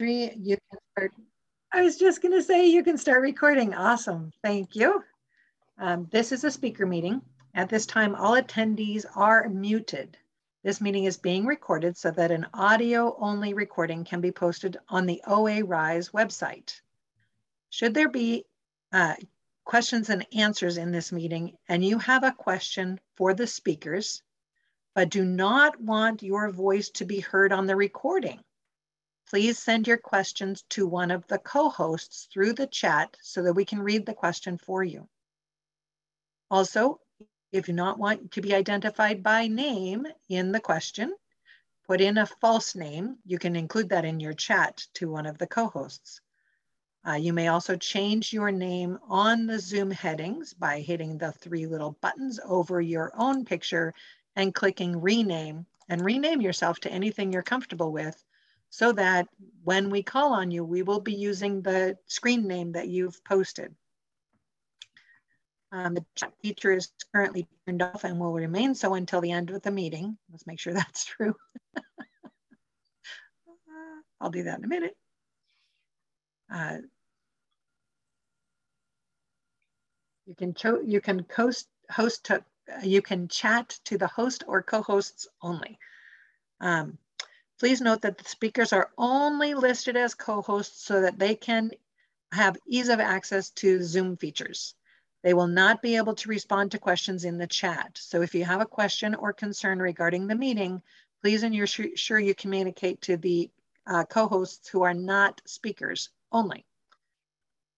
you can start. I was just going to say you can start recording. Awesome. Thank you. Um, this is a speaker meeting. At this time, all attendees are muted. This meeting is being recorded so that an audio only recording can be posted on the OA Rise website. Should there be uh, questions and answers in this meeting and you have a question for the speakers, but do not want your voice to be heard on the recording, please send your questions to one of the co-hosts through the chat so that we can read the question for you. Also, if you not want to be identified by name in the question, put in a false name. You can include that in your chat to one of the co-hosts. Uh, you may also change your name on the Zoom headings by hitting the three little buttons over your own picture and clicking rename and rename yourself to anything you're comfortable with so that when we call on you, we will be using the screen name that you've posted. Um, the chat feature is currently turned off and will remain so until the end of the meeting. Let's make sure that's true. I'll do that in a minute. Uh, you can you can host host to you can chat to the host or co-hosts only. Um, please note that the speakers are only listed as co-hosts so that they can have ease of access to Zoom features. They will not be able to respond to questions in the chat. So if you have a question or concern regarding the meeting, please ensure you communicate to the uh, co-hosts who are not speakers only.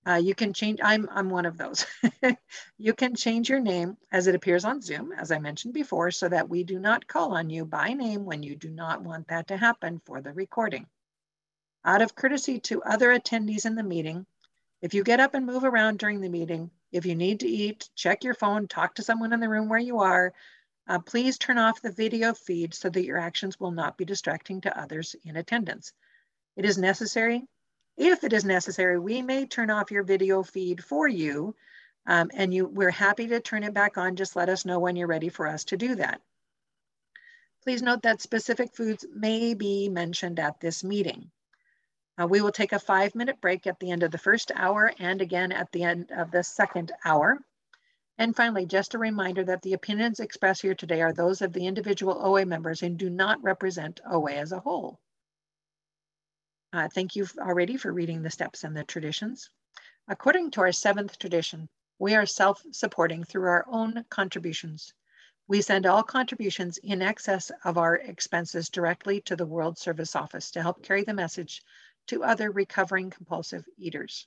Uh, you can change, I'm, I'm one of those. you can change your name as it appears on Zoom, as I mentioned before, so that we do not call on you by name when you do not want that to happen for the recording. Out of courtesy to other attendees in the meeting, if you get up and move around during the meeting, if you need to eat, check your phone, talk to someone in the room where you are, uh, please turn off the video feed so that your actions will not be distracting to others in attendance. It is necessary if it is necessary, we may turn off your video feed for you um, and you, we're happy to turn it back on. Just let us know when you're ready for us to do that. Please note that specific foods may be mentioned at this meeting. Uh, we will take a five minute break at the end of the first hour and again at the end of the second hour. And finally, just a reminder that the opinions expressed here today are those of the individual OA members and do not represent OA as a whole. Uh, thank you already for reading the steps and the traditions. According to our seventh tradition, we are self-supporting through our own contributions. We send all contributions in excess of our expenses directly to the World Service Office to help carry the message to other recovering compulsive eaters.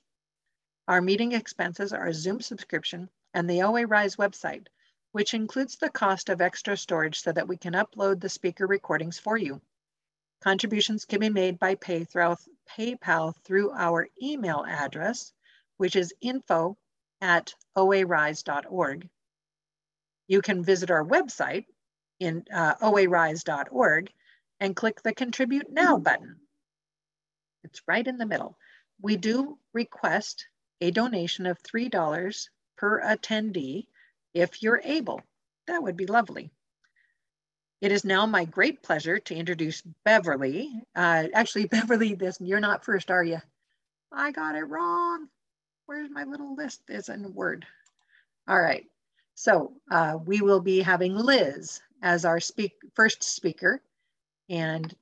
Our meeting expenses are a Zoom subscription and the OA Rise website, which includes the cost of extra storage so that we can upload the speaker recordings for you. Contributions can be made by pay through PayPal through our email address, which is info at oarise.org. You can visit our website in uh, oarise.org and click the Contribute Now button. It's right in the middle. We do request a donation of $3 per attendee if you're able. That would be lovely. It is now my great pleasure to introduce Beverly. Uh, actually, Beverly, this you're not first, are you? I got it wrong. Where's my little list? Is in Word. All right. So uh, we will be having Liz as our speak first speaker. And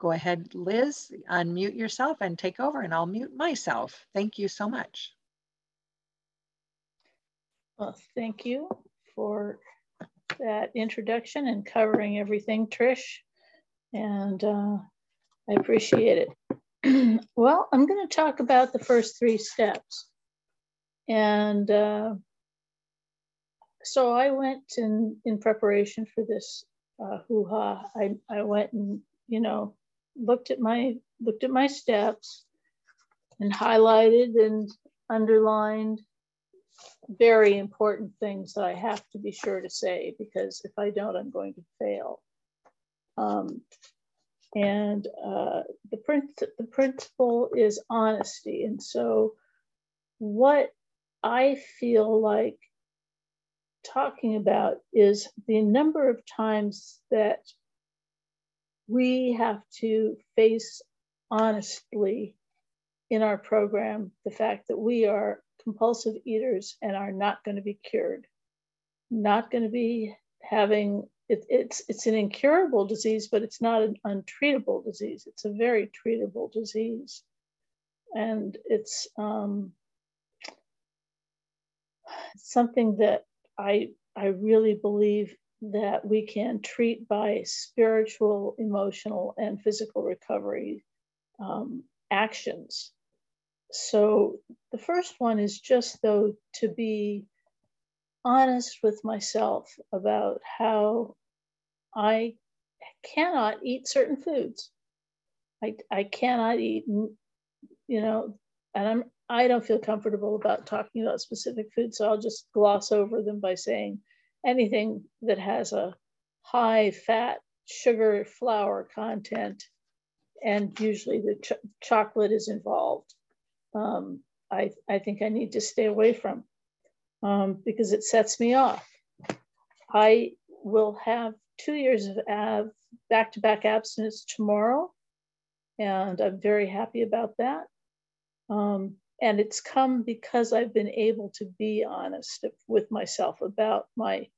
go ahead, Liz, unmute yourself and take over, and I'll mute myself. Thank you so much. Well, thank you for that introduction and covering everything, Trish. And uh, I appreciate it. well, I'm going to talk about the first three steps. And uh, so I went in, in preparation for this uh, hoo-ha. I, I went and, you know, looked at my looked at my steps and highlighted and underlined very important things that I have to be sure to say because if I don't, I'm going to fail. Um, and uh, the, prin- the principle is honesty. And so, what I feel like talking about is the number of times that we have to face honestly in our program the fact that we are compulsive eaters and are not going to be cured, not going to be having it, it's it's an incurable disease, but it's not an untreatable disease. It's a very treatable disease, and it's um, something that I I really believe that we can treat by spiritual, emotional, and physical recovery um, actions. So the first one is just though to be honest with myself about how I cannot eat certain foods. I, I cannot eat, you know, and I'm I don't feel comfortable about talking about specific foods, so I'll just gloss over them by saying anything that has a high fat, sugar, flour content, and usually the ch chocolate is involved. Um, I, I think I need to stay away from um, because it sets me off. I will have two years of back-to-back abstinence tomorrow, and I'm very happy about that. Um, and it's come because I've been able to be honest with myself about my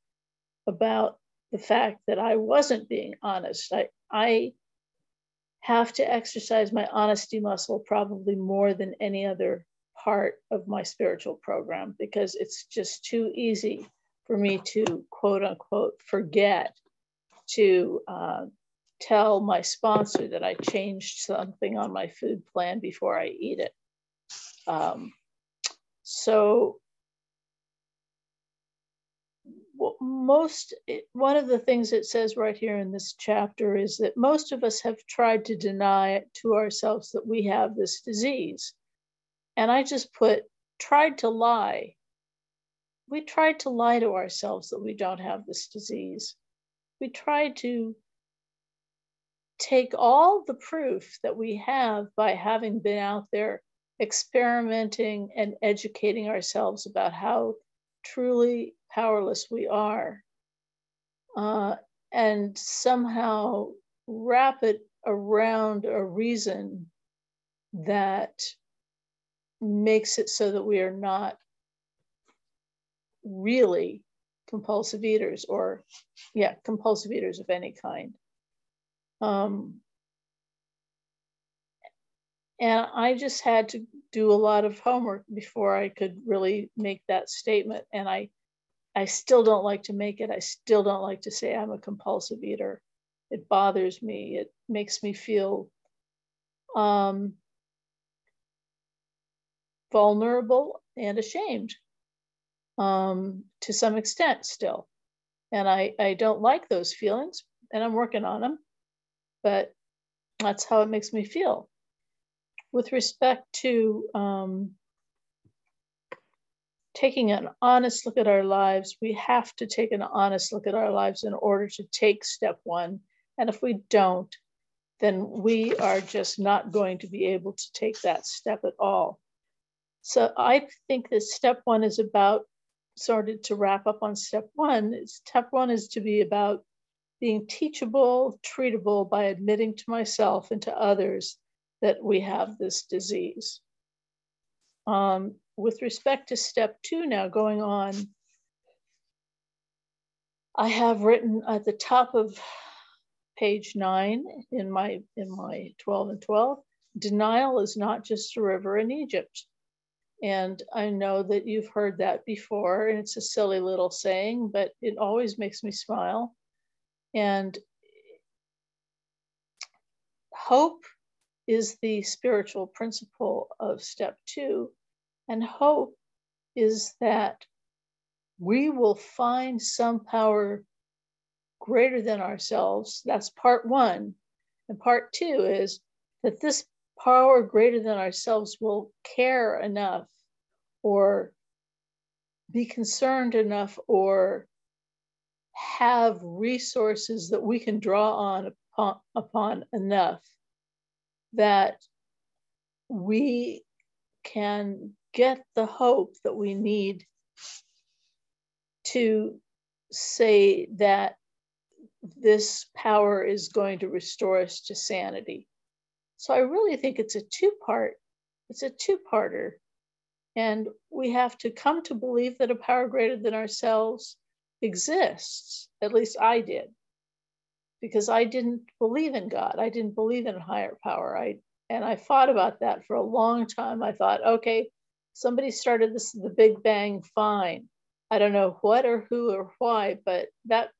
about the fact that I wasn't being honest. I I have to exercise my honesty muscle probably more than any other part of my spiritual program because it's just too easy for me to quote unquote forget to uh, tell my sponsor that I changed something on my food plan before I eat it. Um, so most eh, one of the things it says right here in this chapter is that most of us have tried to deny it to ourselves that we have this disease. And i just put tried to lie. We tried to lie to ourselves that we don't have this disease. We tried to take all the proof that we have by having been out there experimenting and educating ourselves about how truly powerless we are uh, and somehow wrap it around a reason that makes it so that we are not really compulsive eaters or yeah compulsive eaters of any kind. Um, and i just had to do a lot of homework before i could really make that statement and i i still don't like to make it i still don't like to say i'm a compulsive eater it bothers me it makes me feel um, vulnerable and ashamed um, to some extent still. And I, I don't like those feelings and I'm working on them, but that's how it makes me feel. With respect to um, taking an honest look at our lives, we have to take an honest look at our lives in order to take step one. And if we don't, then we are just not going to be able to take that step at all. So I think that step one is about started to wrap up on step one, step one is to be about being teachable, treatable by admitting to myself and to others that we have this disease. Um, with respect to step two now going on, I have written at the top of page nine in my in my 12 and 12, denial is not just a river in Egypt. And I know that you've heard that before, and it's a silly little saying, but it always makes me smile. And hope is the spiritual principle of step two. And hope is that we will find some power greater than ourselves. That's part one. And part two is that this power greater than ourselves will care enough or be concerned enough or have resources that we can draw on upon, upon enough that we can get the hope that we need to say that this power is going to restore us to sanity. So I really think it's a two part, it's a two parter. And we have to come to believe that a power greater than ourselves exists. At least I did, because I didn't believe in God. I didn't believe in a higher power. I and I thought about that for a long time. I thought, okay, somebody started this the Big Bang, fine. I don't know what or who or why, but that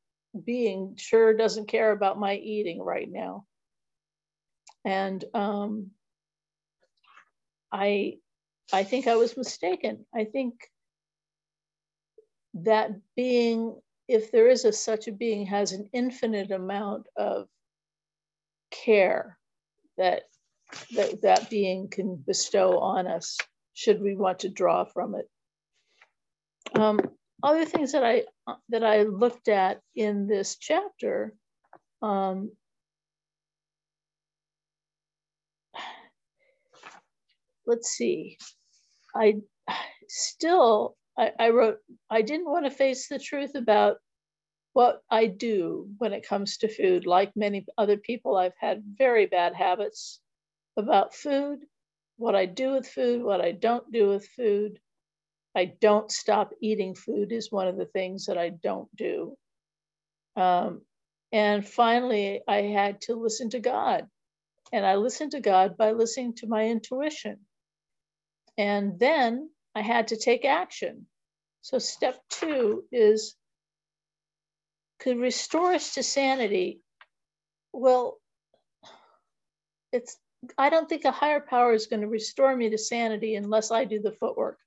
being sure doesn't care about my eating right now. And um, I, I think I was mistaken. I think that being, if there is a such a being, has an infinite amount of care that that, that being can bestow on us should we want to draw from it. Um, other things that I that I looked at in this chapter, um, let's see, I still I, wrote I didn't want to face the truth about what I do when it comes to food. Like many other people, I've had very bad habits about food, what I do with food, what I don't do with food. I don't stop eating food is one of the things that I don't do. Um, and finally, I had to listen to God. And I listened to God by listening to my intuition. And then I had to take action. So, step two is could restore us to sanity. Well, it's I don't think a higher power is going to restore me to sanity unless I do the footwork.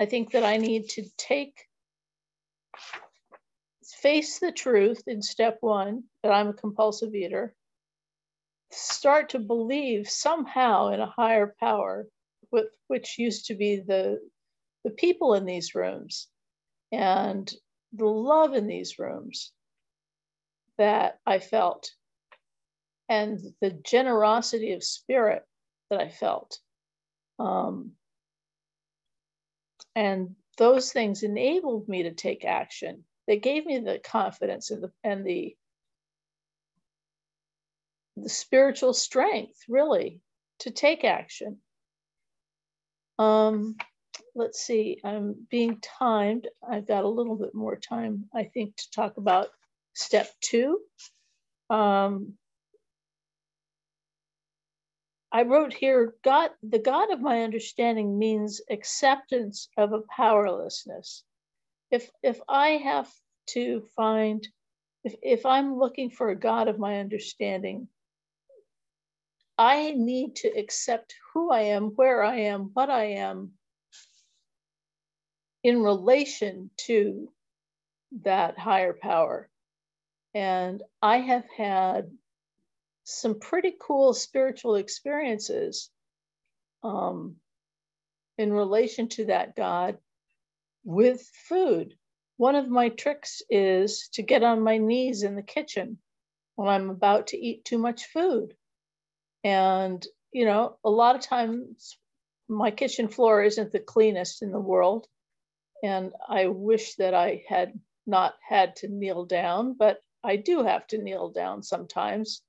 I think that I need to take, face the truth in step one that I'm a compulsive eater, start to believe somehow in a higher power, with, which used to be the, the people in these rooms and the love in these rooms that I felt and the generosity of spirit that I felt. Um, and those things enabled me to take action. They gave me the confidence and the, and the, the spiritual strength, really, to take action. Um, let's see, I'm being timed. I've got a little bit more time, I think, to talk about step two. Um, I wrote here, God, the God of my understanding means acceptance of a powerlessness. If if I have to find, if, if I'm looking for a God of my understanding, I need to accept who I am, where I am, what I am in relation to that higher power. And I have had some pretty cool spiritual experiences um, in relation to that God with food. One of my tricks is to get on my knees in the kitchen when I'm about to eat too much food. And, you know, a lot of times my kitchen floor isn't the cleanest in the world. And I wish that I had not had to kneel down, but I do have to kneel down sometimes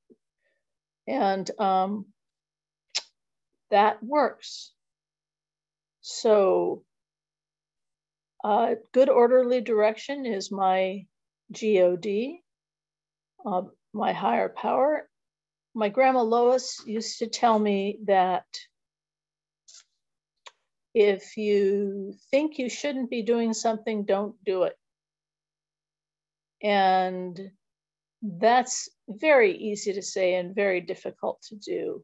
and um, that works. So uh, good orderly direction is my GOD, uh, my higher power. My grandma Lois used to tell me that if you think you shouldn't be doing something, don't do it. And that's very easy to say and very difficult to do.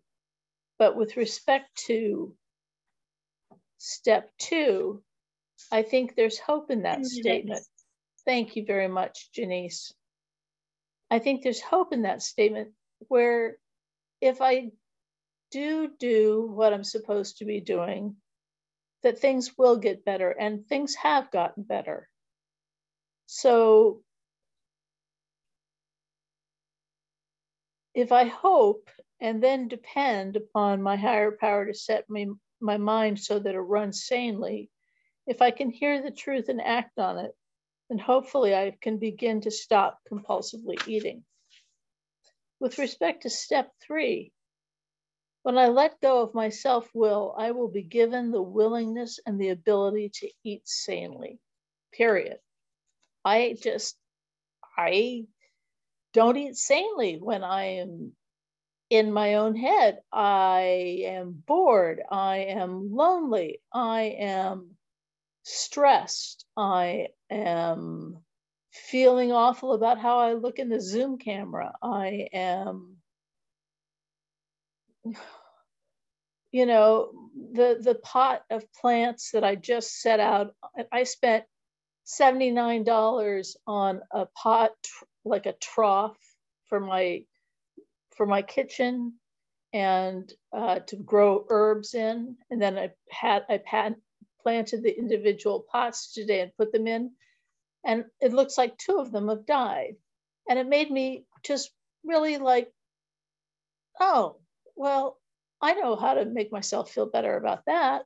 But with respect to step two, I think there's hope in that statement. Thank you very much, Janice. I think there's hope in that statement where if I do do what I'm supposed to be doing, that things will get better and things have gotten better. So if I hope and then depend upon my higher power to set me, my mind so that it runs sanely, if I can hear the truth and act on it, then hopefully I can begin to stop compulsively eating. With respect to step three, When I let go of my self will, I will be given the willingness and the ability to eat sanely, period. I just, I don't eat sanely when I am in my own head. I am bored. I am lonely. I am stressed. I am feeling awful about how I look in the Zoom camera. I am, you know, the the pot of plants that I just set out. I spent seventy nine dollars on a pot like a trough for my for my kitchen and uh, to grow herbs in. And then I had I had planted the individual pots today and put them in. And it looks like two of them have died. And it made me just really like, oh, well, I know how to make myself feel better about that.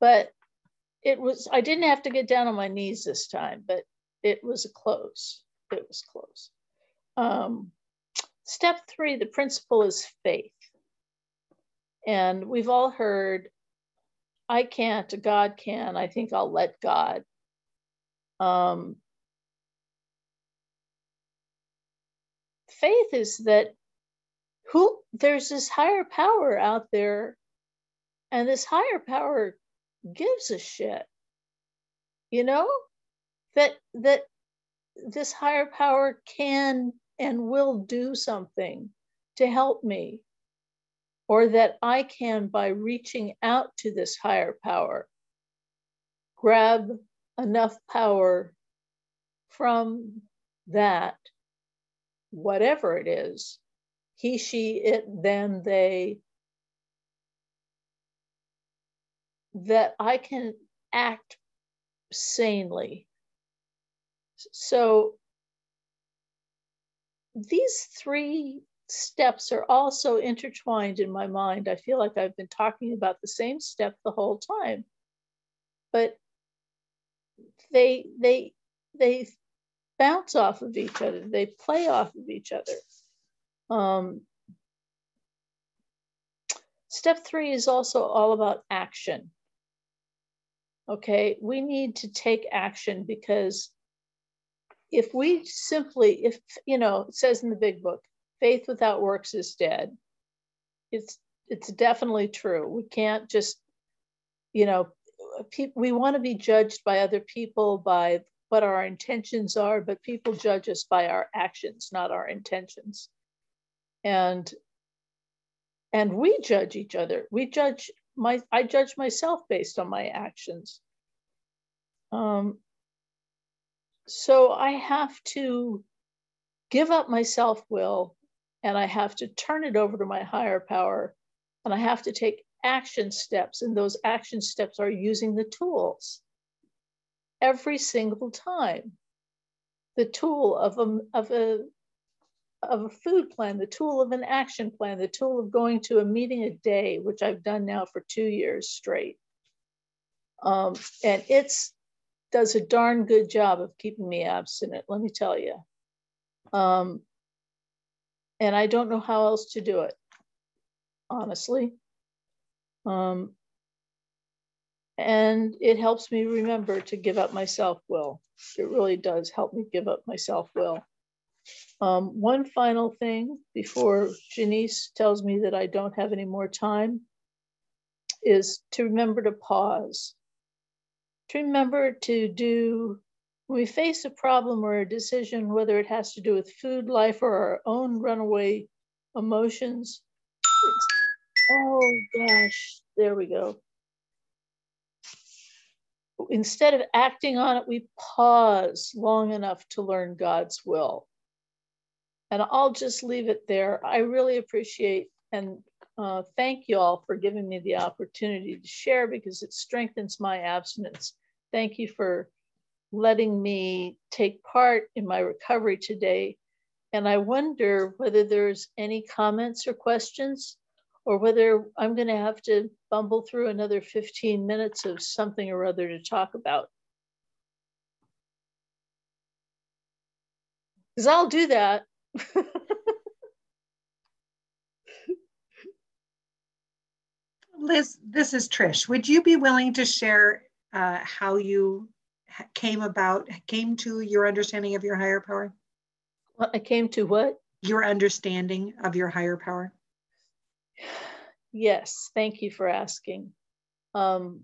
But it was, I didn't have to get down on my knees this time, but it was a close. It was close. Um, step three, the principle is faith. And we've all heard I can't, God can. I think I'll let God. Um, faith is that who there's this higher power out there, and this higher power gives a shit. You know that that this higher power can and will do something to help me or that I can, by reaching out to this higher power, grab enough power from that, whatever it is, he, she, it, them, they, that I can act sanely. So these three steps are also intertwined in my mind. I feel like I've been talking about the same step the whole time, but they they they bounce off of each other. They play off of each other. Um, step three is also all about action. Okay, we need to take action because if we simply, if you know, it says in the big book, faith without works is dead. It's it's definitely true. We can't just, you know, we want to be judged by other people by what our intentions are, but people judge us by our actions, not our intentions. And and we judge each other. We judge my I judge myself based on my actions. Um, so I have to give up my self will and I have to turn it over to my higher power and I have to take action steps. And those action steps are using the tools every single time. The tool of a, of a, of a food plan, the tool of an action plan, the tool of going to a meeting a day, which I've done now for two years straight. Um, and it's does a darn good job of keeping me abstinent, let me tell you. Um, and I don't know how else to do it, honestly. Um, and it helps me remember to give up my self will. It really does help me give up my self will. Um, one final thing before Janice tells me that I don't have any more time is to remember to pause. To remember to do when we face a problem or a decision, whether it has to do with food, life, or our own runaway emotions, oh gosh, there we go. Instead of acting on it, we pause long enough to learn God's will. And I'll just leave it there. I really appreciate and uh, thank you all for giving me the opportunity to share because it strengthens my abstinence. Thank you for letting me take part in my recovery today. And I wonder whether there's any comments or questions, or whether I'm going to have to bumble through another 15 minutes of something or other to talk about. Because I'll do that. Liz, this is Trish. Would you be willing to share uh, how you came about, came to your understanding of your higher power? Well, I came to what? Your understanding of your higher power. Yes, thank you for asking. Um,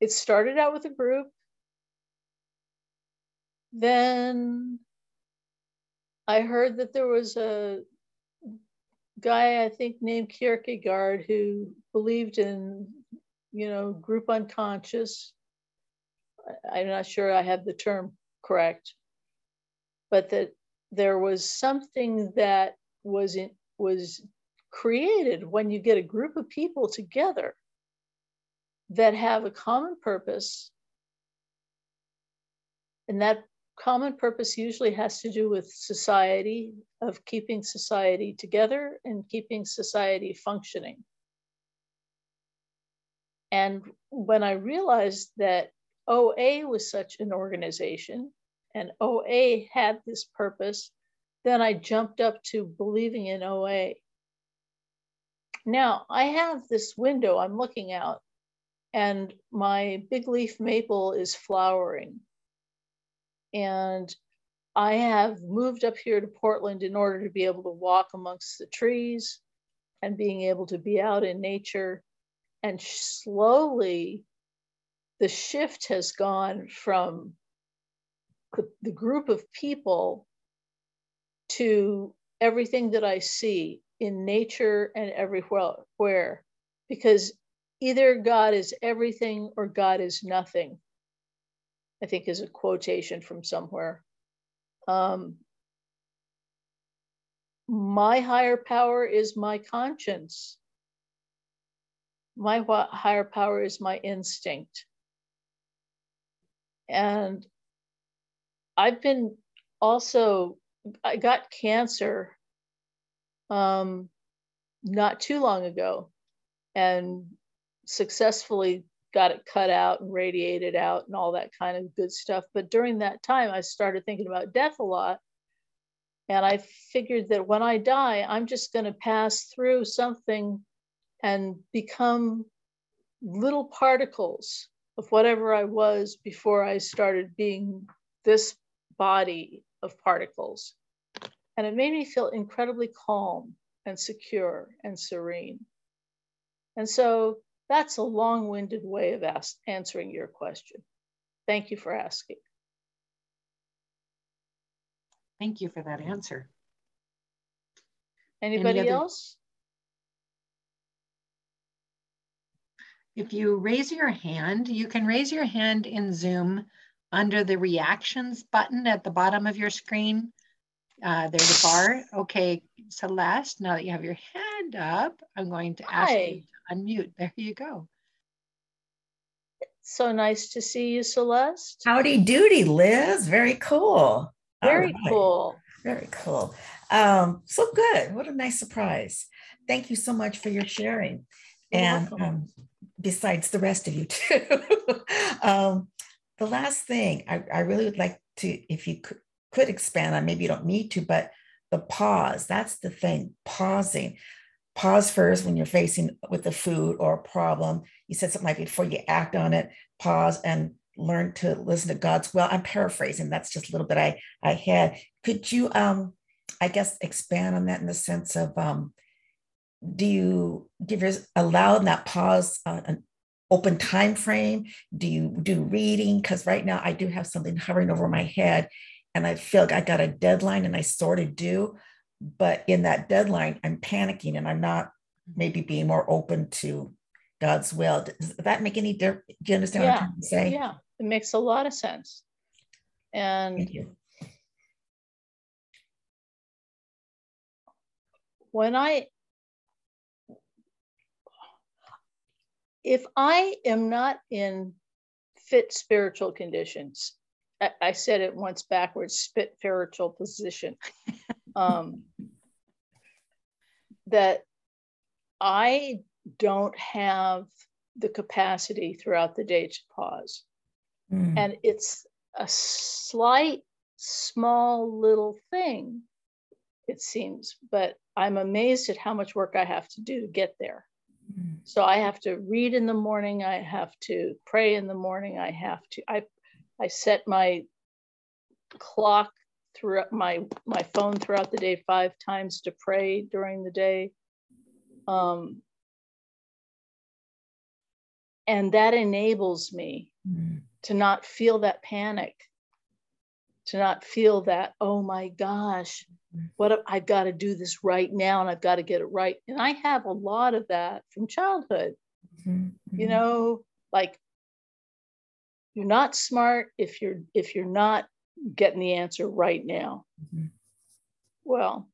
it started out with a group. Then I heard that there was a guy, I think named Kierkegaard, who believed in, you know, group unconscious. I'm not sure I have the term correct, but that there was something that was in, was created when you get a group of people together that have a common purpose. And that common purpose usually has to do with society, of keeping society together and keeping society functioning. And when I realized that OA was such an organization and OA had this purpose, then I jumped up to believing in OA. Now I have this window I'm looking out and my big leaf maple is flowering. And I have moved up here to Portland in order to be able to walk amongst the trees and being able to be out in nature. And slowly, the shift has gone from the, the group of people to everything that I see in nature and everywhere. Because either God is everything or God is nothing. I think is a quotation from somewhere. Um, my higher power is my conscience. My higher power is my instinct. And I've been also, I got cancer um, not too long ago and successfully got it cut out and radiated out and all that kind of good stuff. But during that time, I started thinking about death a lot. And I figured that when I die, I'm just going to pass through something and become little particles of whatever I was before I started being this body of particles. And it made me feel incredibly calm and secure and serene. And so that's a long-winded way of ask, answering your question. Thank you for asking. Thank you for that answer. Anybody Any else? If you raise your hand, you can raise your hand in Zoom under the reactions button at the bottom of your screen. Uh, there's a bar. Okay, Celeste, now that you have your hand up, I'm going to ask Hi. you unmute. There you go. So nice to see you, Celeste. Howdy doody, Liz. Very cool. Very right. cool. Very cool. Um, so good. What a nice surprise. Thank you so much for your sharing. You're and um, besides the rest of you too. um, the last thing I, I, really would like to, if you could, could expand on, maybe you don't need to, but the pause, that's the thing, pausing pause first when you're facing with the food or a problem. You said something like before you act on it, pause and learn to listen to God's will. I'm paraphrasing. That's just a little bit I I had. Could you um I guess expand on that in the sense of um do you give your allow that pause uh, an open time frame? Do you do reading? Because right now I do have something hovering over my head and I feel like I got a deadline and I sort of do but in that deadline i'm panicking and i'm not mm-hmm. maybe being more open to god's will. Does that make any difference do you understand yeah. what i'm trying to say? Yeah. It makes a lot of sense. And when i if i am not in fit spiritual conditions I, I said it once backwards fit spiritual position um, that I don't have the capacity throughout the day to pause. Mm. And it's a slight, small little thing, it seems, but I'm amazed at how much work I have to do to get there. Mm-hmm. So I have to read in the morning, I have to pray in the morning, I have to I I set my clock throughout my my phone throughout the day five times to pray during the day. Um, and that enables me mm. to not feel that panic to not feel that oh my gosh mm. what i've got to do this right now and i've got to get it right and i have a lot of that from childhood mm-hmm. you know like you're not smart if you're if you're not getting the answer right now mm-hmm. well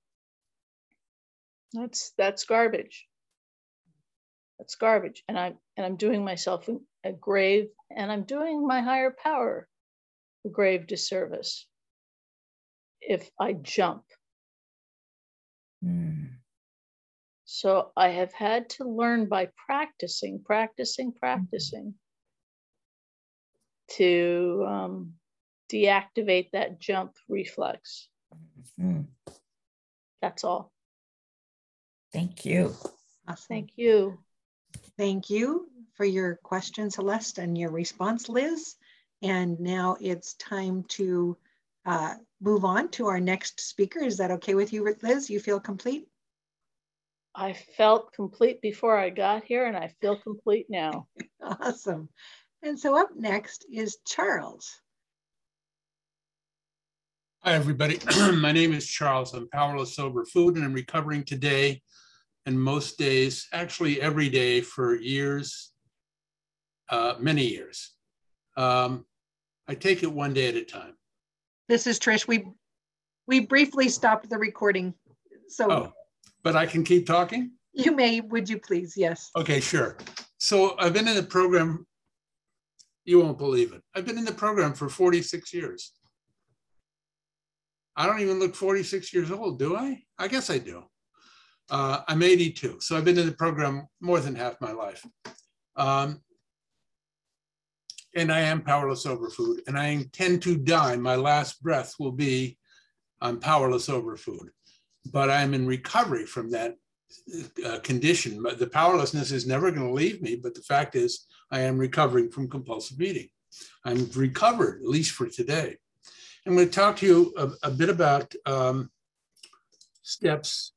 that's that's garbage that's garbage and i'm and i'm doing myself a grave and i'm doing my higher power a grave disservice if i jump mm. so i have had to learn by practicing practicing practicing mm-hmm. to um, deactivate that jump reflex mm. that's all thank you awesome. thank you Thank you for your question, Celeste, and your response, Liz. And now it's time to uh, move on to our next speaker. Is that okay with you, Liz? You feel complete? I felt complete before I got here and I feel complete now. awesome. And so up next is Charles. Hi, everybody. My name is Charles. I'm powerless over food and I'm recovering today and most days, actually every day for years, uh, many years. Um, I take it one day at a time. This is Trish. We we briefly stopped the recording, so. Oh, but I can keep talking. You may. Would you please? Yes. Okay, sure. So I've been in the program. You won't believe it. I've been in the program for 46 years. I don't even look 46 years old, do I? I guess I do. Uh, I'm 82, so I've been in the program more than half my life. Um, and I am powerless over food, and I intend to die. My last breath will be I'm powerless over food, but I'm in recovery from that uh, condition. The powerlessness is never going to leave me, but the fact is, I am recovering from compulsive eating. I'm recovered, at least for today. I'm going to talk to you a, a bit about um, steps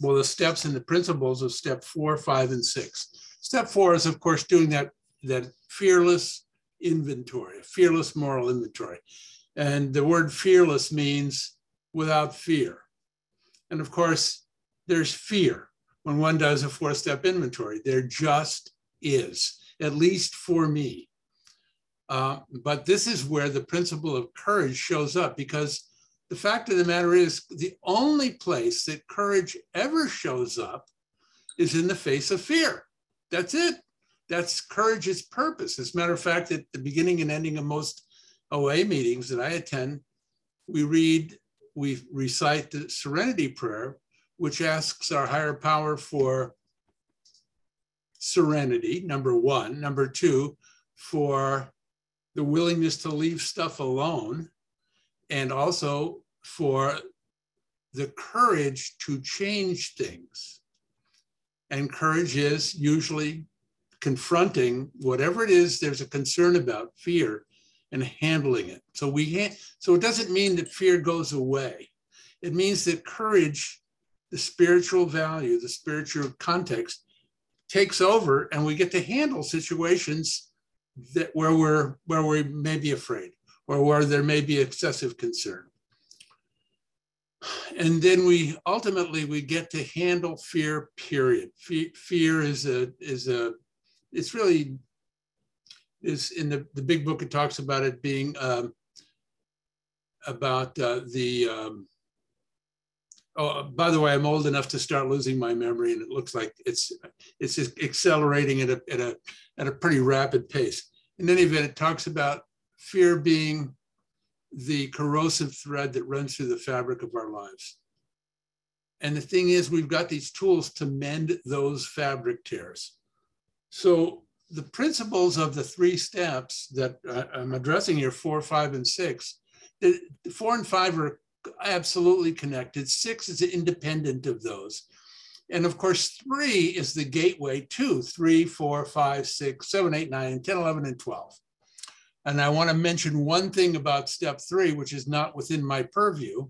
well, the steps and the principles of step four, five, and six. Step four is, of course, doing that, that fearless inventory, a fearless moral inventory. And the word fearless means without fear. And of course, there's fear when one does a four step inventory. There just is, at least for me. Uh, but this is where the principle of courage shows up because the fact of the matter is, the only place that courage ever shows up is in the face of fear. That's it. That's courage's purpose. As a matter of fact, at the beginning and ending of most OA meetings that I attend, we read, we recite the serenity prayer, which asks our higher power for serenity, number one. Number two, for the willingness to leave stuff alone and also for the courage to change things. And courage is usually confronting whatever it is there's a concern about, fear, and handling it. So we ha- so it doesn't mean that fear goes away. It means that courage, the spiritual value, the spiritual context, takes over, and we get to handle situations that where we're where we may be afraid or where there may be excessive concern. And then we ultimately we get to handle fear. Period. Fear is a is a it's really is in the the big book. It talks about it being um, about uh, the. Um, oh, uh, by the way, I'm old enough to start losing my memory, and it looks like it's it's accelerating at a at a at a pretty rapid pace. In any event, it talks about fear being the corrosive thread that runs through the fabric of our lives. And the thing is, we've got these tools to mend those fabric tears. So the principles of the three steps that uh, I'm addressing here, four, five, and six, the four and five are absolutely connected. Six is independent of those. And of course, three is the gateway to three, four, five, six, seven, eight, nine, 10, 11, and 12. And I want to mention one thing about step three, which is not within my purview,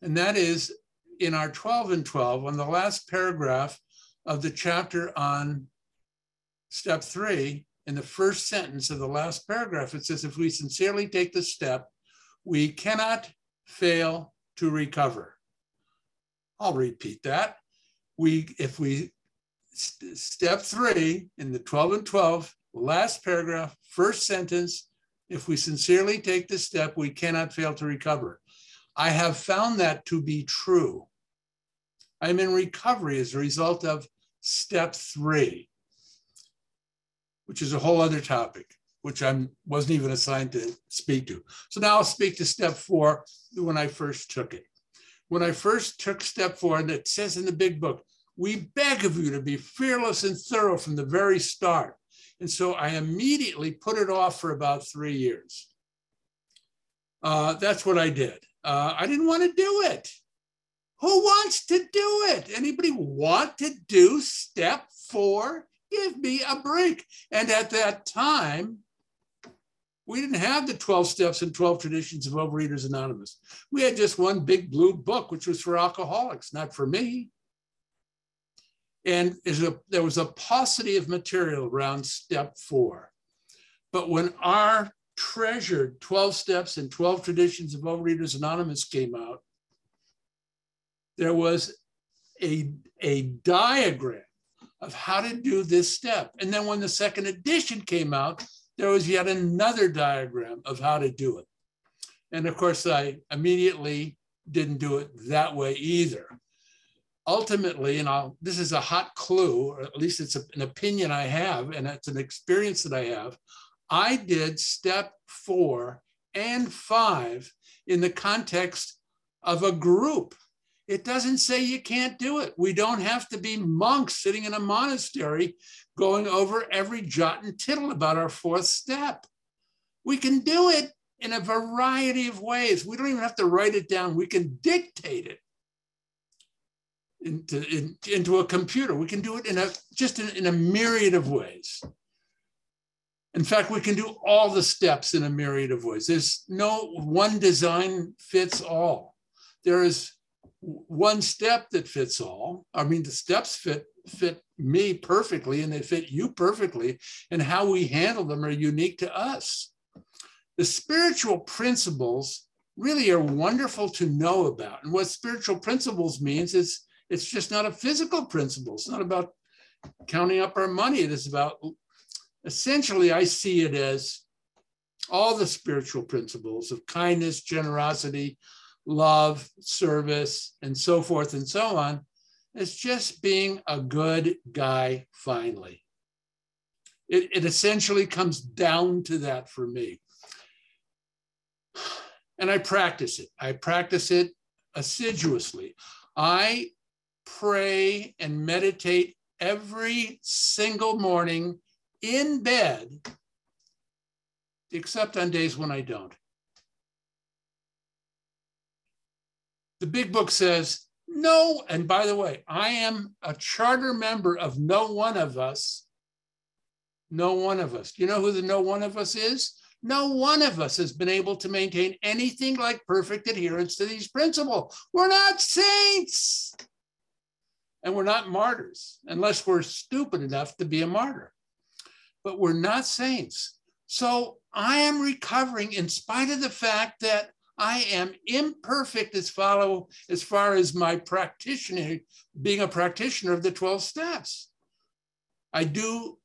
and that is in our 12 and 12, on the last paragraph of the chapter on step three, in the first sentence of the last paragraph, it says, if we sincerely take the step, we cannot fail to recover. I'll repeat that. We, if we, st step three in the 12 and 12, last paragraph, first sentence, if we sincerely take this step, we cannot fail to recover. I have found that to be true. I'm in recovery as a result of step three, which is a whole other topic, which I wasn't even assigned to speak to. So now I'll speak to step four when I first took it. When I first took step four, and it says in the big book, we beg of you to be fearless and thorough from the very start. And so I immediately put it off for about three years. Uh, that's what I did. Uh, I didn't want to do it. Who wants to do it? Anybody want to do step four? Give me a break. And at that time, we didn't have the 12 steps and 12 traditions of Overeaters Anonymous. We had just one big blue book, which was for alcoholics, not for me. And there was a paucity of material around step four. But when our treasured 12 steps and 12 traditions of Overeaters Anonymous came out, there was a, a diagram of how to do this step. And then when the second edition came out, there was yet another diagram of how to do it. And of course, I immediately didn't do it that way either ultimately, and I'll, this is a hot clue, or at least it's a, an opinion I have, and it's an experience that I have. I did step four and five in the context of a group. It doesn't say you can't do it. We don't have to be monks sitting in a monastery going over every jot and tittle about our fourth step. We can do it in a variety of ways. We don't even have to write it down. We can dictate it into, in, into a computer. We can do it in a just in, in a myriad of ways. In fact, we can do all the steps in a myriad of ways. There's no one design fits all. There is one step that fits all. I mean, the steps fit fit me perfectly and they fit you perfectly, and how we handle them are unique to us. The spiritual principles really are wonderful to know about. And what spiritual principles means is it's just not a physical principle. It's not about counting up our money. It is about essentially, I see it as all the spiritual principles of kindness, generosity, love, service, and so forth and so on. It's just being a good guy finally. It, it essentially comes down to that for me. And I practice it. I practice it assiduously. I pray and meditate every single morning in bed, except on days when I don't. The big book says, no, and by the way, I am a charter member of no one of us. No one of us. Do you know who the no one of us is? No one of us has been able to maintain anything like perfect adherence to these principles. We're not saints and we're not martyrs unless we're stupid enough to be a martyr. But we're not saints. So I am recovering in spite of the fact that I am imperfect as follow as far as my practitioner being a practitioner of the 12 steps. I do,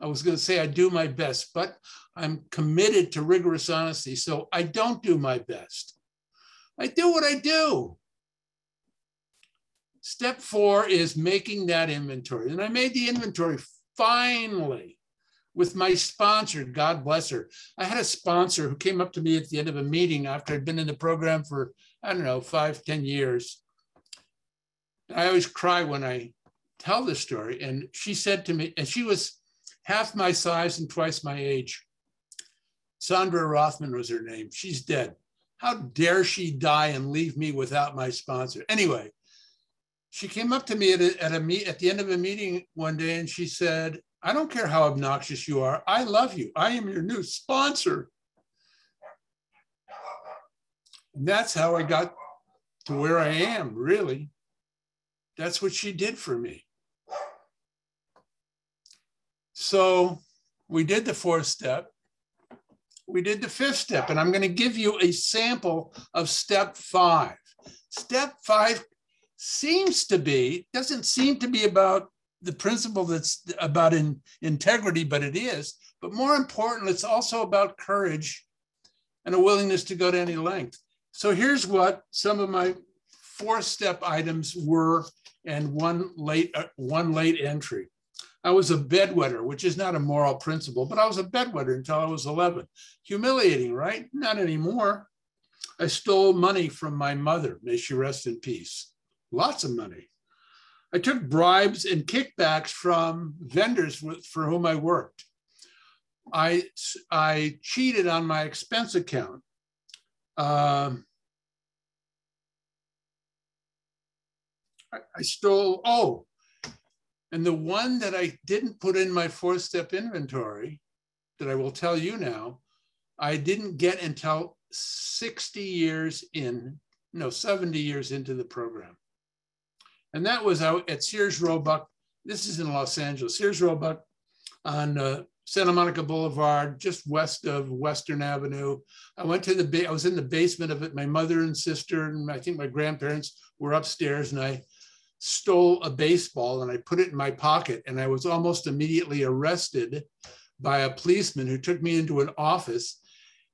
I was going to say I do my best, but I'm committed to rigorous honesty. So I don't do my best. I do what I do. Step four is making that inventory. And I made the inventory finally with my sponsor, God bless her. I had a sponsor who came up to me at the end of a meeting after I'd been in the program for, I don't know, five, ten years. I always cry when I tell this story. And she said to me, and she was half my size and twice my age. Sandra Rothman was her name. She's dead. How dare she die and leave me without my sponsor? Anyway, she came up to me at a, at a meet at the end of a meeting one day and she said, I don't care how obnoxious you are. I love you. I am your new sponsor. And that's how I got to where I am, really. That's what she did for me. So we did the fourth step. We did the fifth step, and I'm going to give you a sample of step five. Step five seems to be, doesn't seem to be about the principle that's about in, integrity, but it is. But more important, it's also about courage and a willingness to go to any length. So here's what some of my four step items were and one late, uh, one late entry. I was a bedwetter, which is not a moral principle, but I was a bedwetter until I was 11. Humiliating, right? Not anymore. I stole money from my mother, may she rest in peace lots of money. I took bribes and kickbacks from vendors for whom I worked. I, I cheated on my expense account. Um, I, I stole, oh, and the one that I didn't put in my four step inventory that I will tell you now, I didn't get until 60 years in, no, 70 years into the program. And that was out at Sears Roebuck. This is in Los Angeles, Sears Roebuck on uh, Santa Monica Boulevard, just west of Western Avenue. I went to the, I was in the basement of it. My mother and sister, and I think my grandparents were upstairs, and I stole a baseball and I put it in my pocket. And I was almost immediately arrested by a policeman who took me into an office.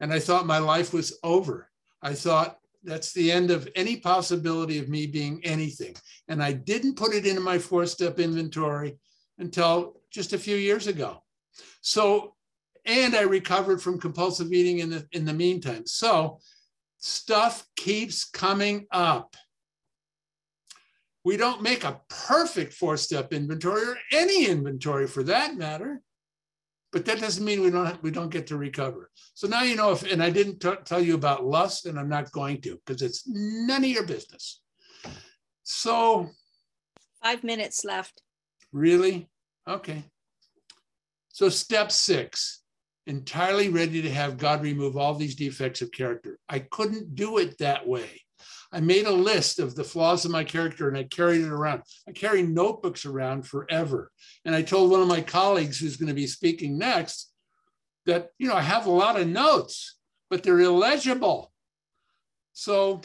And I thought my life was over. I thought that's the end of any possibility of me being anything. And I didn't put it into my four step inventory until just a few years ago. So, and I recovered from compulsive eating in the, in the meantime. So, stuff keeps coming up. We don't make a perfect four step inventory or any inventory for that matter but that doesn't mean we don't we don't get to recover. So now you know if, and I didn't t- tell you about lust, and I'm not going to because it's none of your business. So, five minutes left. Really? Okay. So step six, entirely ready to have God remove all these defects of character. I couldn't do it that way. I made a list of the flaws of my character and I carried it around. I carry notebooks around forever. And I told one of my colleagues who's going to be speaking next that, you know, I have a lot of notes, but they're illegible. So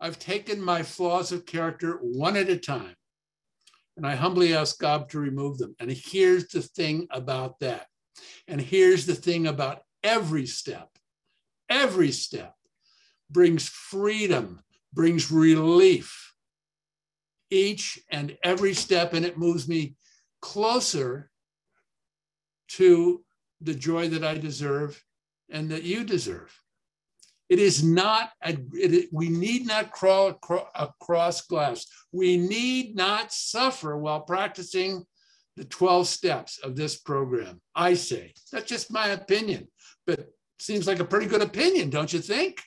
I've taken my flaws of character one at a time. And I humbly ask God to remove them. And here's the thing about that. And here's the thing about every step, every step brings freedom, brings relief. Each and every step, and it moves me closer to the joy that I deserve and that you deserve. It is not, a, it, we need not crawl across glass. We need not suffer while practicing the 12 steps of this program. I say, that's just my opinion, but seems like a pretty good opinion, don't you think?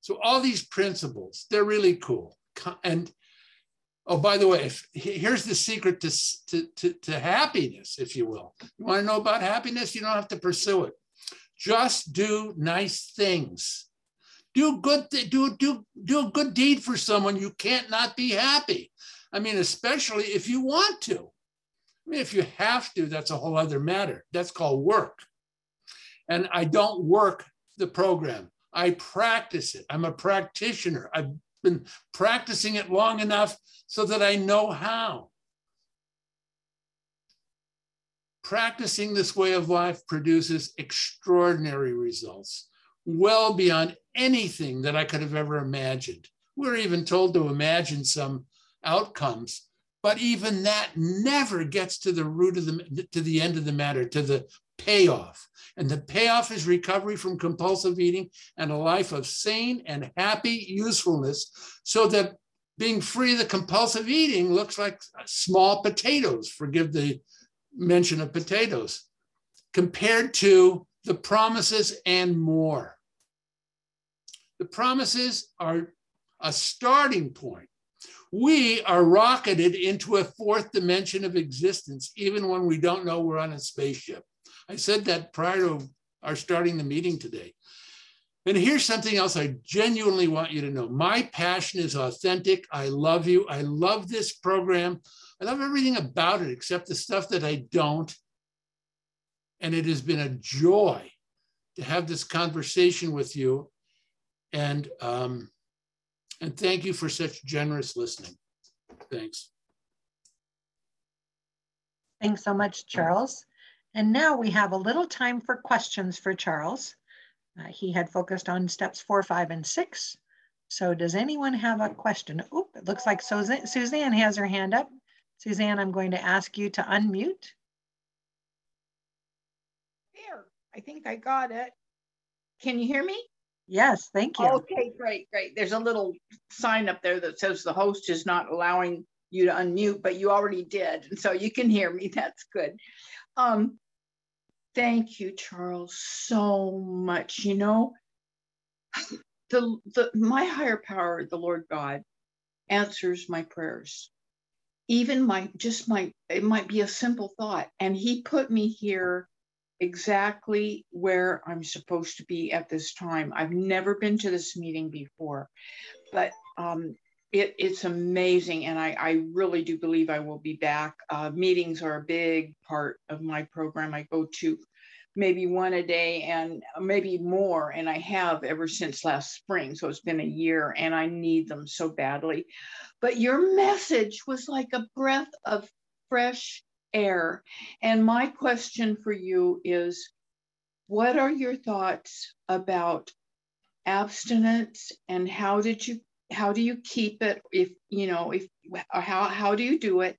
So all these principles, they're really cool. And oh, by the way, if, here's the secret to, to, to, to happiness, if you will. You want to know about happiness? You don't have to pursue it. Just do nice things. Do good, do, do, do a good deed for someone. You can't not be happy. I mean, especially if you want to. I mean, if you have to, that's a whole other matter. That's called work. And I don't work the program. I practice it. I'm a practitioner. I've been practicing it long enough so that I know how. Practicing this way of life produces extraordinary results, well beyond anything that I could have ever imagined. We're even told to imagine some outcomes, but even that never gets to the root of the to the end of the matter, to the payoff. And the payoff is recovery from compulsive eating and a life of sane and happy usefulness so that being free of the compulsive eating looks like small potatoes, forgive the mention of potatoes, compared to the promises, and more. The promises are a starting point. We are rocketed into a fourth dimension of existence, even when we don't know we're on a spaceship. I said that prior to our starting the meeting today. And here's something else I genuinely want you to know. My passion is authentic. I love you. I love this program. I love everything about it except the stuff that I don't. And it has been a joy to have this conversation with you. And, um, and thank you for such generous listening. Thanks. Thanks so much, Charles. And now we have a little time for questions for Charles. Uh, he had focused on steps four, five, and six. So does anyone have a question? Oh, it looks like Suzanne has her hand up. Suzanne, I'm going to ask you to unmute. There, I think I got it. Can you hear me? Yes, thank you. Okay, great, great. There's a little sign up there that says the host is not allowing you to unmute, but you already did. And so you can hear me. That's good. Um, thank you, Charles, so much. You know, the, the my higher power, the Lord God, answers my prayers. Even my just my it might be a simple thought. And he put me here exactly where I'm supposed to be at this time. I've never been to this meeting before, but um, it, it's amazing. And I, I, really do believe I will be back. Uh, meetings are a big part of my program. I go to maybe one a day and maybe more. And I have ever since last spring. So it's been a year and I need them so badly. But your message was like a breath of fresh air. And my question for you is what are your thoughts about abstinence and how did you how do you keep it if you know if how how do you do it?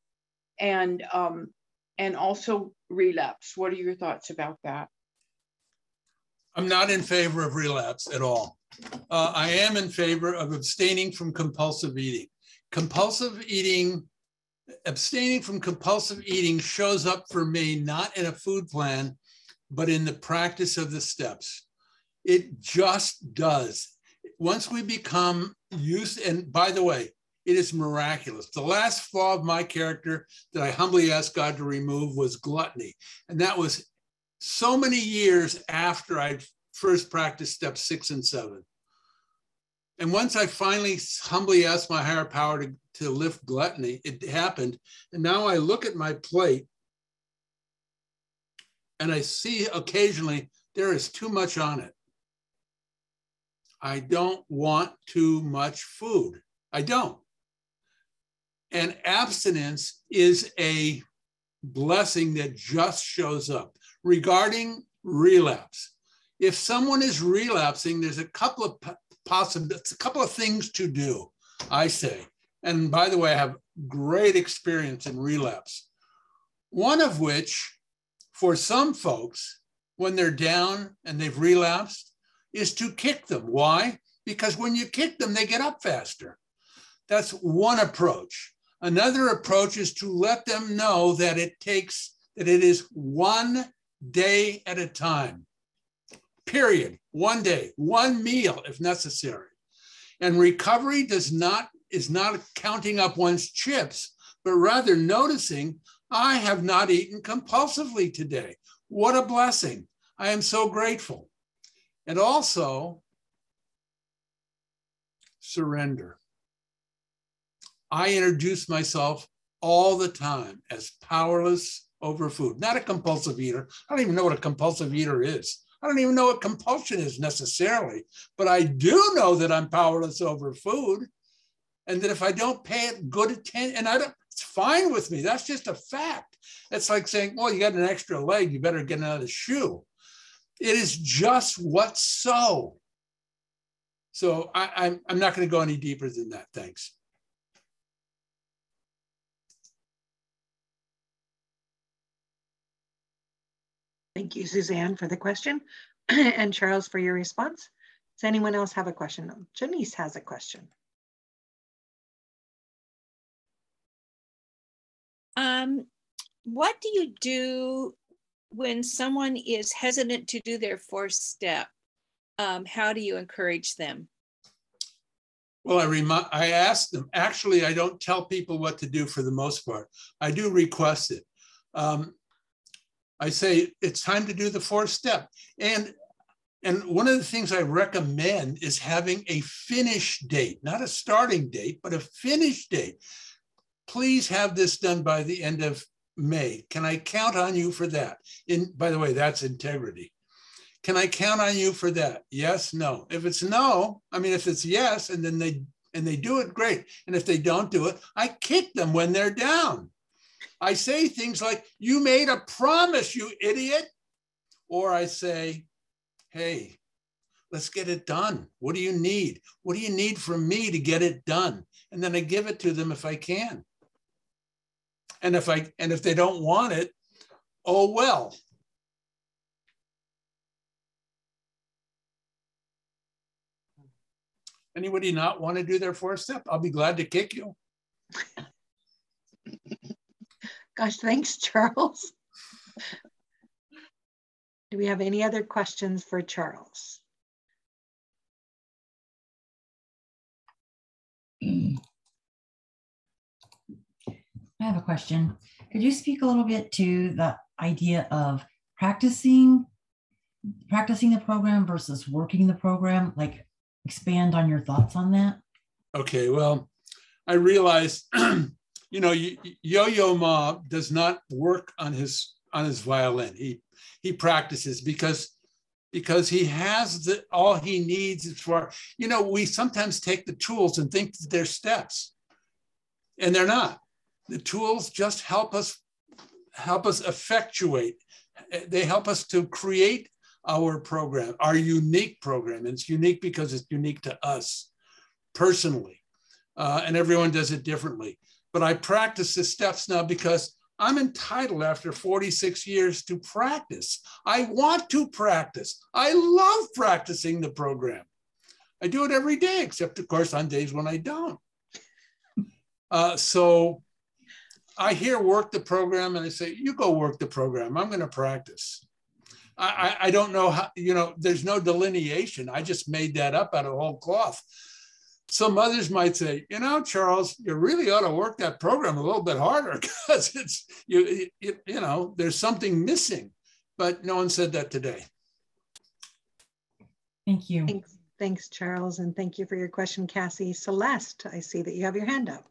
And um and also relapse. What are your thoughts about that? I'm not in favor of relapse at all. Uh, i am in favor of abstaining from compulsive eating. Compulsive eating abstaining from compulsive eating shows up for me not in a food plan, but in the practice of the steps. It just does. Once we become used, and by the way, it is miraculous. The last flaw of my character that I humbly asked God to remove was gluttony. And that was so many years after I first practiced steps six and seven. And once I finally humbly asked my higher power to, to lift gluttony, it happened. And now I look at my plate and I see occasionally there is too much on it. I don't want too much food. I don't. And abstinence is a blessing that just shows up. Regarding relapse, if someone is relapsing, there's a couple of possible, a couple of things to do, I say. And by the way, I have great experience in relapse. One of which, for some folks, when they're down and they've relapsed, is to kick them. Why? Because when you kick them, they get up faster. That's one approach. Another approach is to let them know that it takes, that it is one day at a time period, one day, one meal if necessary. And recovery does not is not counting up one's chips, but rather noticing I have not eaten compulsively today. What a blessing. I am so grateful. And also surrender. I introduce myself all the time as powerless over food, not a compulsive eater. I don't even know what a compulsive eater is. I don't even know what compulsion is necessarily, but I do know that I'm powerless over food. And that if I don't pay it good attention, and I don't, it's fine with me. That's just a fact. It's like saying, well, you got an extra leg, you better get another shoe. It is just what's so. So I, I'm, I'm not going to go any deeper than that. Thanks. Thank you, Suzanne, for the question and Charles for your response. Does anyone else have a question? Janice has a question. Um, what do you do when someone is hesitant to do their fourth step, um, how do you encourage them? Well, I remind, I ask them, actually, I don't tell people what to do for the most part. I do request it. Um, I say, it's time to do the fourth step. And, and one of the things I recommend is having a finish date, not a starting date, but a finish date. Please have this done by the end of May. Can I count on you for that? In, by the way, that's integrity. Can I count on you for that? Yes, no. If it's no, I mean, if it's yes, and then they and they do it, great. And if they don't do it, I kick them when they're down. I say things like, "You made a promise, you idiot," or I say, "Hey, let's get it done. What do you need? What do you need from me to get it done?" And then I give it to them if I can. And if I and if they don't want it, oh well, Anybody not want to do their fourth step? I'll be glad to kick you. Gosh, thanks, Charles. Do we have any other questions for Charles? Hmm. I have a question. Could you speak a little bit to the idea of practicing practicing the program versus working the program? Like expand on your thoughts on that? Okay, well, I realize, you know, Yo-Yo Ma does not work on his on his violin. He he practices because because he has the all he needs for you know we sometimes take the tools and think that they're steps and they're not the tools just help us help us effectuate they help us to create our program, our unique program. And it's unique because it's unique to us personally. Uh, and everyone does it differently. But I practice the steps now because I'm entitled after 46 years to practice. I want to practice. I love practicing the program. I do it every day, except of course on days when I don't. Uh, so I hear work the program and I say, you go work the program. I'm going to practice. I, I don't know how, you know, there's no delineation. I just made that up out of whole cloth. Some others might say, you know, Charles, you really ought to work that program a little bit harder because it's, you, you, you know, there's something missing. But no one said that today. Thank you. Thanks, thanks, Charles. And thank you for your question, Cassie. Celeste, I see that you have your hand up.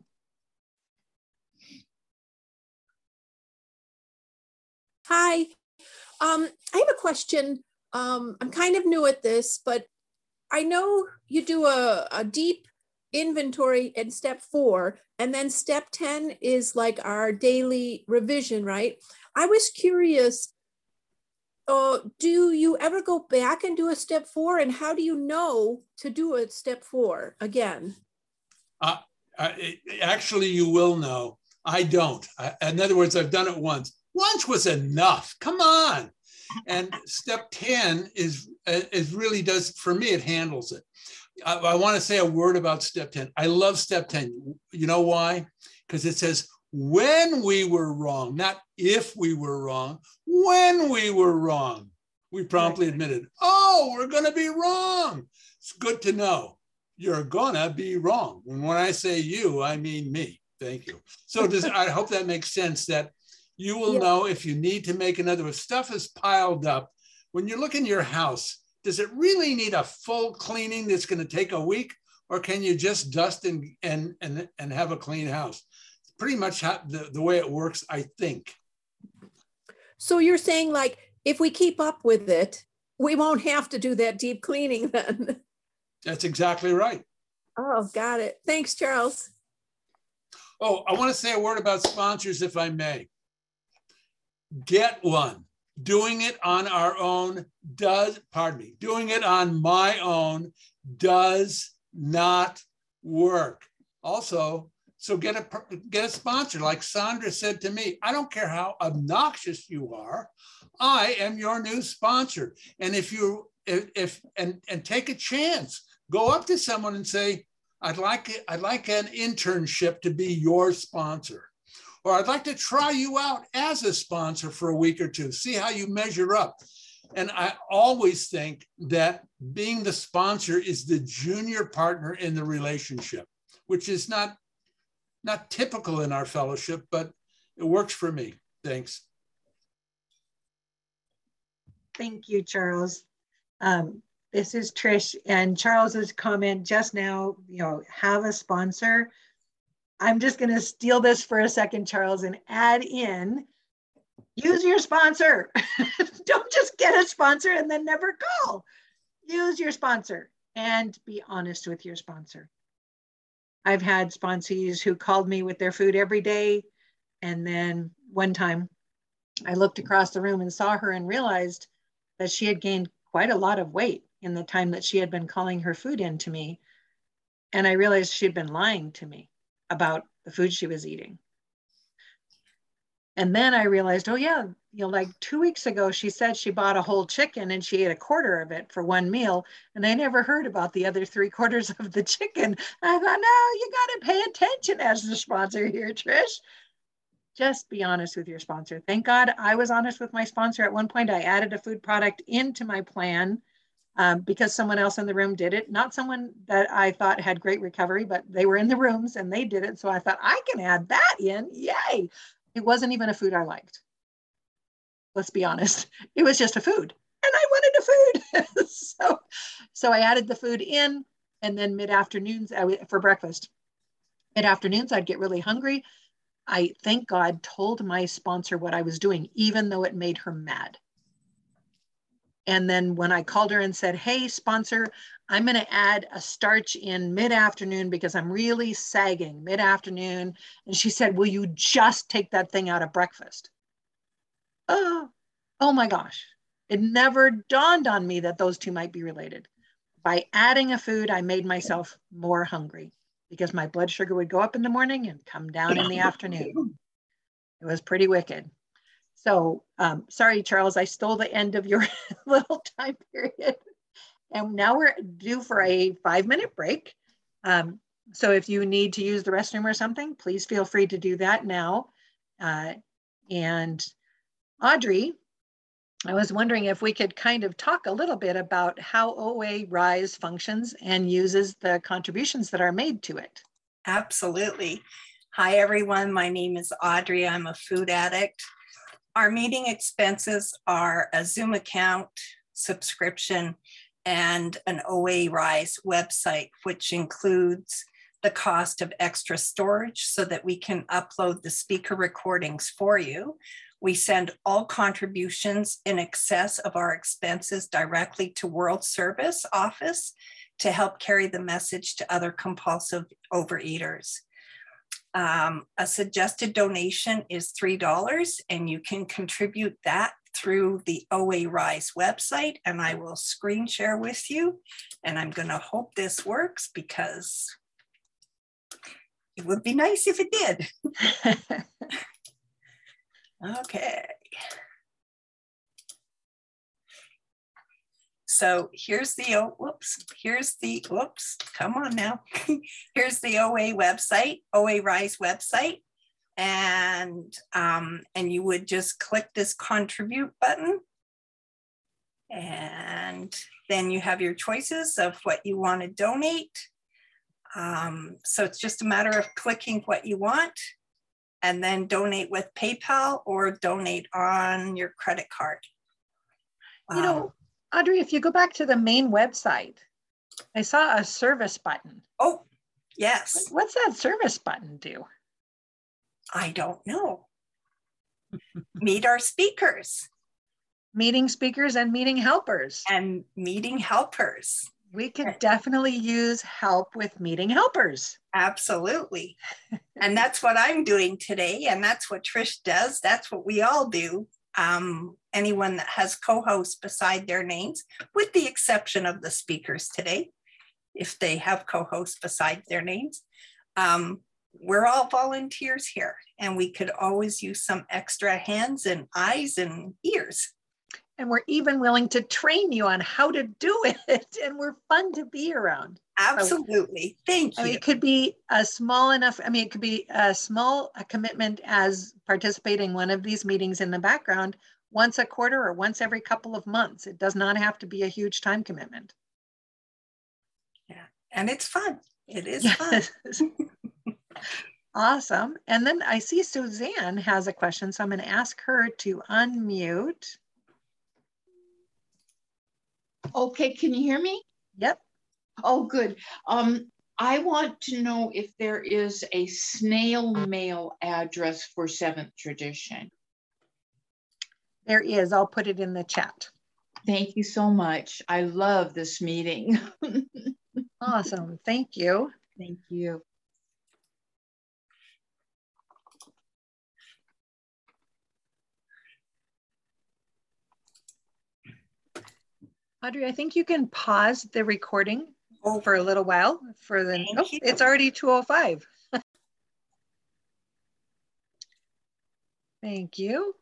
Hi, um, I have a question. Um, I'm kind of new at this, but I know you do a, a deep inventory in step four, and then step 10 is like our daily revision, right? I was curious, uh, do you ever go back and do a step four? And how do you know to do a step four again? Uh, uh, actually, you will know. I don't. I, in other words, I've done it once. Once was enough. Come on. And step 10 is, is really does, for me, it handles it. I, I want to say a word about step 10. I love step 10. You know why? Because it says, when we were wrong, not if we were wrong, when we were wrong, we promptly admitted, oh, we're going to be wrong. It's good to know you're going to be wrong. And when I say you, I mean me. Thank you. So does I hope that makes sense that you will yeah. know if you need to make another. If stuff is piled up, when you look in your house, does it really need a full cleaning that's going to take a week, or can you just dust and and and, and have a clean house? It's pretty much how, the, the way it works, I think. So you're saying like if we keep up with it, we won't have to do that deep cleaning then. That's exactly right. Oh, got it. Thanks, Charles. Oh, I want to say a word about sponsors, if I may get one. Doing it on our own does, pardon me, doing it on my own does not work. Also, so get a get a sponsor. Like Sandra said to me, I don't care how obnoxious you are, I am your new sponsor. And if you if, if and and take a chance, go up to someone and say, I'd like I'd like an internship to be your sponsor or I'd like to try you out as a sponsor for a week or two, see how you measure up. And I always think that being the sponsor is the junior partner in the relationship, which is not, not typical in our fellowship, but it works for me. Thanks. Thank you, Charles. Um, this is Trish and Charles's comment just now, you know, have a sponsor. I'm just going to steal this for a second, Charles, and add in use your sponsor. Don't just get a sponsor and then never call. Use your sponsor and be honest with your sponsor. I've had sponsees who called me with their food every day. And then one time I looked across the room and saw her and realized that she had gained quite a lot of weight in the time that she had been calling her food in to me. And I realized she'd been lying to me about the food she was eating. And then I realized, oh yeah, you know, like two weeks ago, she said she bought a whole chicken and she ate a quarter of it for one meal. And I never heard about the other three quarters of the chicken. I thought, no, you got to pay attention as the sponsor here, Trish. Just be honest with your sponsor. Thank God I was honest with my sponsor. At one point, I added a food product into my plan um, because someone else in the room did it. Not someone that I thought had great recovery, but they were in the rooms and they did it. So I thought, I can add that in. Yay. It wasn't even a food I liked. Let's be honest. It was just a food. And I wanted a food. so, so I added the food in and then mid-afternoons for breakfast. Mid-afternoons, I'd get really hungry. I, thank God, told my sponsor what I was doing, even though it made her mad. And then when I called her and said, hey, sponsor, I'm going to add a starch in mid afternoon because I'm really sagging mid afternoon. And she said, Will you just take that thing out of breakfast? Oh, oh my gosh. It never dawned on me that those two might be related. By adding a food, I made myself more hungry because my blood sugar would go up in the morning and come down in the afternoon. It was pretty wicked. So um, sorry, Charles, I stole the end of your little time period. And now we're due for a five minute break. Um, so if you need to use the restroom or something, please feel free to do that now. Uh, and Audrey, I was wondering if we could kind of talk a little bit about how OA Rise functions and uses the contributions that are made to it. Absolutely. Hi, everyone. My name is Audrey. I'm a food addict. Our meeting expenses are a Zoom account, subscription, and an OA Rise website, which includes the cost of extra storage so that we can upload the speaker recordings for you. We send all contributions in excess of our expenses directly to World Service Office to help carry the message to other compulsive overeaters. Um, a suggested donation is $3 and you can contribute that through the OA Rise website and I will screen share with you. And I'm gonna hope this works because it would be nice if it did. okay. So here's the, oh, whoops, here's the, whoops, come on now. here's the OA website, OA Rise website. And, um, and you would just click this contribute button. And then you have your choices of what you want to donate. Um, so it's just a matter of clicking what you want and then donate with PayPal or donate on your credit card. You know, Audrey, if you go back to the main website, I saw a service button. Oh, yes. What's that service button do? I don't know. Meet our speakers. Meeting speakers and meeting helpers. And meeting helpers. We could definitely use help with meeting helpers. Absolutely. and that's what I'm doing today. And that's what Trish does. That's what we all do um, anyone that has co-hosts beside their names, with the exception of the speakers today, if they have co-hosts beside their names. Um, we're all volunteers here and we could always use some extra hands and eyes and ears. And we're even willing to train you on how to do it. And we're fun to be around. Absolutely. Thank you. I mean, it could be a small enough, I mean, it could be a small a commitment as participating one of these meetings in the background once a quarter or once every couple of months. It does not have to be a huge time commitment. Yeah, and it's fun. It is yes. fun. awesome. And then I see Suzanne has a question, so I'm going to ask her to unmute. Okay, can you hear me? Yep. Oh, good. Um, I want to know if there is a snail mail address for Seventh Tradition. There is. I'll put it in the chat. Thank you so much. I love this meeting. awesome. Thank you. Thank you. Audrey, I think you can pause the recording. For a little while for the, oh, it's already 205. Thank you.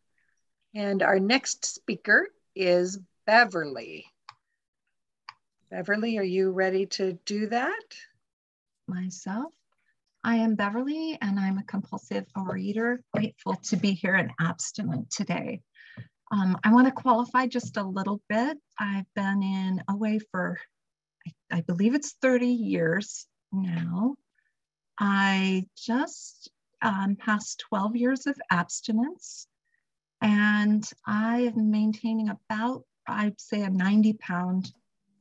And our next speaker is Beverly. Beverly, are you ready to do that? Myself. I am Beverly and I'm a compulsive overeater. Grateful to be here and abstinent today. Um, I want to qualify just a little bit. I've been in OA for, I, believe it's 30 years now. I just um, passed 12 years of abstinence and I am maintaining about, I'd say, a 90 pound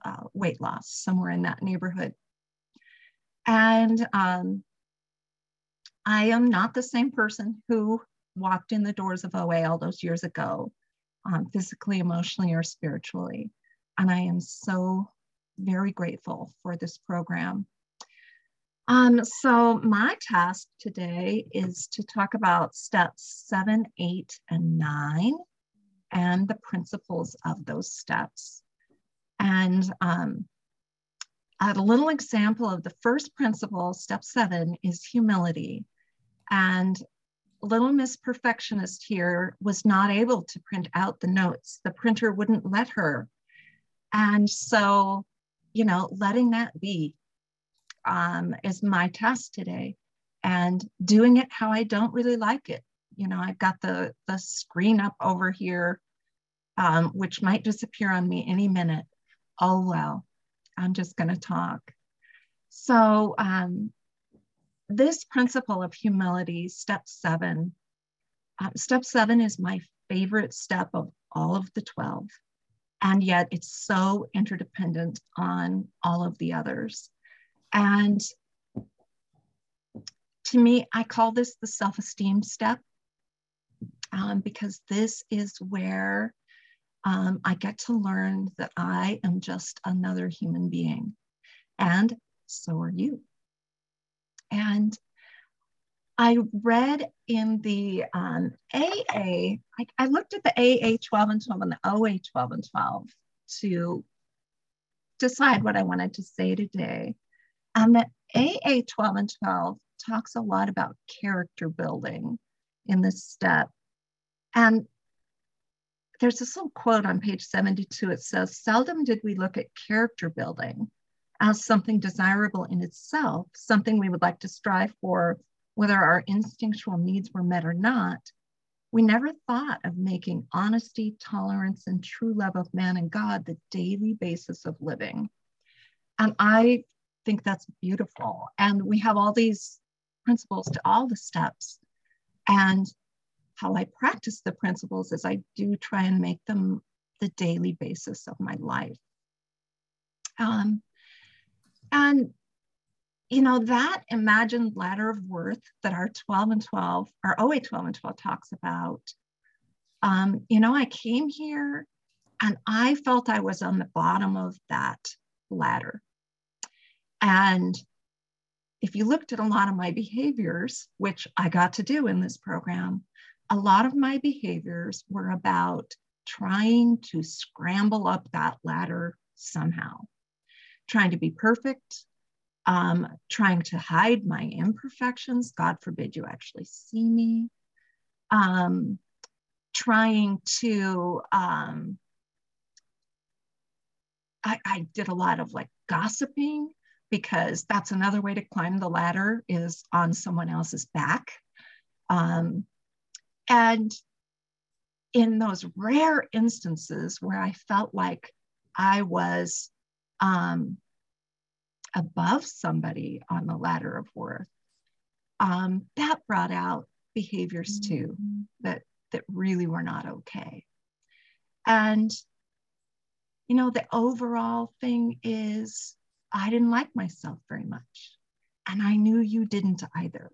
uh, weight loss, somewhere in that neighborhood. And um, I am not the same person who walked in the doors of OA all those years ago um, physically, emotionally, or spiritually. And I am so very grateful for this program. Um, so my task today is to talk about steps seven, eight, and nine, and the principles of those steps. And um, a little example of the first principle, step seven, is humility. And little Miss Perfectionist here was not able to print out the notes. The printer wouldn't let her. And so, you know, letting that be um, is my task today and doing it how I don't really like it. You know, I've got the, the screen up over here, um, which might disappear on me any minute. Oh, well, I'm just going to talk. So, um, this principle of humility, step seven, uh, step seven is my favorite step of all of the 12. And yet it's so interdependent on all of the others. And to me, I call this the self esteem step um, because this is where um, I get to learn that I am just another human being. And so are you. And I read in the um, AA, I, I, looked at the AA 12 and 12 and the OA 12 and 12 to decide what I wanted to say today. And the AA 12 and 12 talks a lot about character building in this step. And there's this little quote on page 72. It says, Seldom did we look at character building as something desirable in itself, something we would like to strive for, whether our instinctual needs were met or not, we never thought of making honesty, tolerance, and true love of man and God the daily basis of living. And I think that's beautiful. And we have all these principles to all the steps. And how I practice the principles is I do try and make them the daily basis of my life. Um, and you know, that imagined ladder of worth that our 12 and 12, our OA 12 and 12 talks about, um, you know, I came here and I felt I was on the bottom of that ladder. And if you looked at a lot of my behaviors, which I got to do in this program, a lot of my behaviors were about trying to scramble up that ladder somehow trying to be perfect, um, trying to hide my imperfections. God forbid you actually see me. Um, trying to, um, I, I did a lot of like gossiping because that's another way to climb the ladder is on someone else's back. Um, and in those rare instances where I felt like I was um, above somebody on the ladder of worth, um, that brought out behaviors too that that really were not okay. And you know, the overall thing is I didn't like myself very much. And I knew you didn't either.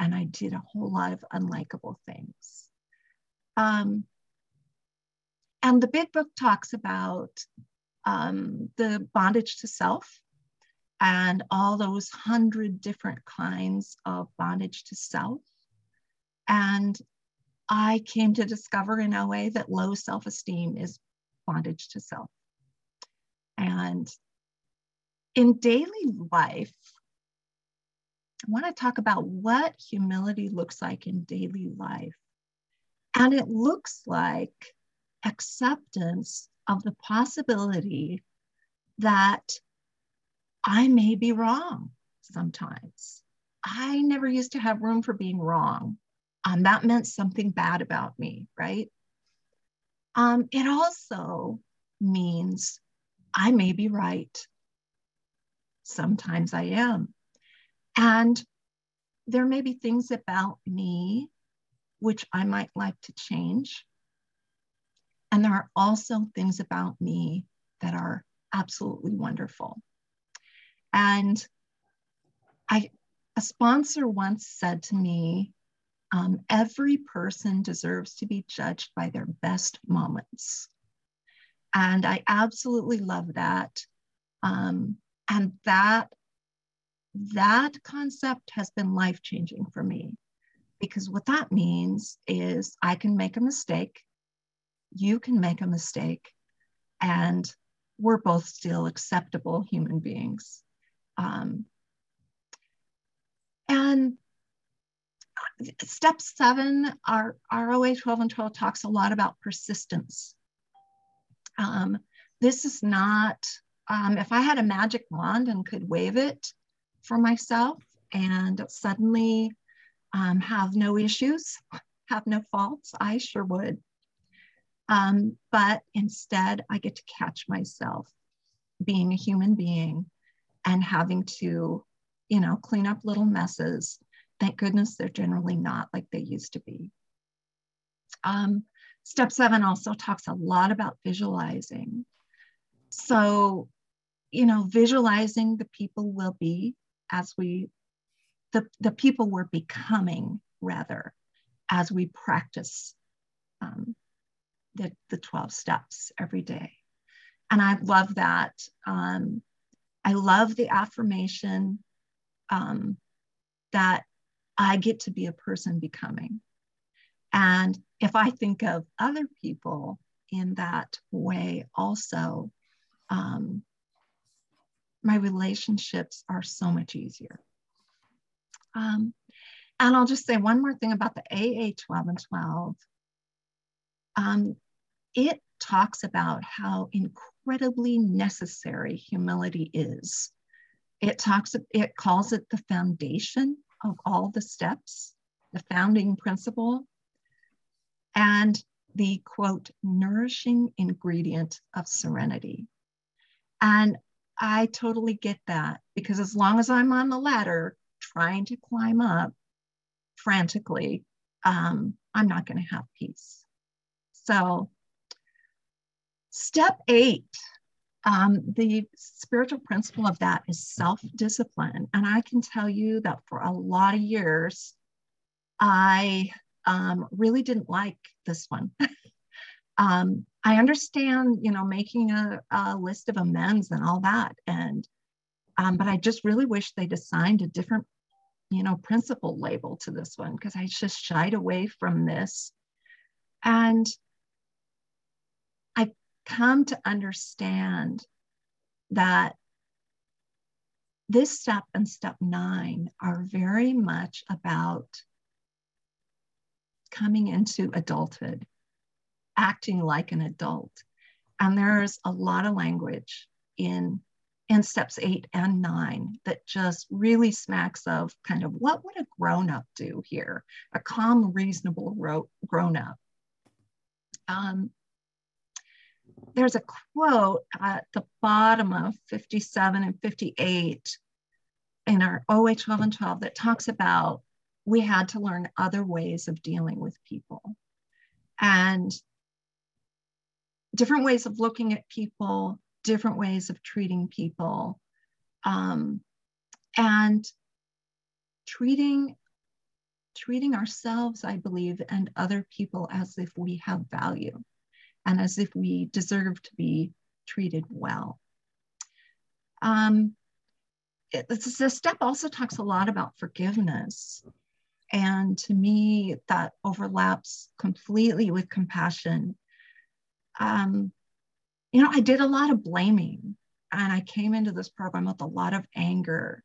And I did a whole lot of unlikable things. Um, and the big book talks about um, the bondage to self and all those hundred different kinds of bondage to self. And I came to discover in OA that low self esteem is bondage to self. And in daily life, I want to talk about what humility looks like in daily life. And it looks like acceptance of the possibility that I may be wrong sometimes. I never used to have room for being wrong. Um, that meant something bad about me, right? Um, it also means I may be right. Sometimes I am. And there may be things about me which I might like to change. And there are also things about me that are absolutely wonderful. And I, a sponsor once said to me, um, every person deserves to be judged by their best moments. And I absolutely love that. Um, and that that concept has been life changing for me because what that means is I can make a mistake, you can make a mistake, and we're both still acceptable human beings. Um, and step seven, our ROA 12 and 12 talks a lot about persistence. Um, this is not, um, if I had a magic wand and could wave it for myself and suddenly um, have no issues, have no faults, I sure would. Um, but instead, I get to catch myself being a human being and having to, you know, clean up little messes. Thank goodness they're generally not like they used to be. Um, Step seven also talks a lot about visualizing. So, you know, visualizing the people will be as we, the, the people we're becoming rather, as we practice um, the, the 12 steps every day. And I love that. Um, I love the affirmation um, that I get to be a person becoming. And if I think of other people in that way also, um, my relationships are so much easier. Um, and I'll just say one more thing about the AA 12 and 12. Um, it talks about how incredibly necessary humility is. It talks, it calls it the foundation of all the steps, the founding principle and the quote, nourishing ingredient of serenity. And I totally get that because as long as I'm on the ladder trying to climb up frantically, um, I'm not going to have peace. So, step eight, um, the spiritual principle of that is self discipline. And I can tell you that for a lot of years, I um, really didn't like this one. um, I understand, you know, making a, a, list of amends and all that, and um, but I just really wish they'd assigned a different, you know, principle label to this one because I just shied away from this, and come to understand that this step and step nine are very much about coming into adulthood, acting like an adult. And there's a lot of language in in steps eight and nine that just really smacks of kind of what would a grown up do here? A calm, reasonable grown up. Um, there's a quote at the bottom of 57 and 58 in our OA 12 and 12 that talks about we had to learn other ways of dealing with people and different ways of looking at people, different ways of treating people, um, and treating treating ourselves, I believe, and other people as if we have value and as if we deserve to be treated well. Um, it, this step also talks a lot about forgiveness. And to me, that overlaps completely with compassion. Um, you know, I did a lot of blaming and I came into this program with a lot of anger.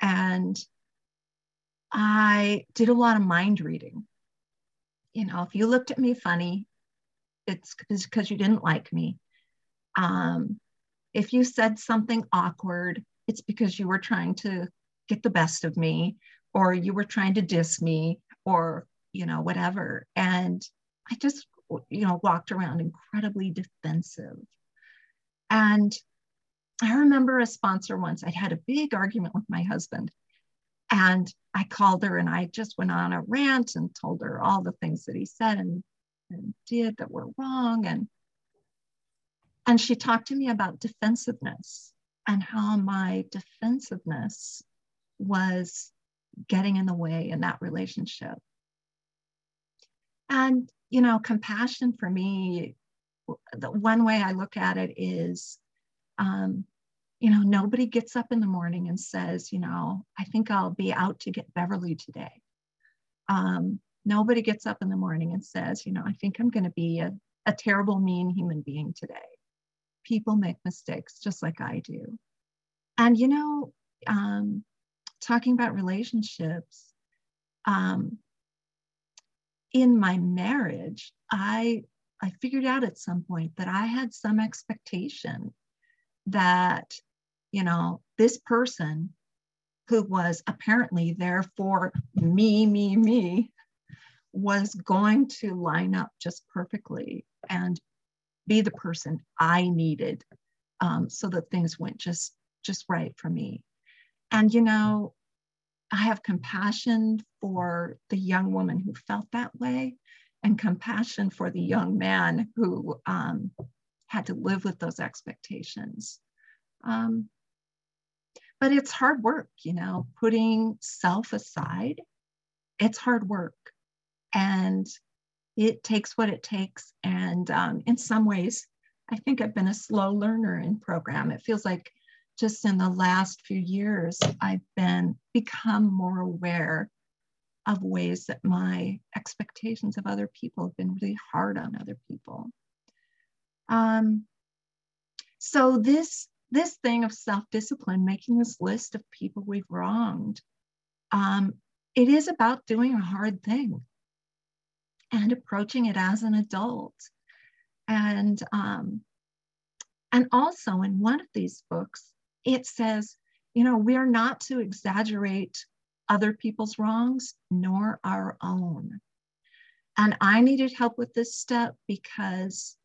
And I did a lot of mind reading. You know, if you looked at me funny, it's because you didn't like me. Um, if you said something awkward, it's because you were trying to get the best of me or you were trying to diss me or, you know, whatever. And I just, you know, walked around incredibly defensive. And I remember a sponsor once, I'd had a big argument with my husband and I called her and I just went on a rant and told her all the things that he said and, and did that were wrong. And, and she talked to me about defensiveness and how my defensiveness was getting in the way in that relationship. And, you know, compassion for me, the one way I look at it is um, you know, nobody gets up in the morning and says, you know, I think I'll be out to get Beverly today. Um, nobody gets up in the morning and says, you know, I think I'm going to be a, a terrible, mean human being today. People make mistakes just like I do. And, you know, um, talking about relationships, um, in my marriage, I I figured out at some point that I had some expectation that you know, this person who was apparently there for me, me, me, was going to line up just perfectly and be the person I needed um, so that things went just just right for me. And you know, I have compassion for the young woman who felt that way, and compassion for the young man who um, had to live with those expectations. Um, but it's hard work, you know, putting self aside. It's hard work. And it takes what it takes. And um, in some ways, I think I've been a slow learner in program. It feels like just in the last few years, I've been become more aware of ways that my expectations of other people have been really hard on other people. Um, so this this thing of self-discipline, making this list of people we've wronged, um, it is about doing a hard thing and approaching it as an adult. And um, and also in one of these books, it says, you know, we are not to exaggerate other people's wrongs nor our own. And I needed help with this step because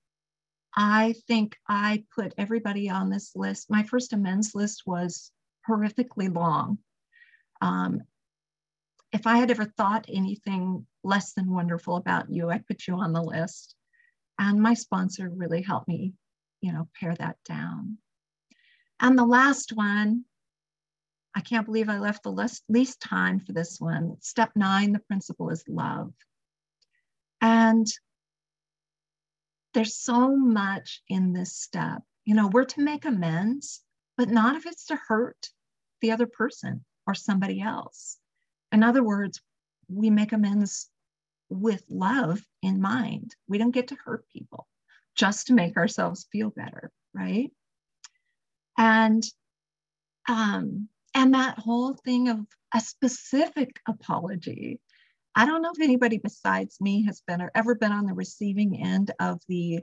I think I put everybody on this list. My first amends list was horrifically long. Um, if I had ever thought anything less than wonderful about you, I put you on the list. And my sponsor really helped me, you know, pare that down. And the last one, I can't believe I left the least, least time for this one. Step nine, the principle is love. And there's so much in this step. You know, we're to make amends, but not if it's to hurt the other person or somebody else. In other words, we make amends with love in mind. We don't get to hurt people just to make ourselves feel better, right? And um, and that whole thing of a specific apology I don't know if anybody besides me has been or ever been on the receiving end of the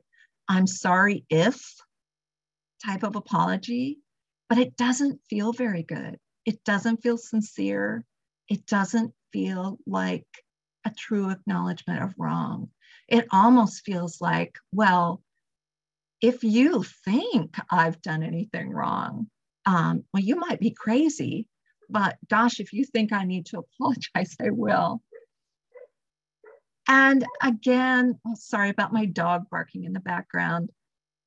I'm sorry if type of apology. but it doesn't feel very good. It doesn't feel sincere. It doesn't feel like a true acknowledgement of wrong. It almost feels like, well, if you think I've done anything wrong, um, well, you might be crazy, but gosh, if you think I need to apologize, I will. And again, oh, sorry about my dog barking in the background.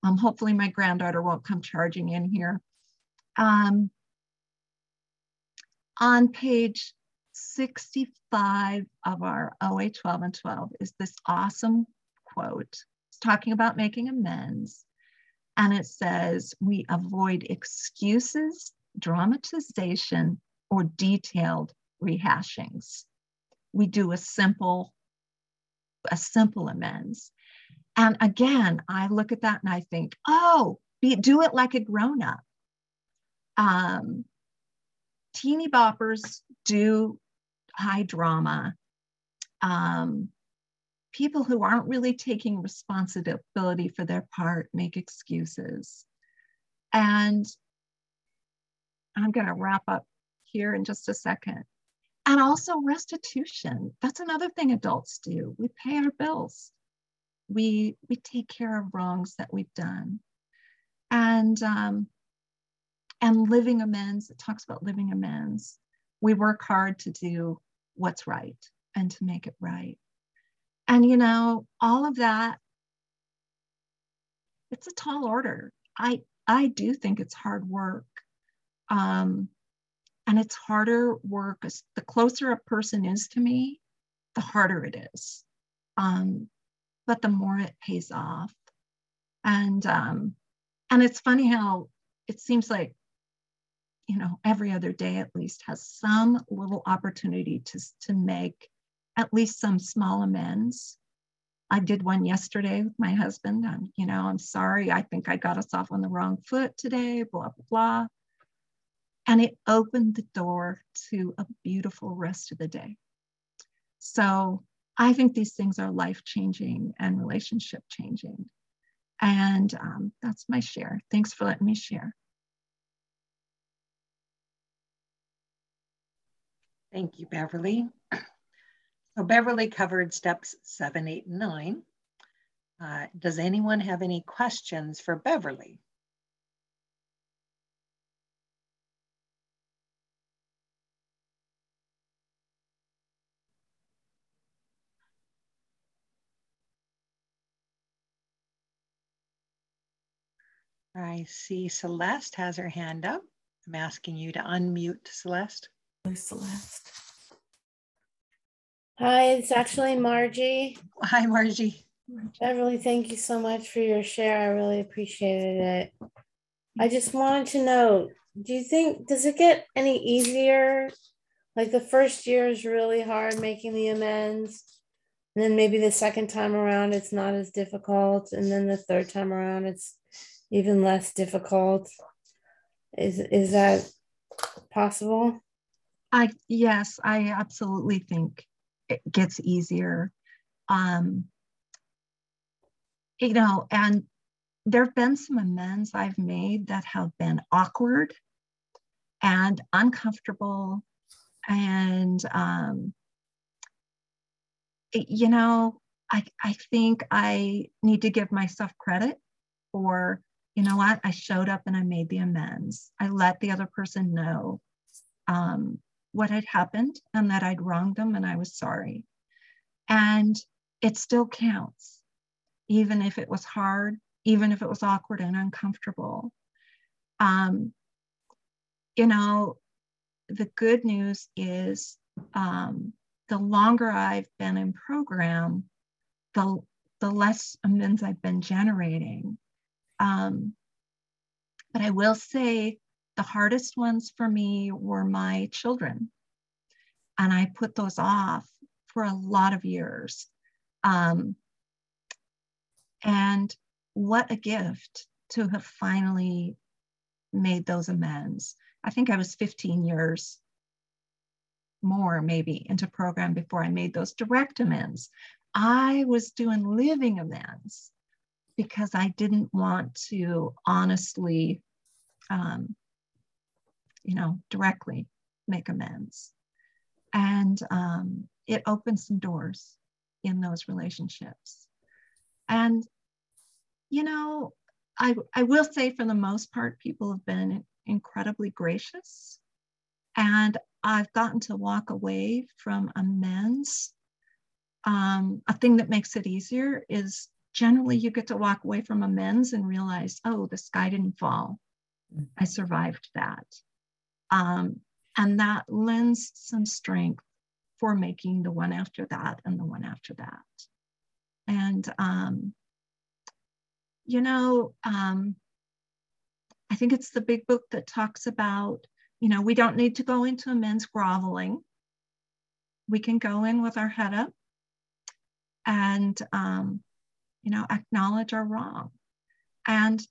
Um, hopefully my granddaughter won't come charging in here. Um, on page 65 of our OA 12 and 12 is this awesome quote. It's talking about making amends. And it says, we avoid excuses, dramatization, or detailed rehashings. We do a simple a simple amends. And again, I look at that and I think, oh, be, do it like a grown up. Um, teeny boppers do high drama. Um, people who aren't really taking responsibility for their part make excuses. And I'm going to wrap up here in just a second. And also restitution. That's another thing adults do. We pay our bills. We, we take care of wrongs that we've done. And, um, and living amends, it talks about living amends. We work hard to do what's right and to make it right. And, you know, all of that, it's a tall order. I, I do think it's hard work. Um, and it's harder work. The closer a person is to me, the harder it is. Um, but the more it pays off. And um, and it's funny how it seems like, you know, every other day at least has some little opportunity to, to make at least some small amends. I did one yesterday with my husband. And, you know, I'm sorry. I think I got us off on the wrong foot today, blah, blah, blah. And it opened the door to a beautiful rest of the day. So I think these things are life changing and relationship changing. And um, that's my share. Thanks for letting me share. Thank you, Beverly. So Beverly covered steps seven, eight, and nine. Uh, does anyone have any questions for Beverly? I see Celeste has her hand up. I'm asking you to unmute Celeste. Celeste. Hi, it's actually Margie. Hi, Margie. Beverly, thank you so much for your share. I really appreciated it. I just wanted to know, do you think, does it get any easier? Like the first year is really hard making the amends. And then maybe the second time around, it's not as difficult. And then the third time around, it's even less difficult. Is is that possible? I yes, I absolutely think it gets easier. Um, you know, and there have been some amends I've made that have been awkward and uncomfortable. And, um, it, you know, I, I think I need to give myself credit for you know what? I showed up and I made the amends. I let the other person know um, what had happened and that I'd wronged them and I was sorry. And it still counts, even if it was hard, even if it was awkward and uncomfortable. Um, you know, the good news is um, the longer I've been in program, the, the less amends I've been generating. Um, but I will say the hardest ones for me were my children. And I put those off for a lot of years. Um, and what a gift to have finally made those amends. I think I was 15 years more maybe into program before I made those direct amends. I was doing living amends because I didn't want to honestly um, you know, directly make amends. And um, it opens some doors in those relationships. And, you know, I, I will say for the most part, people have been incredibly gracious. And I've gotten to walk away from amends. Um, a thing that makes it easier is generally you get to walk away from amends and realize, oh, the sky didn't fall. I survived that. Um, and that lends some strength for making the one after that and the one after that. And, um, you know, um, I think it's the big book that talks about, you know, we don't need to go into amends groveling. We can go in with our head up and, um, you know, acknowledge our wrong. And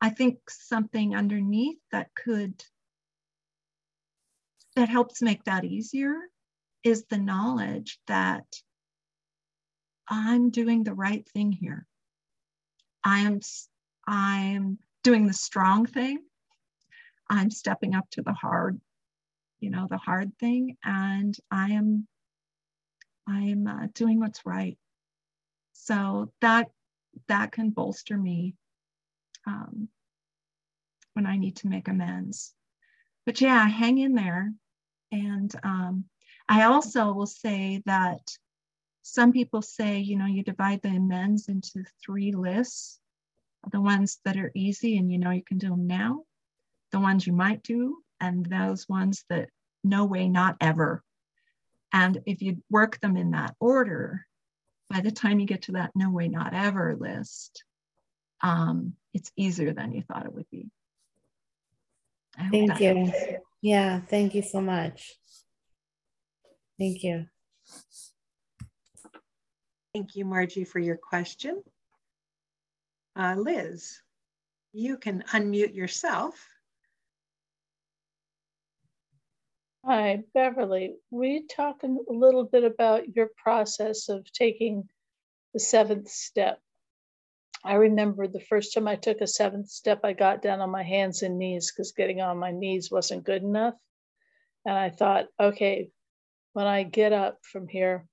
I think something underneath that could, that helps make that easier is the knowledge that I'm doing the right thing here. I am I'm doing the strong thing. I'm stepping up to the hard, you know, the hard thing, and I am I am uh, doing what's right. So that that can bolster me um, when I need to make amends. But yeah, hang in there, and um, I also will say that some people say, you know, you divide the amends into three lists the ones that are easy and you know you can do them now, the ones you might do, and those ones that no way, not ever. And if you work them in that order, by the time you get to that no way, not ever list, um, it's easier than you thought it would be. Thank you. Yeah, thank you so much. Thank you. Thank you, Margie, for your question. Uh, Liz, you can unmute yourself. Hi, Beverly. We talk a little bit about your process of taking the seventh step. I remember the first time I took a seventh step, I got down on my hands and knees because getting on my knees wasn't good enough. And I thought, okay, when I get up from here,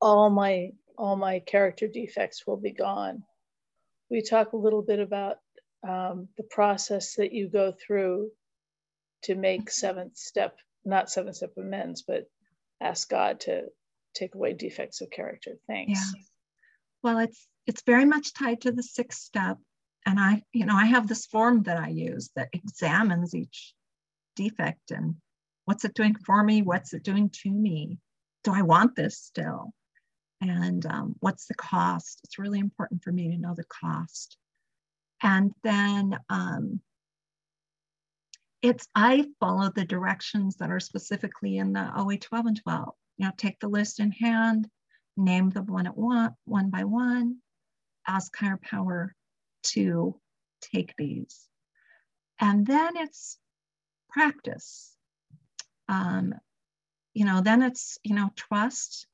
all my all my character defects will be gone. We talk a little bit about um, the process that you go through to make seventh step, not seventh step amends, but ask God to take away defects of character. Thanks. Yeah. Well, it's it's very much tied to the sixth step. And I, you know, I have this form that I use that examines each defect and What's it doing for me? What's it doing to me? Do I want this still? And um, what's the cost? It's really important for me to know the cost. And then um, it's, I follow the directions that are specifically in the OA 12 and 12. You know, take the list in hand, name them one at one, one by one, ask higher power to take these. And then it's practice um, you know, then it's, you know, trust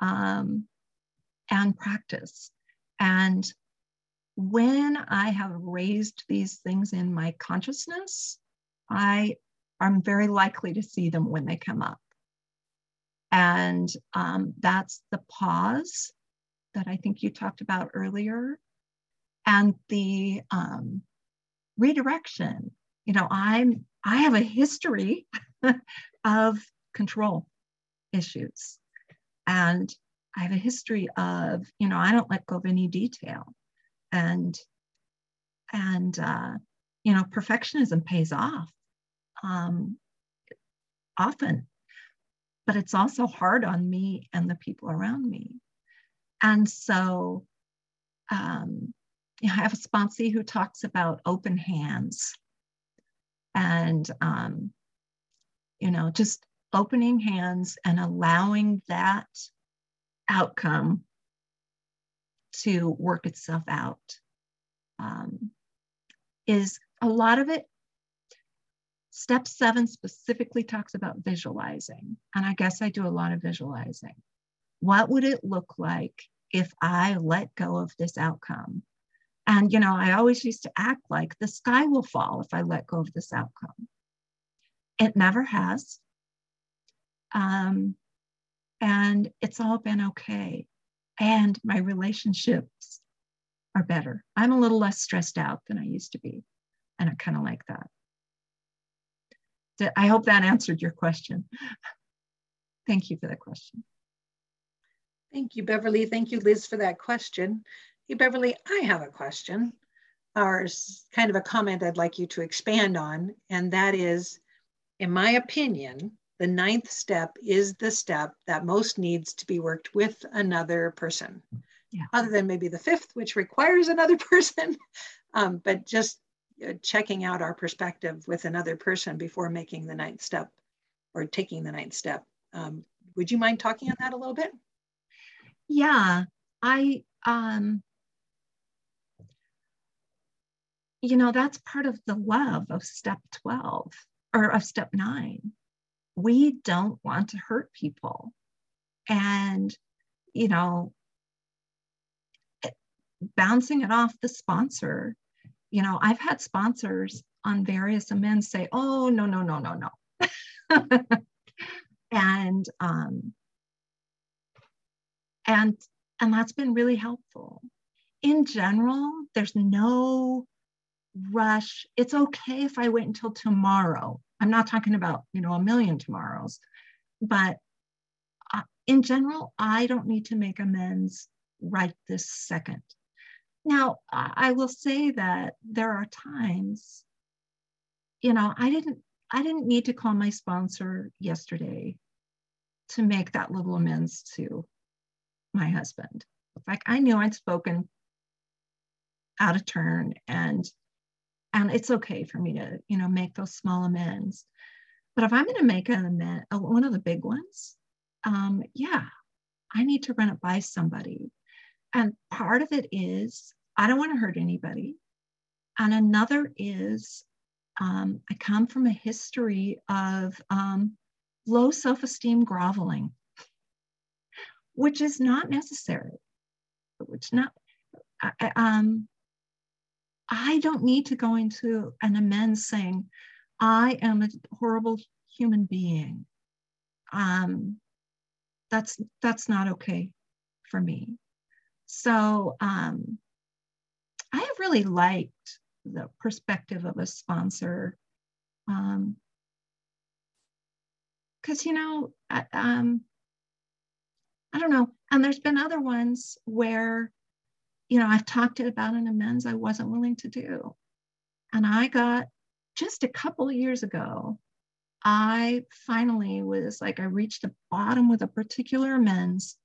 um, and practice. And when I have raised these things in my consciousness, I am very likely to see them when they come up. And um, that's the pause that I think you talked about earlier, and the um, redirection. You know, I'm I have a history of control issues. And I have a history of, you know, I don't let go of any detail. And, and, uh, you know, perfectionism pays off um, often, but it's also hard on me and the people around me. And so, um, I have a sponsee who talks about open hands. And um, you know, just opening hands and allowing that outcome to work itself out um, is a lot of it. Step seven specifically talks about visualizing. And I guess I do a lot of visualizing. What would it look like if I let go of this outcome? And, you know, I always used to act like the sky will fall if I let go of this outcome. It never has. Um, and it's all been okay. And my relationships are better. I'm a little less stressed out than I used to be. And I kind of like that. I hope that answered your question. Thank you for the question. Thank you, Beverly. Thank you, Liz, for that question. Hey, Beverly, I have a question, or kind of a comment I'd like you to expand on, and that is, in my opinion, the ninth step is the step that most needs to be worked with another person. Yeah. Other than maybe the fifth, which requires another person, um, but just uh, checking out our perspective with another person before making the ninth step or taking the ninth step. Um, would you mind talking on that a little bit? Yeah, I, um, you know, that's part of the love of step 12 or of step nine we don't want to hurt people. And, you know, bouncing it off the sponsor, you know, I've had sponsors on various amends say, oh, no, no, no, no, no. and, um, and, and that's been really helpful. In general, there's no rush. It's okay if I wait until tomorrow I'm not talking about, you know, a million tomorrows, but uh, in general, I don't need to make amends right this second. Now, I will say that there are times, you know, I didn't I didn't need to call my sponsor yesterday to make that little amends to my husband. Like I knew I'd spoken out of turn and and it's okay for me to you know make those small amends. But if i'm going to make an amend one of the big ones um, yeah i need to run it by somebody. And part of it is i don't want to hurt anybody. And another is um, i come from a history of um, low self-esteem groveling which is not necessary which not um, I don't need to go into an amends saying, I am a horrible human being. Um, that's that's not okay for me. So um, I have really liked the perspective of a sponsor. Because, um, you know, I, um, I don't know. And there's been other ones where you know, I've talked about an amends I wasn't willing to do. And I got just a couple of years ago, I finally was like, I reached the bottom with a particular amends.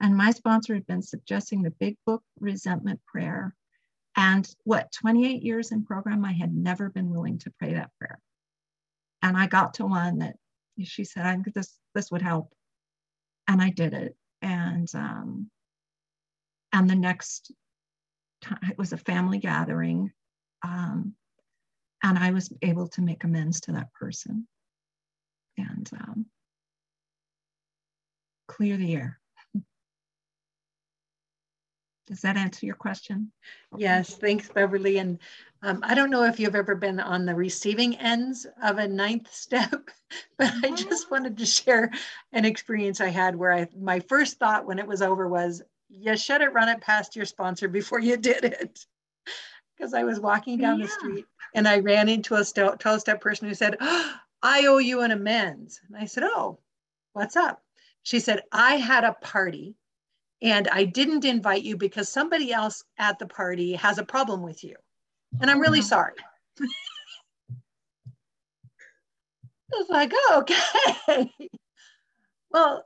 And my sponsor had been suggesting the big book resentment prayer. And what, 28 years in program, I had never been willing to pray that prayer. And I got to one that she said, I this, this would help. And I did it. And um, and the next time it was a family gathering. Um, and I was able to make amends to that person and um, clear the air. Does that answer your question? Yes, thanks, Beverly. And um, I don't know if you've ever been on the receiving ends of a ninth step, but I just wanted to share an experience I had where I my first thought when it was over was, you should have run it past your sponsor before you did it. Because I was walking down yeah. the street and I ran into a 12 step person who said, oh, I owe you an amends. And I said, Oh, what's up? She said, I had a party and I didn't invite you because somebody else at the party has a problem with you. And I'm really mm-hmm. sorry. I was like, oh, okay. well,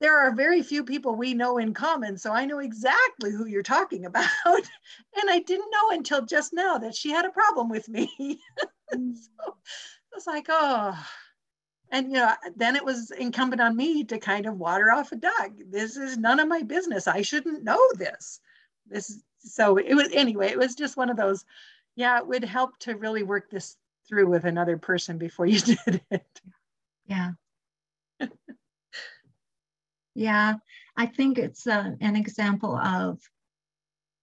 there are very few people we know in common. So I know exactly who you're talking about. and I didn't know until just now that she had a problem with me. so mm-hmm. I was like, oh. And you know, then it was incumbent on me to kind of water off a duck. This is none of my business. I shouldn't know this. This so it was anyway, it was just one of those, yeah, it would help to really work this through with another person before you did it. Yeah. Yeah, I think it's uh, an example of,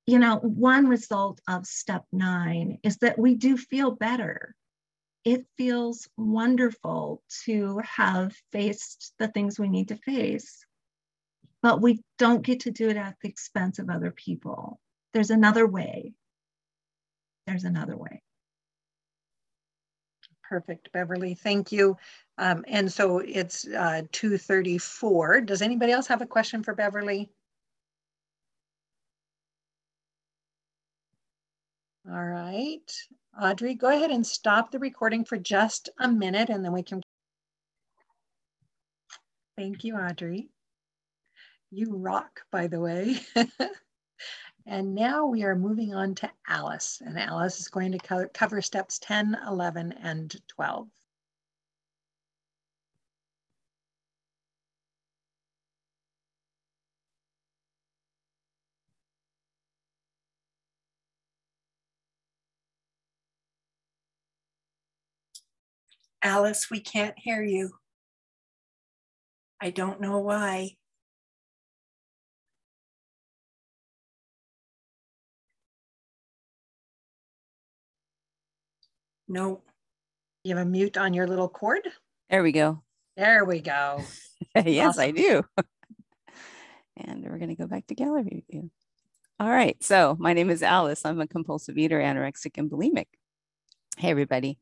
you know, one result of step nine is that we do feel better. it feels wonderful to have faced the things we need to face, but we don't get to do it at the expense of other people. There's another way. There's another way. Perfect, Beverly. Thank you. Um, and so it's uh, 234. Does anybody else have a question for Beverly? All right. Audrey, go ahead and stop the recording for just a minute and then we can. Thank you, Audrey. You rock, by the way. and now we are moving on to Alice, and Alice is going to co cover steps 10, 11, and 12. Alice, we can't hear you. I don't know why. No. You have a mute on your little cord? There we go. There we go. yes, awesome. I do. and we're going to go back to gallery view. All right. So my name is Alice. I'm a compulsive eater, anorexic, and bulimic. Hey, everybody.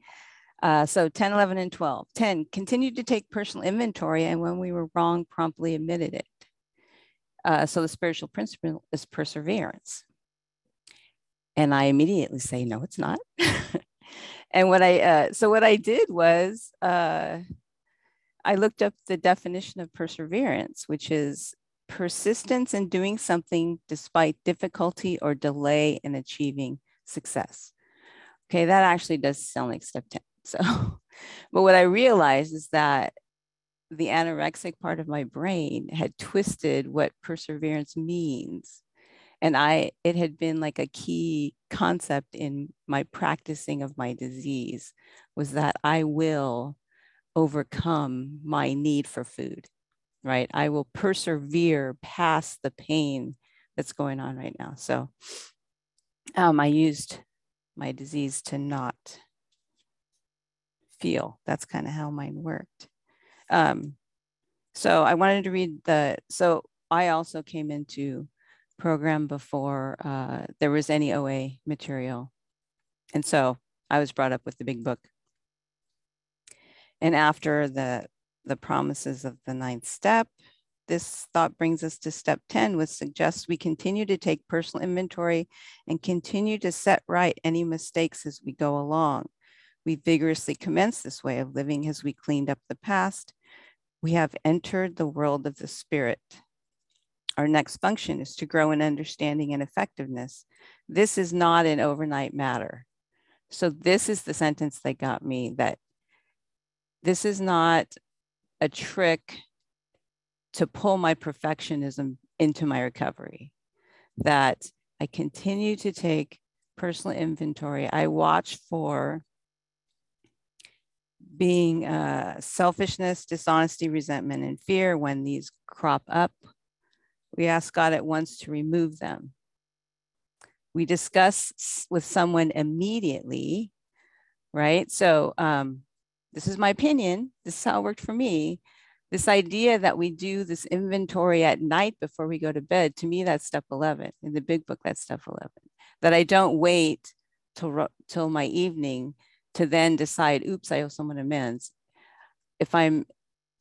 Uh, so 10, 11, and 12. 10, continued to take personal inventory and when we were wrong, promptly admitted it. Uh, so the spiritual principle is perseverance. And I immediately say, no, it's not. and what I, uh, so what I did was uh, I looked up the definition of perseverance, which is persistence in doing something despite difficulty or delay in achieving success. Okay, that actually does sound like step 10. So, but what I realized is that the anorexic part of my brain had twisted what perseverance means. And I, it had been like a key concept in my practicing of my disease was that I will overcome my need for food, right? I will persevere past the pain that's going on right now. So um, I used my disease to not feel. That's kind of how mine worked. Um, so I wanted to read the, so I also came into program before uh, there was any OA material. And so I was brought up with the big book. And after the, the promises of the ninth step, this thought brings us to step 10, which suggests we continue to take personal inventory and continue to set right any mistakes as we go along. We vigorously commence this way of living as we cleaned up the past. We have entered the world of the spirit. Our next function is to grow in understanding and effectiveness. This is not an overnight matter. So, this is the sentence that got me that this is not a trick to pull my perfectionism into my recovery, that I continue to take personal inventory. I watch for being uh, selfishness, dishonesty, resentment, and fear, when these crop up, we ask God at once to remove them. We discuss with someone immediately, right? So, um, this is my opinion. This is how it worked for me. This idea that we do this inventory at night before we go to bed, to me, that's step 11. In the big book, that's step 11. That I don't wait till, till my evening to then decide, oops, I owe someone amends. If I'm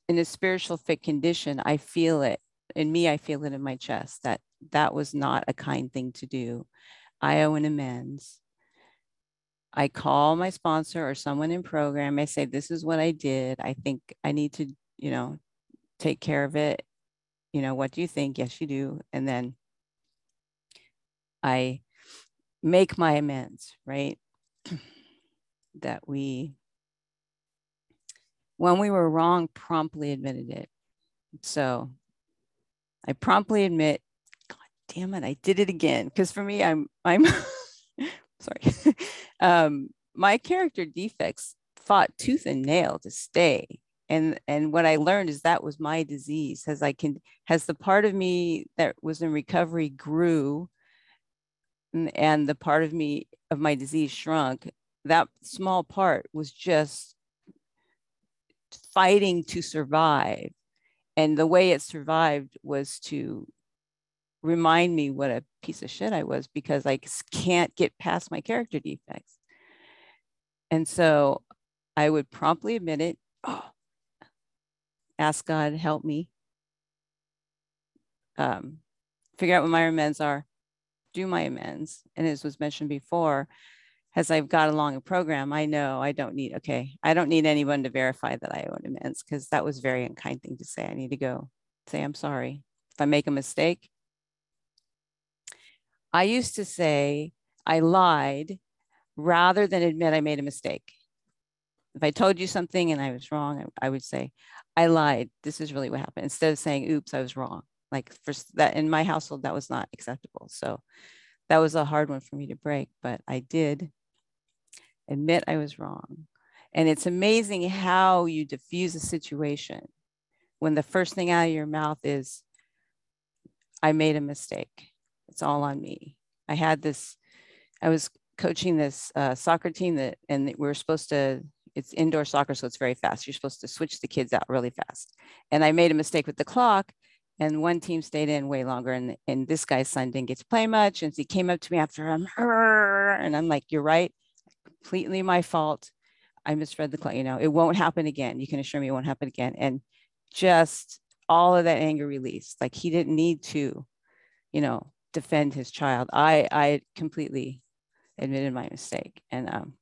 in a spiritual fit condition, I feel it in me, I feel it in my chest that that was not a kind thing to do. I owe an amends. I call my sponsor or someone in program. I say, This is what I did. I think I need to, you know, take care of it. You know, what do you think? Yes, you do. And then I make my amends, right? that we, when we were wrong, promptly admitted it. So I promptly admit, God damn it, I did it again. Because for me, I'm, I'm, sorry, um, my character defects fought tooth and nail to stay. And, and what I learned is that was my disease as I can, has the part of me that was in recovery grew and, and the part of me of my disease shrunk that small part was just fighting to survive. And the way it survived was to remind me what a piece of shit I was because I can't get past my character defects. And so I would promptly admit it. Oh, ask God, help me. Um, figure out what my amends are, do my amends. And as was mentioned before, as I've got along a program, I know I don't need, okay, I don't need anyone to verify that I owe amends because that was very unkind thing to say. I need to go say, I'm sorry. If I make a mistake, I used to say I lied rather than admit I made a mistake. If I told you something and I was wrong, I, I would say, I lied. This is really what happened. Instead of saying, oops, I was wrong. Like for that in my household, that was not acceptable. So that was a hard one for me to break, but I did admit I was wrong. And it's amazing how you diffuse a situation when the first thing out of your mouth is, I made a mistake. It's all on me. I had this, I was coaching this uh, soccer team that, and we were supposed to, it's indoor soccer, so it's very fast. You're supposed to switch the kids out really fast. And I made a mistake with the clock and one team stayed in way longer and, and this guy's son didn't get to play much and he came up to me after i'm her. and i'm like you're right completely my fault. I misread the clock you know it won't happen again. You can assure me it won't happen again. And just all of that anger released like he didn't need to you know defend his child. I i completely admitted my mistake. And um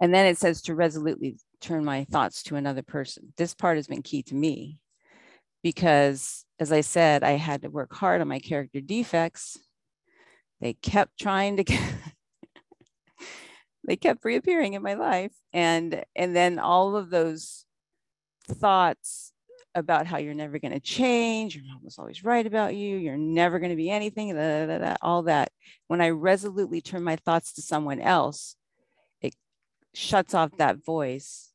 and then it says to resolutely turn my thoughts to another person. This part has been key to me because as I said, I had to work hard on my character defects. They kept trying to they kept reappearing in my life. And, and then all of those thoughts about how you're never going to change, your mom was always right about you, you're never going to be anything, da, da, da, all that. When I resolutely turn my thoughts to someone else, it shuts off that voice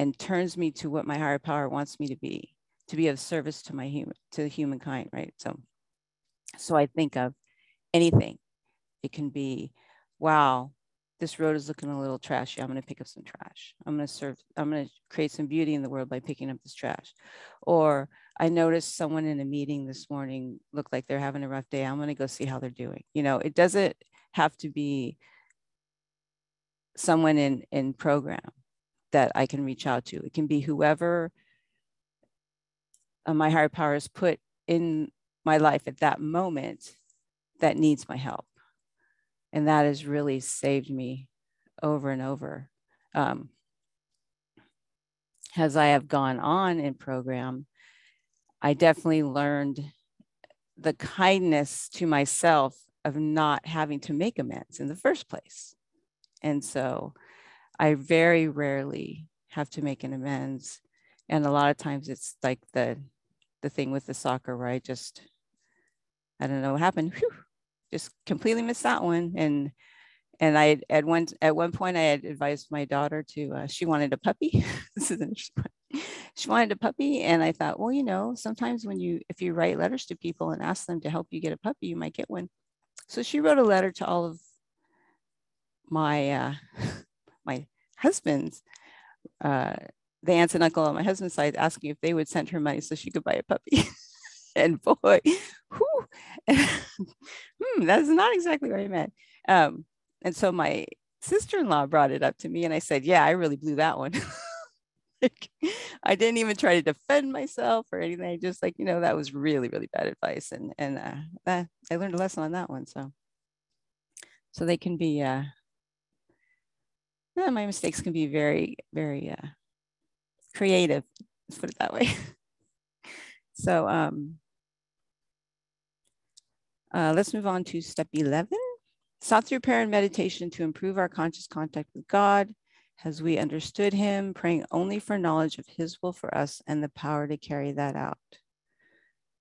and turns me to what my higher power wants me to be to be of service to my human to humankind right so so i think of anything it can be wow this road is looking a little trashy i'm going to pick up some trash. I'm going to serve i'm going to create some beauty in the world by picking up this trash. Or i noticed someone in a meeting this morning looked like they're having a rough day i'm going to go see how they're doing. You know it doesn't have to be someone in in program that i can reach out to. It can be whoever uh, my higher power is put in my life at that moment that needs my help. And that has really saved me over and over. Um, as I have gone on in program, I definitely learned the kindness to myself of not having to make amends in the first place. And so I very rarely have to make an amends and a lot of times it's like the the thing with the soccer where I just I don't know what happened. Whew, just completely missed that one. And and I at one at one point I had advised my daughter to uh, she wanted a puppy. this is interesting. She wanted a puppy, and I thought, well, you know, sometimes when you if you write letters to people and ask them to help you get a puppy, you might get one. So she wrote a letter to all of my uh, my husband's uh, the aunts and uncle on my husband's side asking if they would send her money so she could buy a puppy. and boy, whew, hmm, that's not exactly what I meant. Um, and so my sister-in-law brought it up to me and I said, yeah, I really blew that one. I didn't even try to defend myself or anything. I just like, you know, that was really, really bad advice. And, and uh, I learned a lesson on that one. So, so they can be, uh, yeah, my mistakes can be very, very uh, creative. Let's put it that way. So um, uh, let's move on to step 11. Sought through prayer and meditation to improve our conscious contact with God as we understood him, praying only for knowledge of his will for us and the power to carry that out.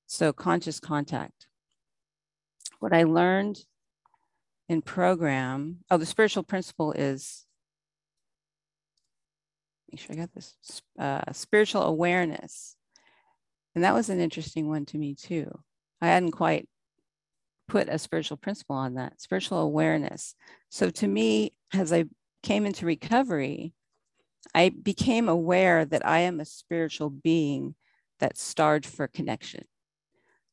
So conscious contact. What I learned in program, oh, the spiritual principle is make sure I got this uh, spiritual awareness. And that was an interesting one to me too. I hadn't quite put a spiritual principle on that spiritual awareness. So to me, as I came into recovery, I became aware that I am a spiritual being that starved for connection,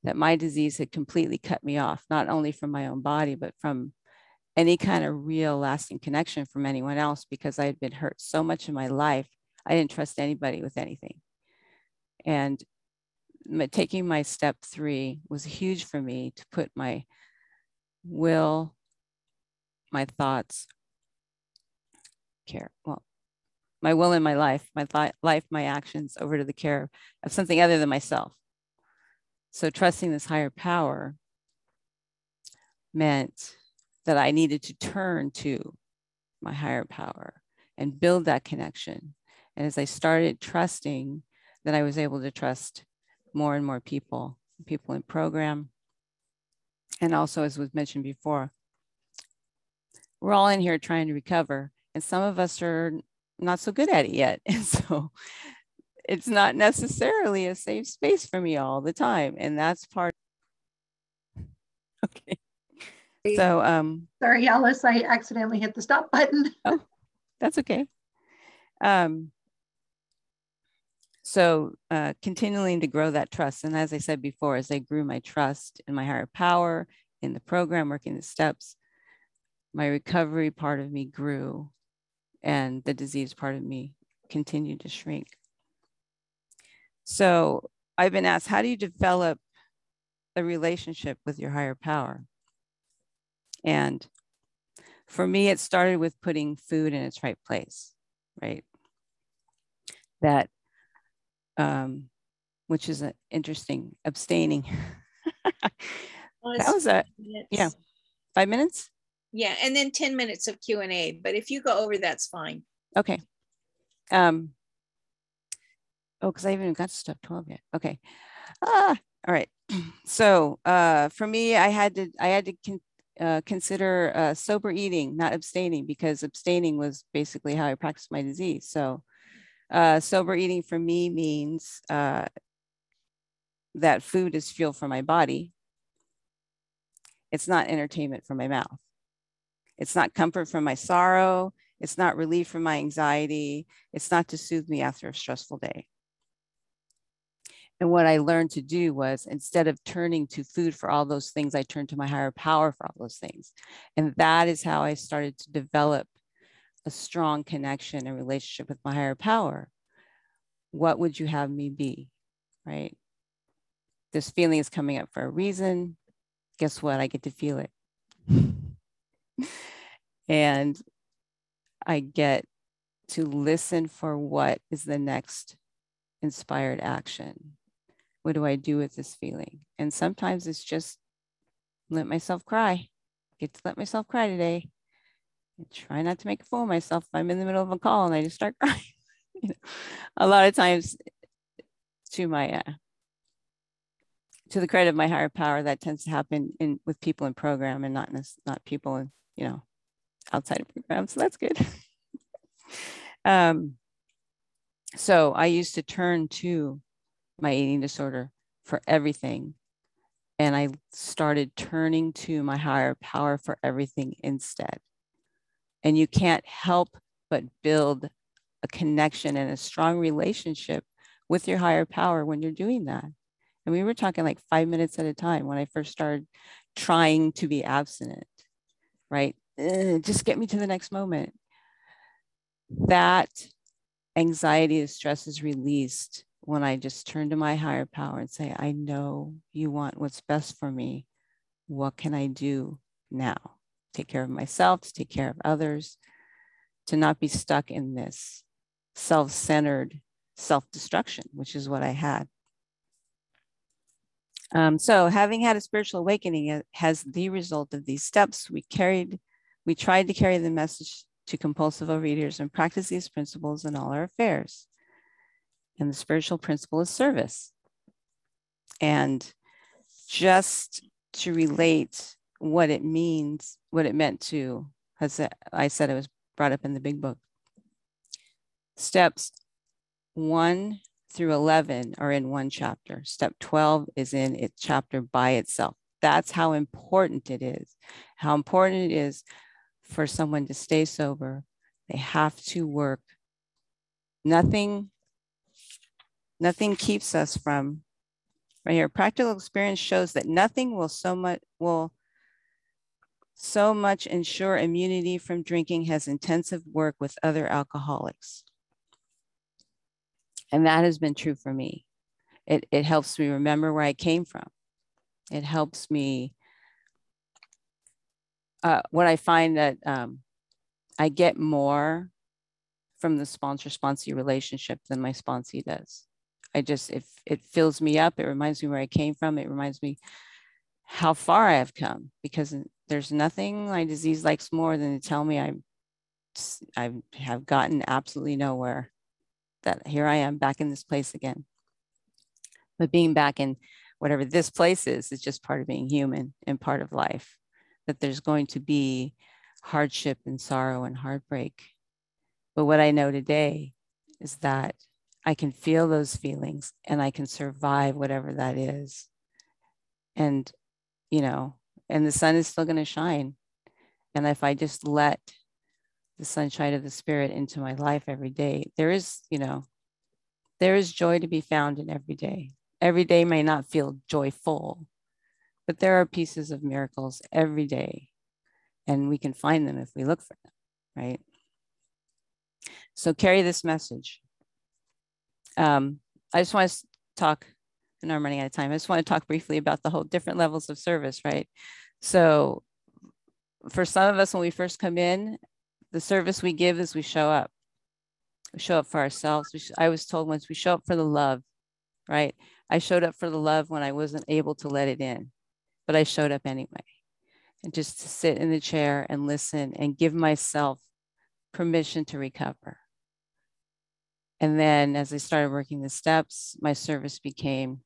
that my disease had completely cut me off, not only from my own body, but from any kind of real lasting connection from anyone else because I had been hurt so much in my life. I didn't trust anybody with anything. And taking my step three was huge for me to put my will, my thoughts, care, well, my will and my life, my th- life, my actions over to the care of something other than myself. So trusting this higher power meant that I needed to turn to my higher power and build that connection. And as I started trusting, then I was able to trust more and more people, people in program. And also, as was mentioned before, we're all in here trying to recover, and some of us are not so good at it yet. And so it's not necessarily a safe space for me all the time. And that's part. Okay. So, um, sorry, Alice, I accidentally hit the stop button. oh, that's okay. Um, so, uh, continuing to grow that trust. And as I said before, as I grew my trust in my higher power, in the program, working the steps, my recovery part of me grew and the disease part of me continued to shrink. So, I've been asked, how do you develop a relationship with your higher power? And for me, it started with putting food in its right place, right? That, um, which is an interesting abstaining. that was a, yeah, five minutes? Yeah, and then 10 minutes of Q&A, but if you go over, that's fine. Okay. Um, oh, because I haven't even got to step 12 yet. Okay. Ah, all right. So uh, for me, I had to I had to con uh, consider uh, sober eating, not abstaining, because abstaining was basically how I practiced my disease. So, uh, sober eating for me means uh, that food is fuel for my body. It's not entertainment for my mouth. It's not comfort from my sorrow. It's not relief from my anxiety. It's not to soothe me after a stressful day. And what I learned to do was instead of turning to food for all those things, I turned to my higher power for all those things. And that is how I started to develop a strong connection and relationship with my higher power. What would you have me be? Right? This feeling is coming up for a reason. Guess what? I get to feel it. and I get to listen for what is the next inspired action what do I do with this feeling? And sometimes it's just let myself cry. Get to let myself cry today. And try not to make a fool of myself if I'm in the middle of a call and I just start crying. you know, a lot of times to my uh, to the credit of my higher power, that tends to happen in with people in program and not not people in, you know outside of program. So that's good. um, so I used to turn to my eating disorder for everything. And I started turning to my higher power for everything instead. And you can't help but build a connection and a strong relationship with your higher power when you're doing that. And we were talking like five minutes at a time when I first started trying to be abstinent, right? Ugh, just get me to the next moment. That anxiety and stress is released when I just turn to my higher power and say, I know you want what's best for me. What can I do now? Take care of myself, to take care of others, to not be stuck in this self centered self destruction, which is what I had. Um, so, having had a spiritual awakening has the result of these steps. We carried, we tried to carry the message to compulsive overeaters and practice these principles in all our affairs. And the spiritual principle is service. And just to relate what it means, what it meant to, as I said, it was brought up in the big book. Steps one through 11 are in one chapter. Step 12 is in its chapter by itself. That's how important it is. How important it is for someone to stay sober. They have to work. Nothing, nothing keeps us from right here. Practical experience shows that nothing will so much will so much ensure immunity from drinking has intensive work with other alcoholics. And that has been true for me. It, it helps me remember where I came from. It helps me. Uh, what I find that um, I get more from the sponsor sponsee relationship than my sponsee does. I just, if it fills me up, it reminds me where I came from. It reminds me how far I have come because there's nothing my disease likes more than to tell me I'm, I have gotten absolutely nowhere. That here I am back in this place again. But being back in whatever this place is, is just part of being human and part of life. That there's going to be hardship and sorrow and heartbreak. But what I know today is that I can feel those feelings and I can survive whatever that is. And, you know, and the sun is still going to shine. And if I just let the sunshine of the spirit into my life every day, there is, you know, there is joy to be found in every day. Every day may not feel joyful, but there are pieces of miracles every day, and we can find them if we look for them, right? So carry this message. Um, I just want to talk and I'm running out of time. I just want to talk briefly about the whole different levels of service, right? So for some of us, when we first come in, the service we give is we show up. We show up for ourselves. I was told once we show up for the love, right? I showed up for the love when I wasn't able to let it in, but I showed up anyway. And just to sit in the chair and listen and give myself permission to recover. And then as I started working the steps, my service became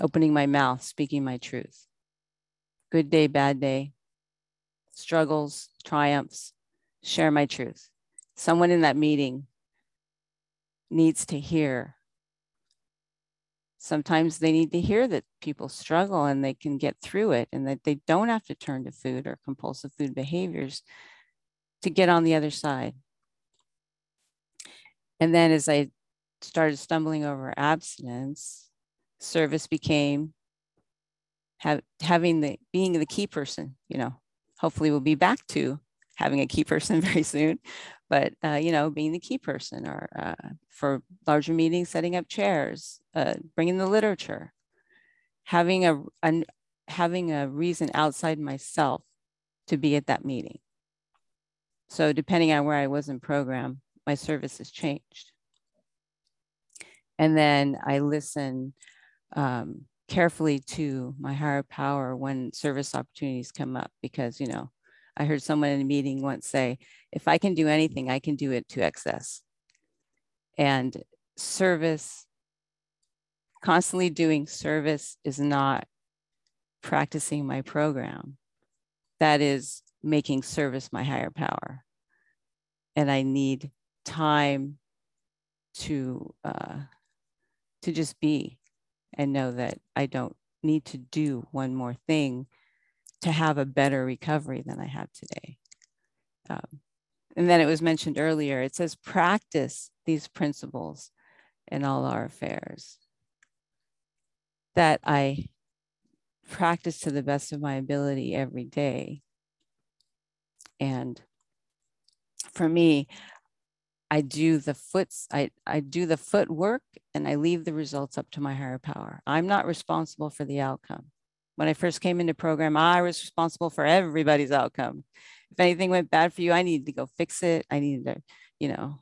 opening my mouth, speaking my truth. Good day, bad day, struggles, triumphs, share my truth. Someone in that meeting needs to hear. Sometimes they need to hear that people struggle and they can get through it and that they don't have to turn to food or compulsive food behaviors to get on the other side. And then as I started stumbling over abstinence, service became have, having the being the key person, you know, hopefully we'll be back to having a key person very soon, but uh, you know, being the key person or uh, for larger meetings, setting up chairs, uh, bringing the literature, having a, a having a reason outside myself to be at that meeting. So depending on where I was in program, my service has changed. And then I listen um, carefully to my higher power when service opportunities come up because, you know, I heard someone in a meeting once say, if I can do anything, I can do it to excess. And service, constantly doing service is not practicing my program. That is making service my higher power. And I need time to uh, to just be and know that I don't need to do one more thing to have a better recovery than I have today. Um, and then it was mentioned earlier, it says practice these principles in all our affairs. That I practice to the best of my ability every day. And for me, I do the foots, I, I do the footwork and I leave the results up to my higher power. I'm not responsible for the outcome. When I first came into program, I was responsible for everybody's outcome. If anything went bad for you, I needed to go fix it. I needed to, you know,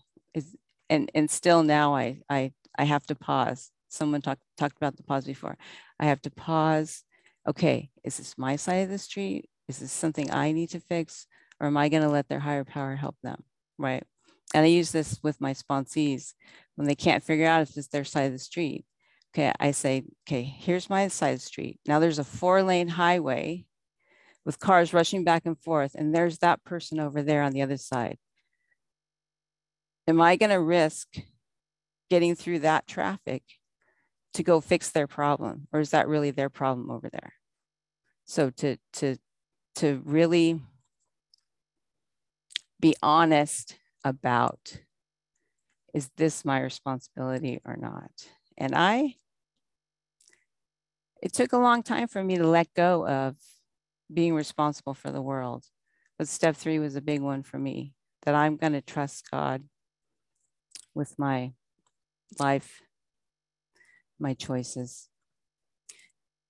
and and still now I I I have to pause. Someone talked talked about the pause before. I have to pause. Okay, is this my side of the street? Is this something I need to fix? Or am I going to let their higher power help them? Right and I use this with my sponsees when they can't figure out if it's their side of the street. Okay, I say, okay, here's my side of the street. Now there's a four lane highway with cars rushing back and forth, and there's that person over there on the other side. Am I going to risk getting through that traffic to go fix their problem? Or is that really their problem over there? So to to to really be honest about is this my responsibility or not? And I, it took a long time for me to let go of being responsible for the world. But step three was a big one for me that I'm going to trust God with my life, my choices.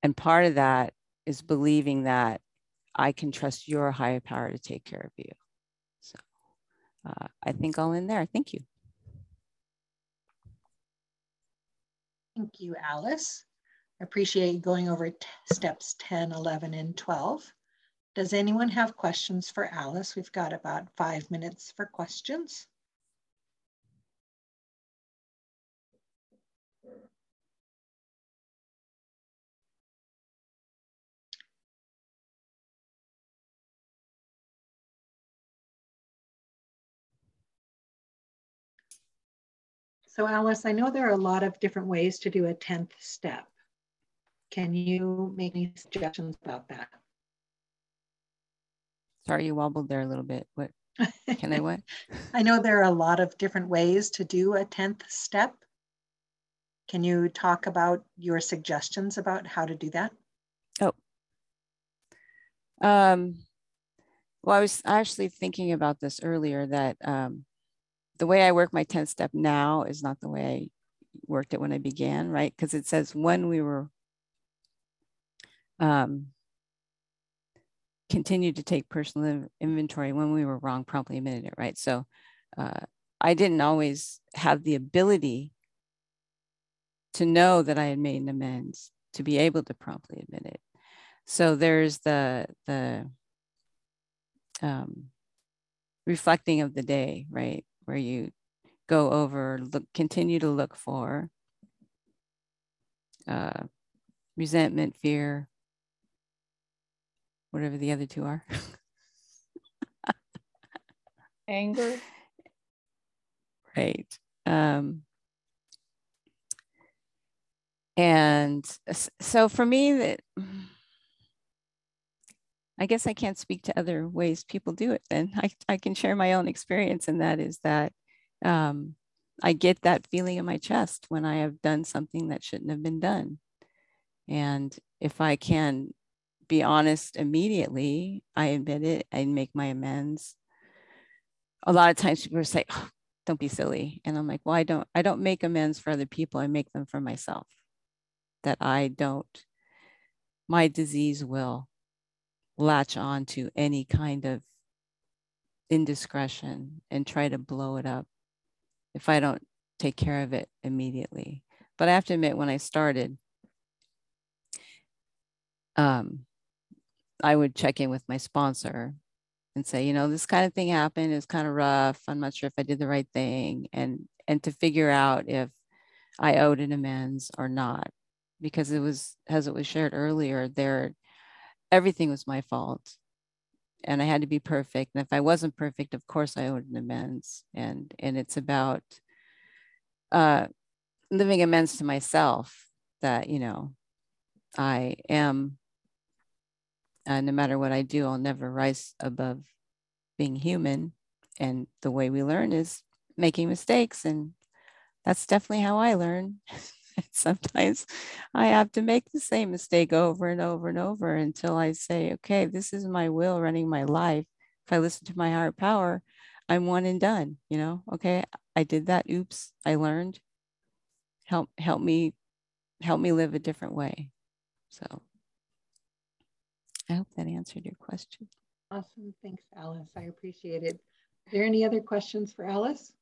And part of that is believing that I can trust your higher power to take care of you. Uh, I think I'll end there. Thank you. Thank you, Alice. I appreciate going over steps 10, 11, and 12. Does anyone have questions for Alice? We've got about five minutes for questions. So Alice, I know there are a lot of different ways to do a 10th step. Can you make any suggestions about that? Sorry, you wobbled there a little bit. What can I what? I know there are a lot of different ways to do a 10th step. Can you talk about your suggestions about how to do that? Oh. Um, well, I was actually thinking about this earlier that um, the way I work my 10th step now is not the way I worked it when I began, right? Because it says when we were um, continued to take personal inventory when we were wrong, promptly admitted it, right? So uh, I didn't always have the ability to know that I had made an amends, to be able to promptly admit it. So there's the the um, reflecting of the day, right? Where you go over, look, continue to look for uh, resentment, fear, whatever the other two are. Anger. Right. Um, and so for me, that I guess I can't speak to other ways people do it then. I, I can share my own experience, and that is that um, I get that feeling in my chest when I have done something that shouldn't have been done. And if I can be honest immediately, I admit it, I make my amends. A lot of times people say, oh, don't be silly. And I'm like, well, I don't, I don't make amends for other people. I make them for myself. That I don't, my disease will latch on to any kind of indiscretion and try to blow it up if I don't take care of it immediately. But I have to admit, when I started, um, I would check in with my sponsor and say, you know, this kind of thing happened. It's kind of rough. I'm not sure if I did the right thing, and and to figure out if I owed an amends or not, because it was, as it was shared earlier, there everything was my fault and I had to be perfect. And if I wasn't perfect, of course I owed an amends. And and it's about uh, living amends to myself that you know I am. Uh, no matter what I do, I'll never rise above being human. And the way we learn is making mistakes, and that's definitely how I learn. sometimes I have to make the same mistake over and over and over until I say, okay, this is my will running my life. If I listen to my higher power, I'm one and done, you know, okay, I did that. Oops, I learned. Help help me help me live a different way. So I hope that answered your question. Awesome. Thanks, Alice. I appreciate it. Are there any other questions for Alice?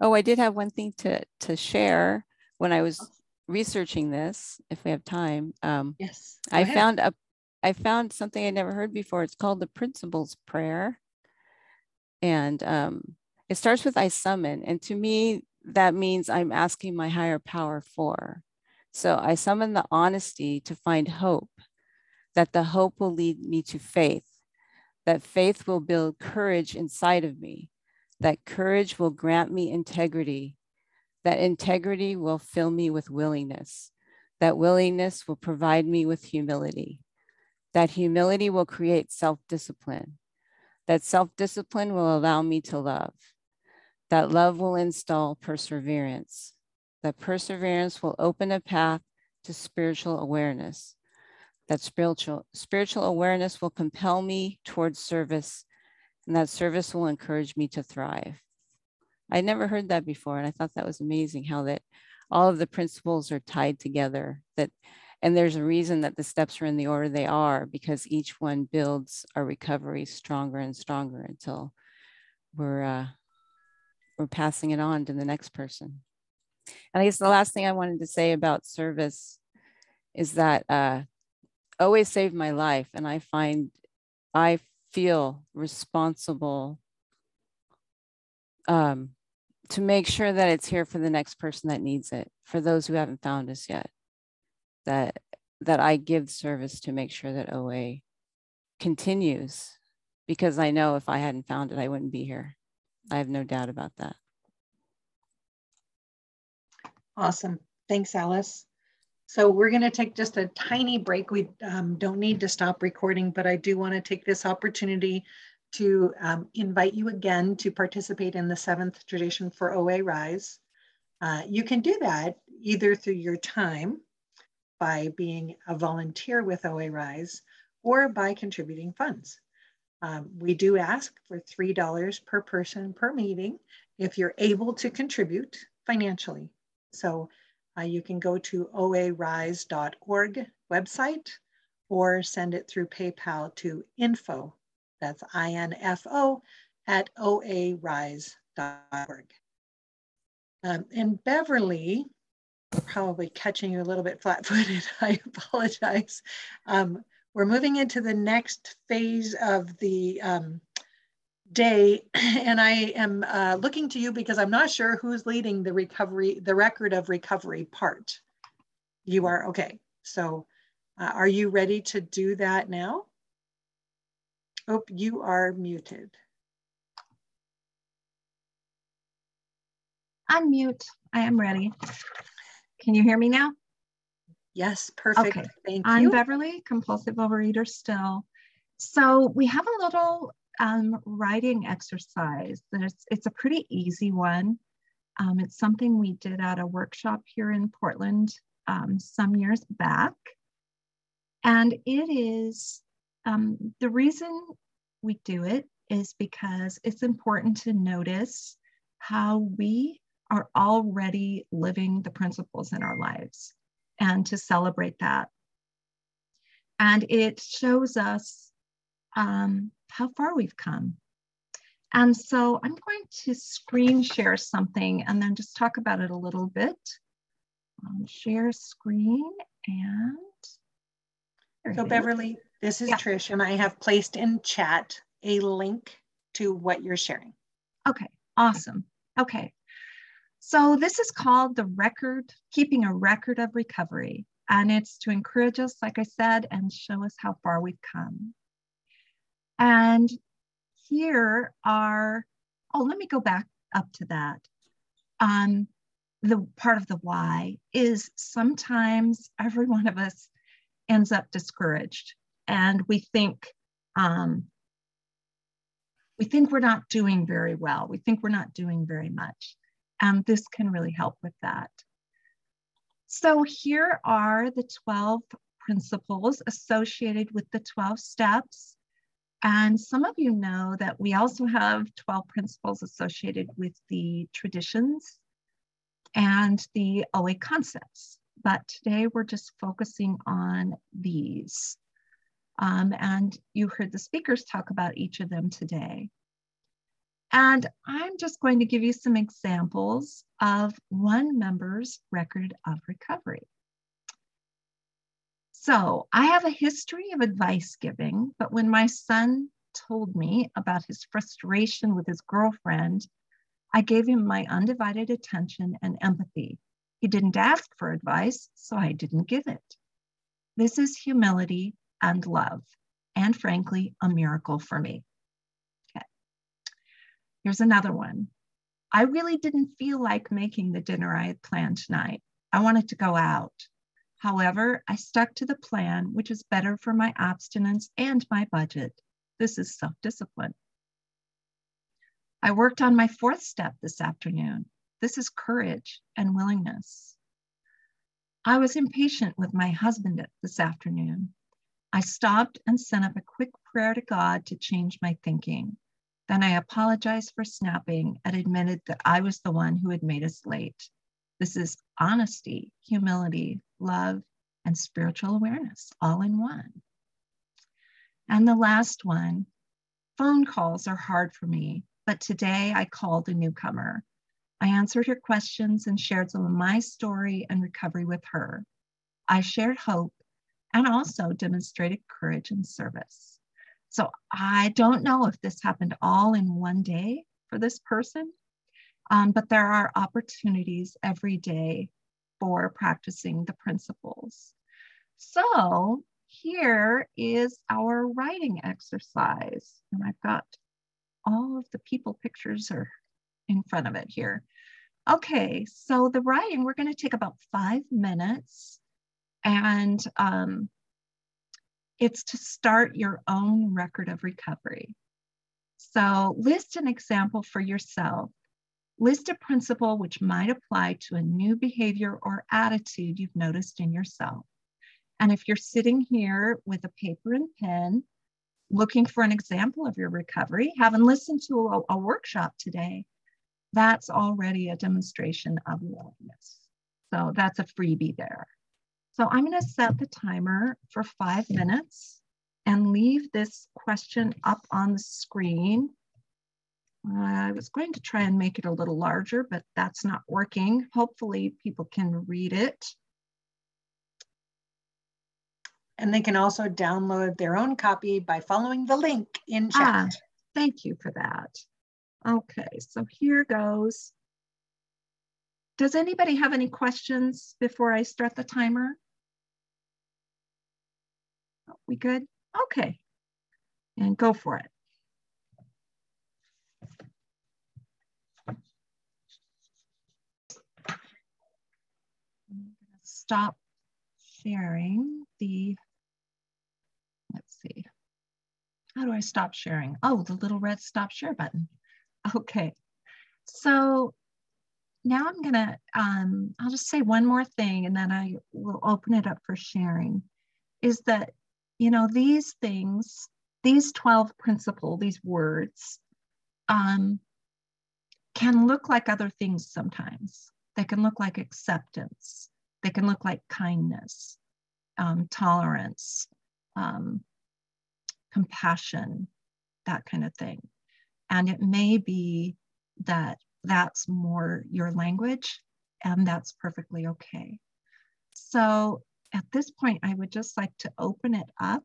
Oh, I did have one thing to to share when I was researching this. If we have time, um, yes, I ahead. found a I found something I never heard before. It's called the Principles Prayer, and um, it starts with "I summon," and to me that means I'm asking my higher power for. So I summon the honesty to find hope, that the hope will lead me to faith, that faith will build courage inside of me, that courage will grant me integrity, that integrity will fill me with willingness, that willingness will provide me with humility, that humility will create self discipline, that self discipline will allow me to love, that love will install perseverance, that perseverance will open a path to spiritual awareness, that spiritual, spiritual awareness will compel me towards service, and that service will encourage me to thrive. I never heard that before, and I thought that was amazing how that all of the principles are tied together. That and there's a reason that the steps are in the order they are because each one builds our recovery stronger and stronger until we're uh, we're passing it on to the next person. And I guess the last thing I wanted to say about service is that uh, always saved my life, and I find I feel responsible um, to make sure that it's here for the next person that needs it, for those who haven't found us yet. That that I give service to make sure that OA continues, because I know if I hadn't found it, I wouldn't be here. I have no doubt about that. Awesome. Thanks, Alice. So we're going to take just a tiny break. We um, don't need to stop recording, but I do want to take this opportunity to um, invite you again to participate in the seventh tradition for OA Rise. Uh, you can do that either through your time by being a volunteer with OA Rise or by contributing funds. Um, we do ask for $3 per person per meeting if you're able to contribute financially. So uh, you can go to oarise.org website or send it through PayPal to info, that's I-N-F-O, at oarise.org. Um, and Beverly, probably catching you a little bit flat-footed, I apologize. Um, we're moving into the next phase of the um, day and I am uh, looking to you because I'm not sure who's leading the recovery, the record of recovery part. You are, okay. So uh, are you ready to do that now? Oh, you are muted. Unmute, I am ready. Can you hear me now? Yes, perfect, okay. thank you. I'm. Beverly, compulsive overeater still. So we have a little um, writing exercise. It's, it's a pretty easy one. Um, it's something we did at a workshop here in Portland um, some years back. And it is um, the reason we do it is because it's important to notice how we are already living the principles in our lives and to celebrate that. And it shows us um, how far we've come. And so I'm going to screen share something and then just talk about it a little bit. Um, share screen and. So Beverly, this is yeah. Trish and I have placed in chat a link to what you're sharing. Okay, awesome. Okay, so this is called the record, keeping a record of recovery. And it's to encourage us, like I said, and show us how far we've come. And here are, oh, let me go back up to that. Um, the part of the why is sometimes every one of us ends up discouraged and we think um, we think we're not doing very well. We think we're not doing very much. And this can really help with that. So here are the 12 principles associated with the 12 steps and some of you know that we also have 12 principles associated with the traditions and the OA concepts. But today we're just focusing on these. Um, and you heard the speakers talk about each of them today. And I'm just going to give you some examples of one member's record of recovery. So I have a history of advice giving, but when my son told me about his frustration with his girlfriend, I gave him my undivided attention and empathy. He didn't ask for advice, so I didn't give it. This is humility and love, and frankly, a miracle for me. Okay. Here's another one. I really didn't feel like making the dinner I had planned tonight. I wanted to go out. However, I stuck to the plan, which is better for my abstinence and my budget. This is self discipline. I worked on my fourth step this afternoon. This is courage and willingness. I was impatient with my husband this afternoon. I stopped and sent up a quick prayer to God to change my thinking. Then I apologized for snapping and admitted that I was the one who had made us late. This is honesty, humility, love, and spiritual awareness all in one. And the last one phone calls are hard for me, but today I called a newcomer. I answered her questions and shared some of my story and recovery with her. I shared hope and also demonstrated courage and service. So I don't know if this happened all in one day for this person, um, but there are opportunities every day for practicing the principles. So here is our writing exercise. And I've got all of the people pictures are in front of it here. Okay, so the writing, we're gonna take about five minutes and um, it's to start your own record of recovery. So list an example for yourself. List a principle which might apply to a new behavior or attitude you've noticed in yourself. And if you're sitting here with a paper and pen, looking for an example of your recovery, having listened to a, a workshop today, that's already a demonstration of willingness. So that's a freebie there. So I'm going to set the timer for five minutes and leave this question up on the screen. I was going to try and make it a little larger, but that's not working. Hopefully people can read it. And they can also download their own copy by following the link in chat. Ah, thank you for that. Okay, so here goes. Does anybody have any questions before I start the timer? We good? Okay. And go for it. Stop sharing the, let's see. How do I stop sharing? Oh, the little red stop share button. Okay. So now I'm gonna, um, I'll just say one more thing and then I will open it up for sharing, is that you know, these things, these 12 principle, these words, um, can look like other things sometimes. They can look like acceptance. They can look like kindness, um, tolerance, um, compassion, that kind of thing. And it may be that that's more your language, and that's perfectly okay. So at this point, I would just like to open it up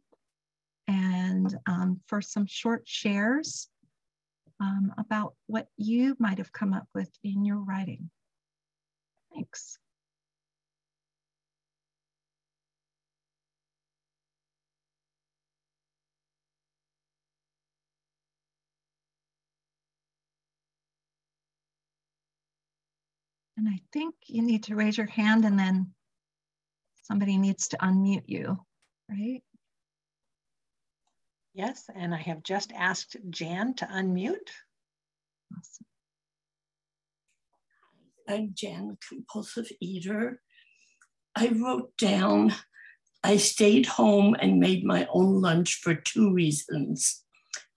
and um, for some short shares um, about what you might have come up with in your writing. Thanks. And I think you need to raise your hand and then somebody needs to unmute you, right? Yes, and I have just asked Jan to unmute. Awesome. I'm Jan, the compulsive eater. I wrote down, I stayed home and made my own lunch for two reasons.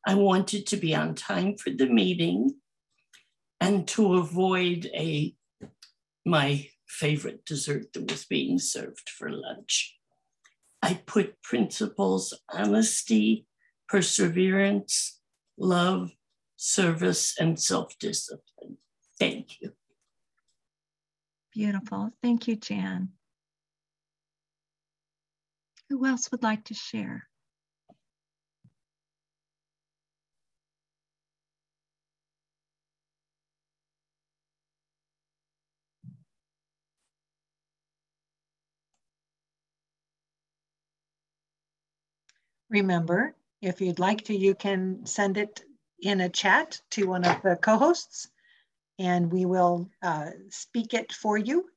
I wanted to be on time for the meeting and to avoid a my favorite dessert that was being served for lunch. I put principles, honesty, perseverance, love, service, and self discipline. Thank you. Beautiful. Thank you, Jan. Who else would like to share? Remember, if you'd like to, you can send it in a chat to one of the co-hosts and we will uh, speak it for you.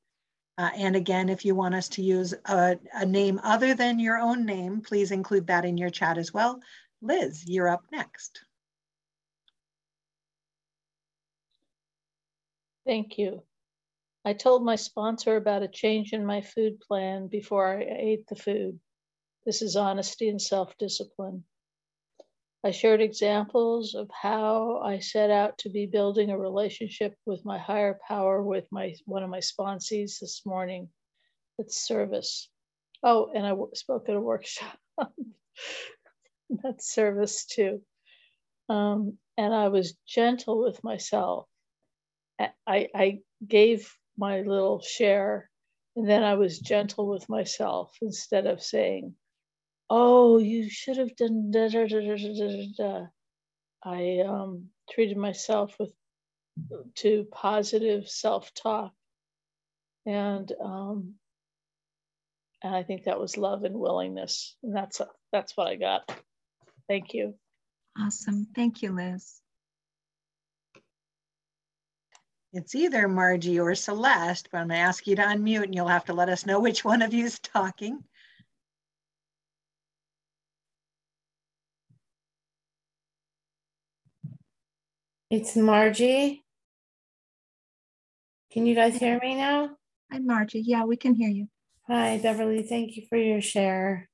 Uh, and again, if you want us to use a, a, name other than your own name, please include that in your chat as well. Liz, you're up next. Thank you. I told my sponsor about a change in my food plan before I ate the food. This is honesty and self-discipline. I shared examples of how I set out to be building a relationship with my higher power with my one of my sponsees this morning. It's service. Oh, and I spoke at a workshop. That's service too. Um, and I was gentle with myself. I, I gave my little share, and then I was gentle with myself instead of saying, oh, you should have done da da da da da da. I um, treated myself with to positive self-talk, and um, and I think that was love and willingness, and that's a, that's what I got. Thank you. Awesome, thank you, Liz. It's either Margie or Celeste, but I'm gonna ask you to unmute and you'll have to let us know which one of you is talking. It's Margie. Can you guys hear me now? Hi, Margie. Yeah, we can hear you. Hi, Beverly. Thank you for your share.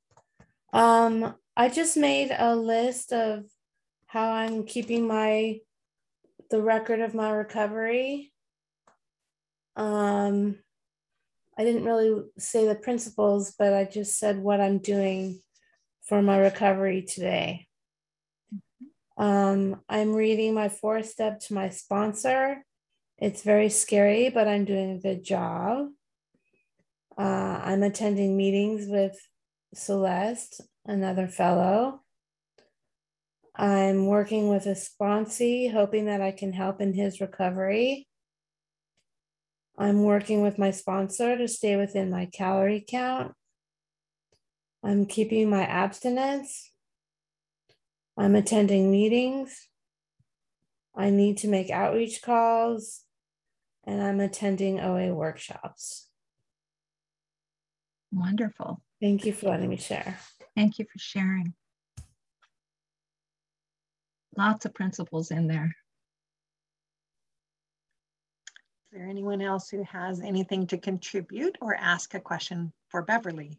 Um, I just made a list of how I'm keeping my the record of my recovery. Um, I didn't really say the principles, but I just said what I'm doing for my recovery today. Um, I'm reading my fourth step to my sponsor. It's very scary, but I'm doing a good job. Uh, I'm attending meetings with Celeste, another fellow. I'm working with a sponsee, hoping that I can help in his recovery. I'm working with my sponsor to stay within my calorie count. I'm keeping my abstinence. I'm attending meetings. I need to make outreach calls and I'm attending OA workshops. Wonderful. Thank you for letting me share. Thank you for sharing. Lots of principles in there. Is there anyone else who has anything to contribute or ask a question for Beverly?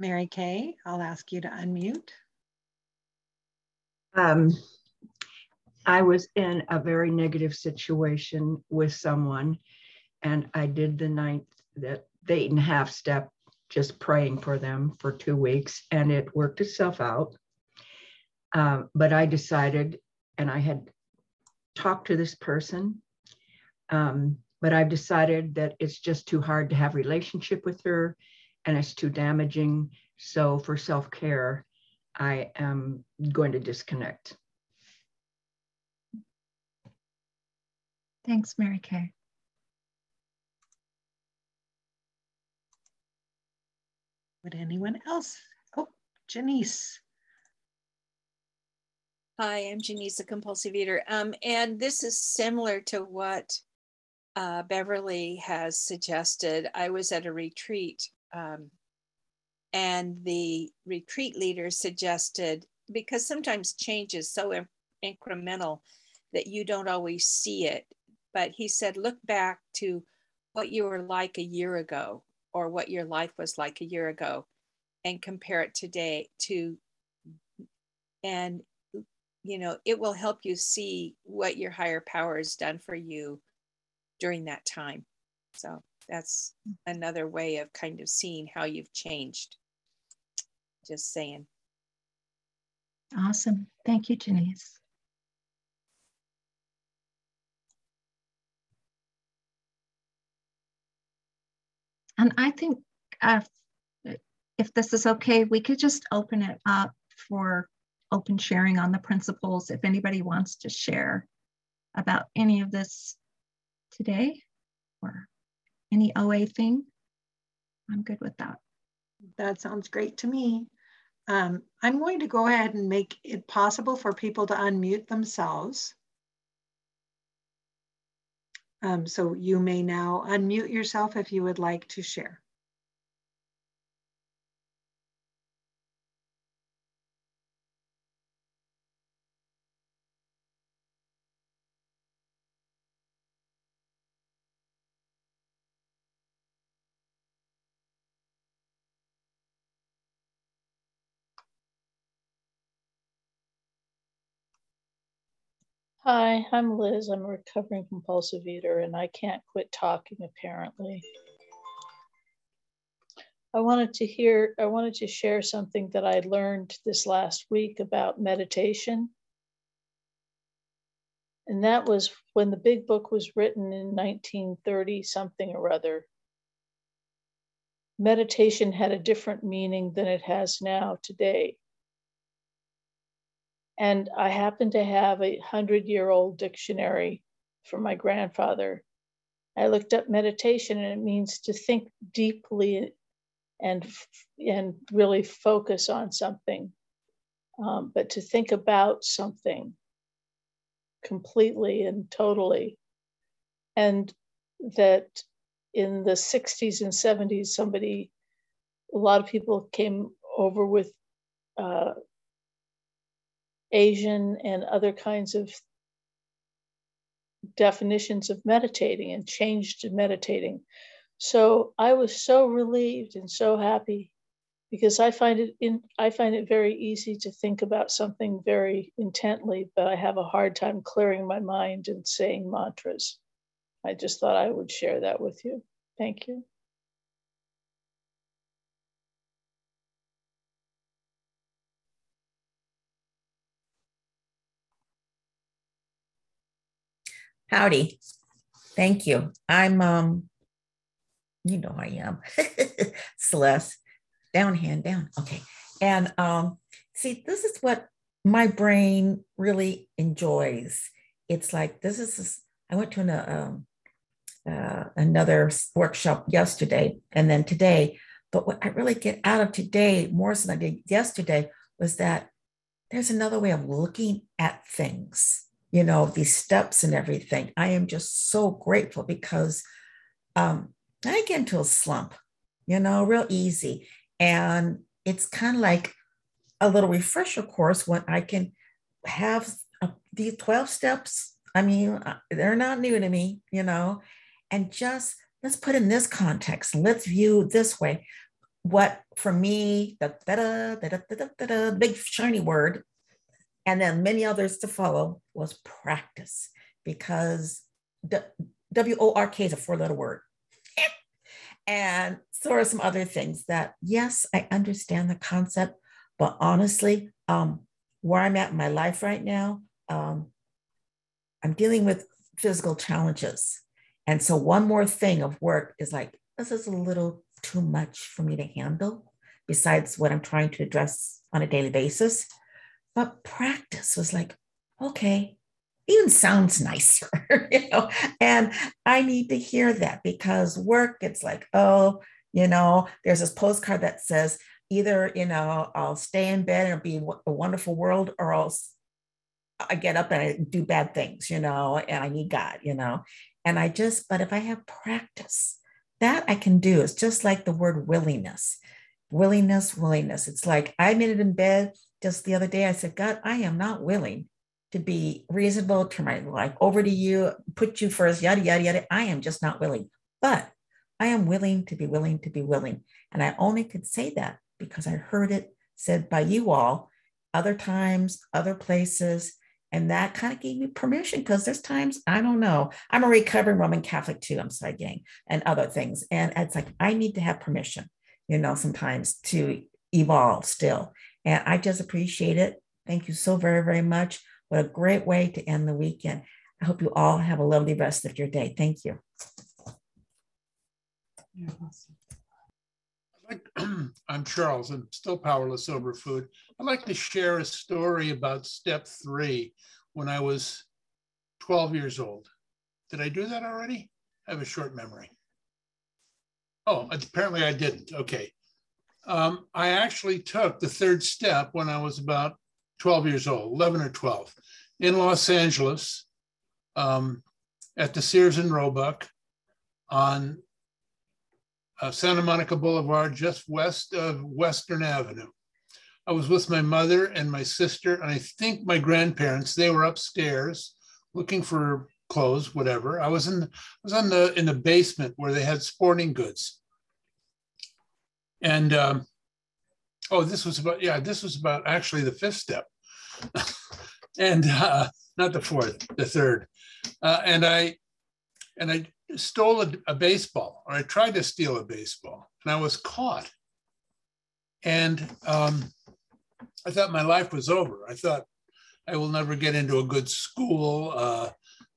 Mary Kay, I'll ask you to unmute. Um, I was in a very negative situation with someone, and I did the ninth, the, the eight and a half step, just praying for them for two weeks, and it worked itself out. Uh, but I decided, and I had talked to this person, um, but I've decided that it's just too hard to have relationship with her and it's too damaging. So for self-care, I am going to disconnect. Thanks, Mary Kay. Would anyone else? Oh, Janice. Hi, I'm Janice, a compulsive eater. Um, and this is similar to what uh, Beverly has suggested. I was at a retreat um, and the retreat leader suggested, because sometimes change is so incremental that you don't always see it. But he said, look back to what you were like a year ago or what your life was like a year ago and compare it today to, and you know, it will help you see what your higher power has done for you during that time. So that's another way of kind of seeing how you've changed. Just saying. Awesome. Thank you, Janice. And I think uh, if this is okay, we could just open it up for open sharing on the principles if anybody wants to share about any of this today. or any OA thing, I'm good with that. That sounds great to me. Um, I'm going to go ahead and make it possible for people to unmute themselves. Um, so you may now unmute yourself if you would like to share. Hi, I'm Liz. I'm a recovering compulsive eater and I can't quit talking apparently. I wanted to hear, I wanted to share something that I learned this last week about meditation. And that was when the big book was written in 1930 something or other. Meditation had a different meaning than it has now today. And I happen to have a hundred year old dictionary from my grandfather. I looked up meditation and it means to think deeply and, and really focus on something, um, but to think about something completely and totally. And that in the 60s and 70s, somebody, a lot of people came over with uh, Asian and other kinds of definitions of meditating and changed to meditating. So I was so relieved and so happy because I find it in I find it very easy to think about something very intently, but I have a hard time clearing my mind and saying mantras. I just thought I would share that with you. Thank you. Howdy. Thank you. I'm um you know I am. Celeste. Down hand down. Okay. And um see this is what my brain really enjoys. It's like this is I went to an, um, uh, another workshop yesterday and then today. But what I really get out of today more than I did yesterday was that there's another way of looking at things you know, these steps and everything. I am just so grateful because um, I get into a slump, you know, real easy. And it's kind of like a little refresher course when I can have these 12 steps. I mean, uh, they're not new to me, you know, and just let's put in this context. Let's view this way. What for me, the da da da da da da big shiny word and then many others to follow was practice because W O R K is a four letter word. and so are some other things that, yes, I understand the concept, but honestly, um, where I'm at in my life right now, um, I'm dealing with physical challenges. And so, one more thing of work is like, this is a little too much for me to handle, besides what I'm trying to address on a daily basis. But practice was like, okay, even sounds nicer, you know. And I need to hear that because work, it's like, oh, you know, there's this postcard that says either, you know, I'll stay in bed and be a wonderful world, or else I get up and I do bad things, you know, and I need God, you know. And I just, but if I have practice, that I can do. It's just like the word willingness, willingness, willingness. It's like I'm in it in bed just the other day, I said, God, I am not willing to be reasonable, turn my life over to you, put you first, yada, yada, yada. I am just not willing. But I am willing to be willing to be willing. And I only could say that because I heard it said by you all other times, other places. And that kind of gave me permission because there's times I don't know. I'm a recovering Roman Catholic too. I'm sorry, gang, and other things. And it's like I need to have permission, you know, sometimes to evolve still. And I just appreciate it. Thank you so very, very much. What a great way to end the weekend. I hope you all have a lovely rest of your day. Thank you. I'm Charles. I'm still powerless over food. I'd like to share a story about step three when I was 12 years old. Did I do that already? I have a short memory. Oh, apparently I didn't. Okay. Um, I actually took the third step when I was about 12 years old, 11 or 12, in Los Angeles um, at the Sears and Roebuck on uh, Santa Monica Boulevard, just west of Western Avenue. I was with my mother and my sister, and I think my grandparents. They were upstairs looking for clothes, whatever. I was in, I was on the in the basement where they had sporting goods. And um, oh, this was about yeah, this was about actually the fifth step, and uh, not the fourth, the third. Uh, and I and I stole a, a baseball, or I tried to steal a baseball, and I was caught. And um, I thought my life was over. I thought I will never get into a good school. Uh,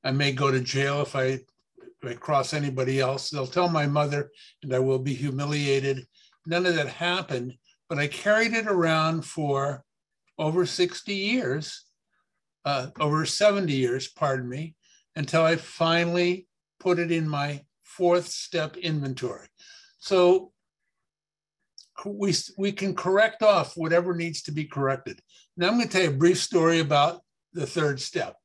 I may go to jail if I, if I cross anybody else. They'll tell my mother, and I will be humiliated. None of that happened, but I carried it around for over 60 years, uh, over 70 years, pardon me, until I finally put it in my fourth step inventory. So we, we can correct off whatever needs to be corrected. Now I'm going to tell you a brief story about the third step.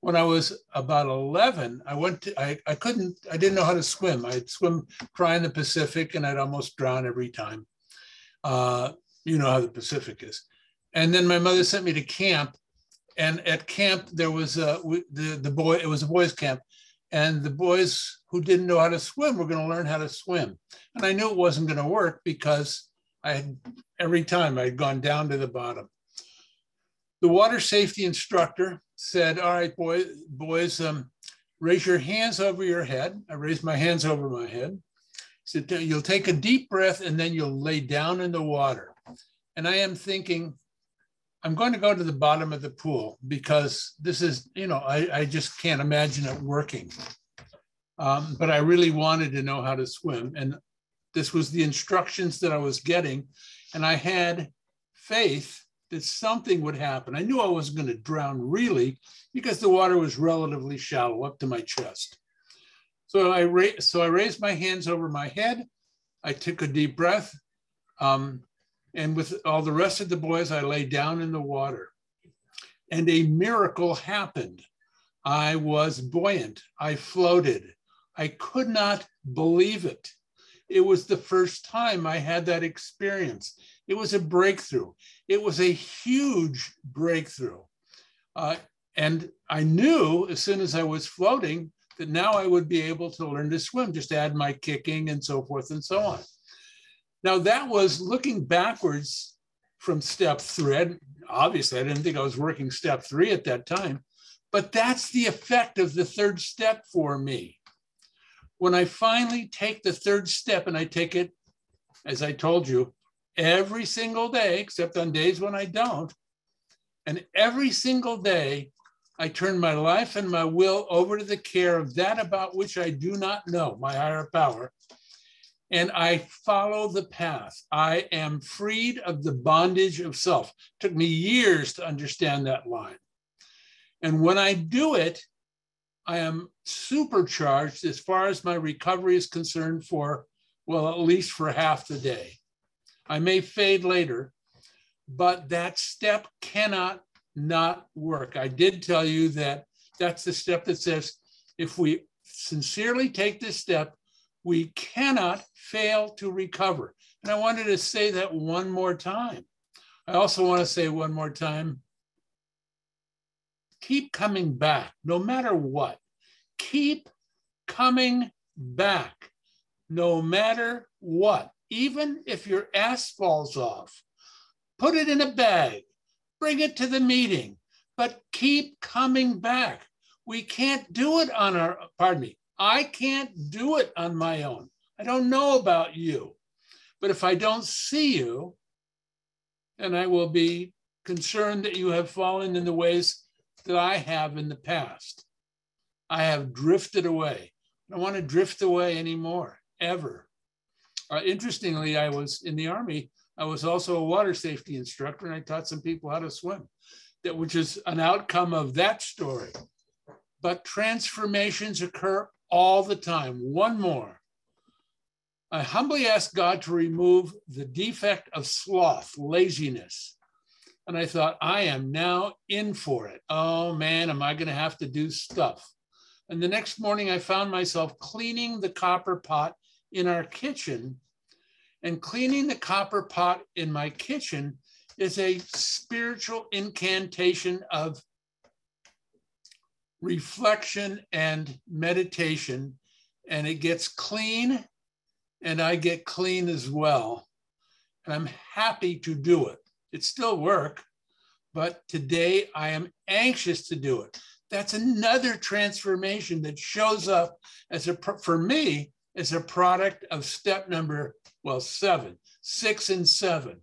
When I was about 11, I went to, I, I couldn't, I didn't know how to swim. I'd swim, try in the Pacific and I'd almost drown every time. Uh, you know how the Pacific is. And then my mother sent me to camp and at camp there was a, the, the boy, it was a boys camp and the boys who didn't know how to swim were going to learn how to swim. And I knew it wasn't going to work because I had every time I'd gone down to the bottom. The water safety instructor said, all right, boy, boys, um, raise your hands over your head. I raised my hands over my head. He said, you'll take a deep breath and then you'll lay down in the water. And I am thinking, I'm going to go to the bottom of the pool because this is, you know, I, I just can't imagine it working. Um, but I really wanted to know how to swim. And this was the instructions that I was getting. And I had faith that something would happen. I knew I wasn't going to drown really because the water was relatively shallow up to my chest. So I, ra- so I raised my hands over my head. I took a deep breath. Um, and with all the rest of the boys, I lay down in the water. And a miracle happened. I was buoyant. I floated. I could not believe it. It was the first time I had that experience. It was a breakthrough. It was a huge breakthrough. Uh, and I knew as soon as I was floating that now I would be able to learn to swim, just add my kicking and so forth and so on. Now, that was looking backwards from step three. Obviously, I didn't think I was working step three at that time, but that's the effect of the third step for me when I finally take the third step and I take it, as I told you, every single day, except on days when I don't, and every single day, I turn my life and my will over to the care of that about which I do not know, my higher power, and I follow the path. I am freed of the bondage of self. It took me years to understand that line. And when I do it, I am supercharged as far as my recovery is concerned for, well, at least for half the day. I may fade later, but that step cannot not work. I did tell you that that's the step that says if we sincerely take this step, we cannot fail to recover. And I wanted to say that one more time. I also want to say one more time keep coming back no matter what. Keep coming back no matter what. Even if your ass falls off, put it in a bag, bring it to the meeting, but keep coming back. We can't do it on our, pardon me, I can't do it on my own. I don't know about you. But if I don't see you, then I will be concerned that you have fallen in the ways that I have in the past. I have drifted away. I don't want to drift away anymore, ever. Uh, interestingly, I was in the Army, I was also a water safety instructor, and I taught some people how to swim, that, which is an outcome of that story. But transformations occur all the time. One more. I humbly ask God to remove the defect of sloth, laziness. And I thought, I am now in for it. Oh man, am I going to have to do stuff? And the next morning, I found myself cleaning the copper pot in our kitchen. And cleaning the copper pot in my kitchen is a spiritual incantation of reflection and meditation. And it gets clean, and I get clean as well. And I'm happy to do it. It's still work, but today I am anxious to do it that's another transformation that shows up as a for me as a product of step number well seven six and seven.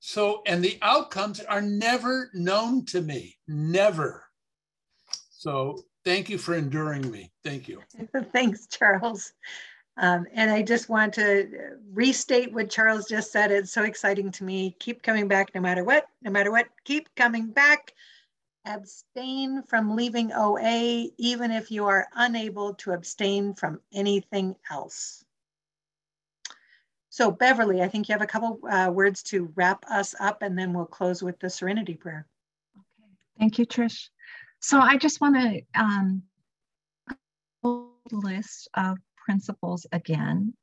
So and the outcomes are never known to me never. So thank you for enduring me. Thank you. Thanks charles. Um, and I just want to restate what Charles just said. It's so exciting to me. Keep coming back no matter what, no matter what, keep coming back abstain from leaving OA, even if you are unable to abstain from anything else. So Beverly, I think you have a couple uh, words to wrap us up and then we'll close with the serenity prayer. Okay, thank you, Trish. So I just want to um, list of principles again.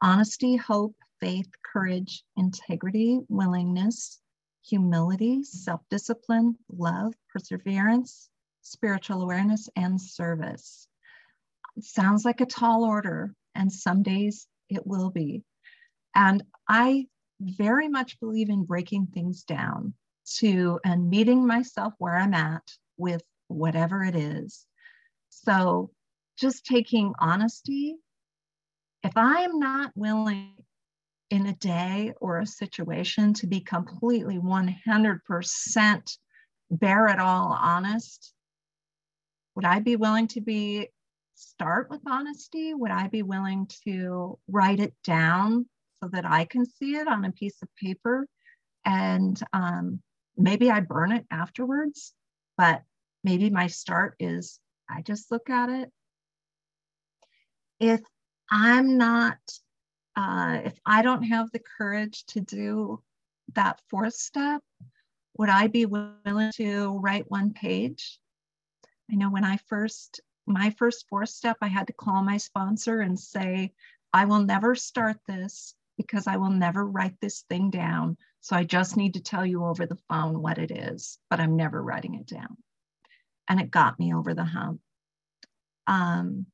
Honesty, hope, faith, courage, integrity, willingness, humility, self-discipline, love, perseverance, spiritual awareness, and service. It sounds like a tall order, and some days it will be. And I very much believe in breaking things down to and meeting myself where I'm at with whatever it is. So just taking honesty. If I'm not willing in a day or a situation to be completely 100% bare it all honest? Would I be willing to be start with honesty? Would I be willing to write it down so that I can see it on a piece of paper? And um, maybe I burn it afterwards, but maybe my start is I just look at it. If I'm not uh, if I don't have the courage to do that fourth step, would I be willing to write one page? I know when I first, my first fourth step, I had to call my sponsor and say, I will never start this because I will never write this thing down. So I just need to tell you over the phone what it is, but I'm never writing it down. And it got me over the hump. Um,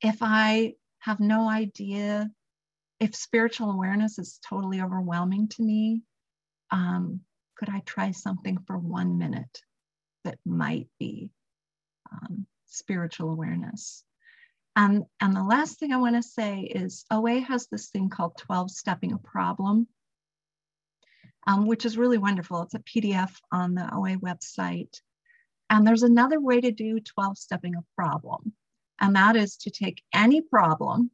if I have no idea if spiritual awareness is totally overwhelming to me, um, could I try something for one minute that might be um, spiritual awareness? And, and the last thing I want to say is OA has this thing called 12 stepping a problem, um, which is really wonderful. It's a PDF on the OA website. And there's another way to do 12 stepping a problem, and that is to take any problem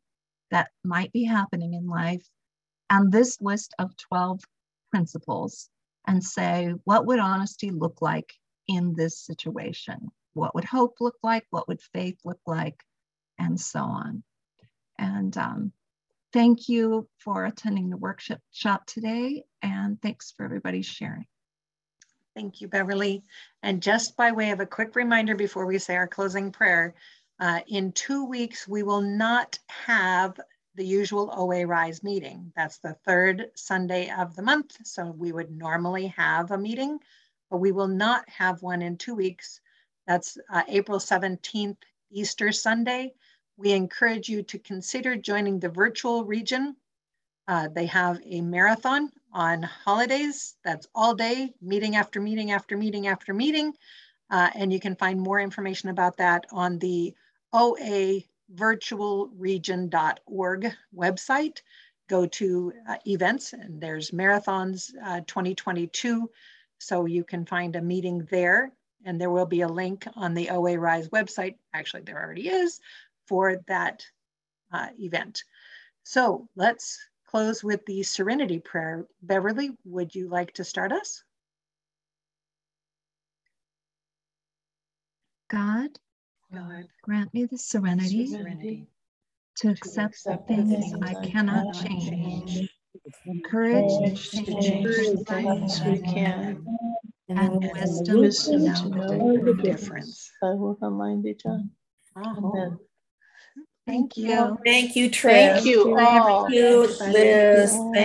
that might be happening in life and this list of 12 principles and say, what would honesty look like in this situation? What would hope look like? What would faith look like? And so on. And um, thank you for attending the workshop today. And thanks for everybody sharing. Thank you, Beverly. And just by way of a quick reminder before we say our closing prayer, uh, in two weeks, we will not have the usual OA Rise meeting. That's the third Sunday of the month. So we would normally have a meeting, but we will not have one in two weeks. That's uh, April 17th, Easter Sunday. We encourage you to consider joining the virtual region. Uh, they have a marathon on holidays. That's all day, meeting after meeting after meeting after meeting. Uh, and you can find more information about that on the oavirtualregion.org website. Go to uh, events and there's marathons uh, 2022. So you can find a meeting there and there will be a link on the OA Rise website. Actually, there already is for that uh, event. So let's close with the Serenity Prayer. Beverly, would you like to start us? God, God, grant me the serenity, serenity to accept, accept the the things things I I cannot cannot change, courage to Courage to change change the the things things we we can, can, and and wisdom wisdom to to know know the the difference. difference. Thy will thy mind be done. Oh, Amen. Thank you. Thank you, Trish. Thank you all. Thank you, Liz.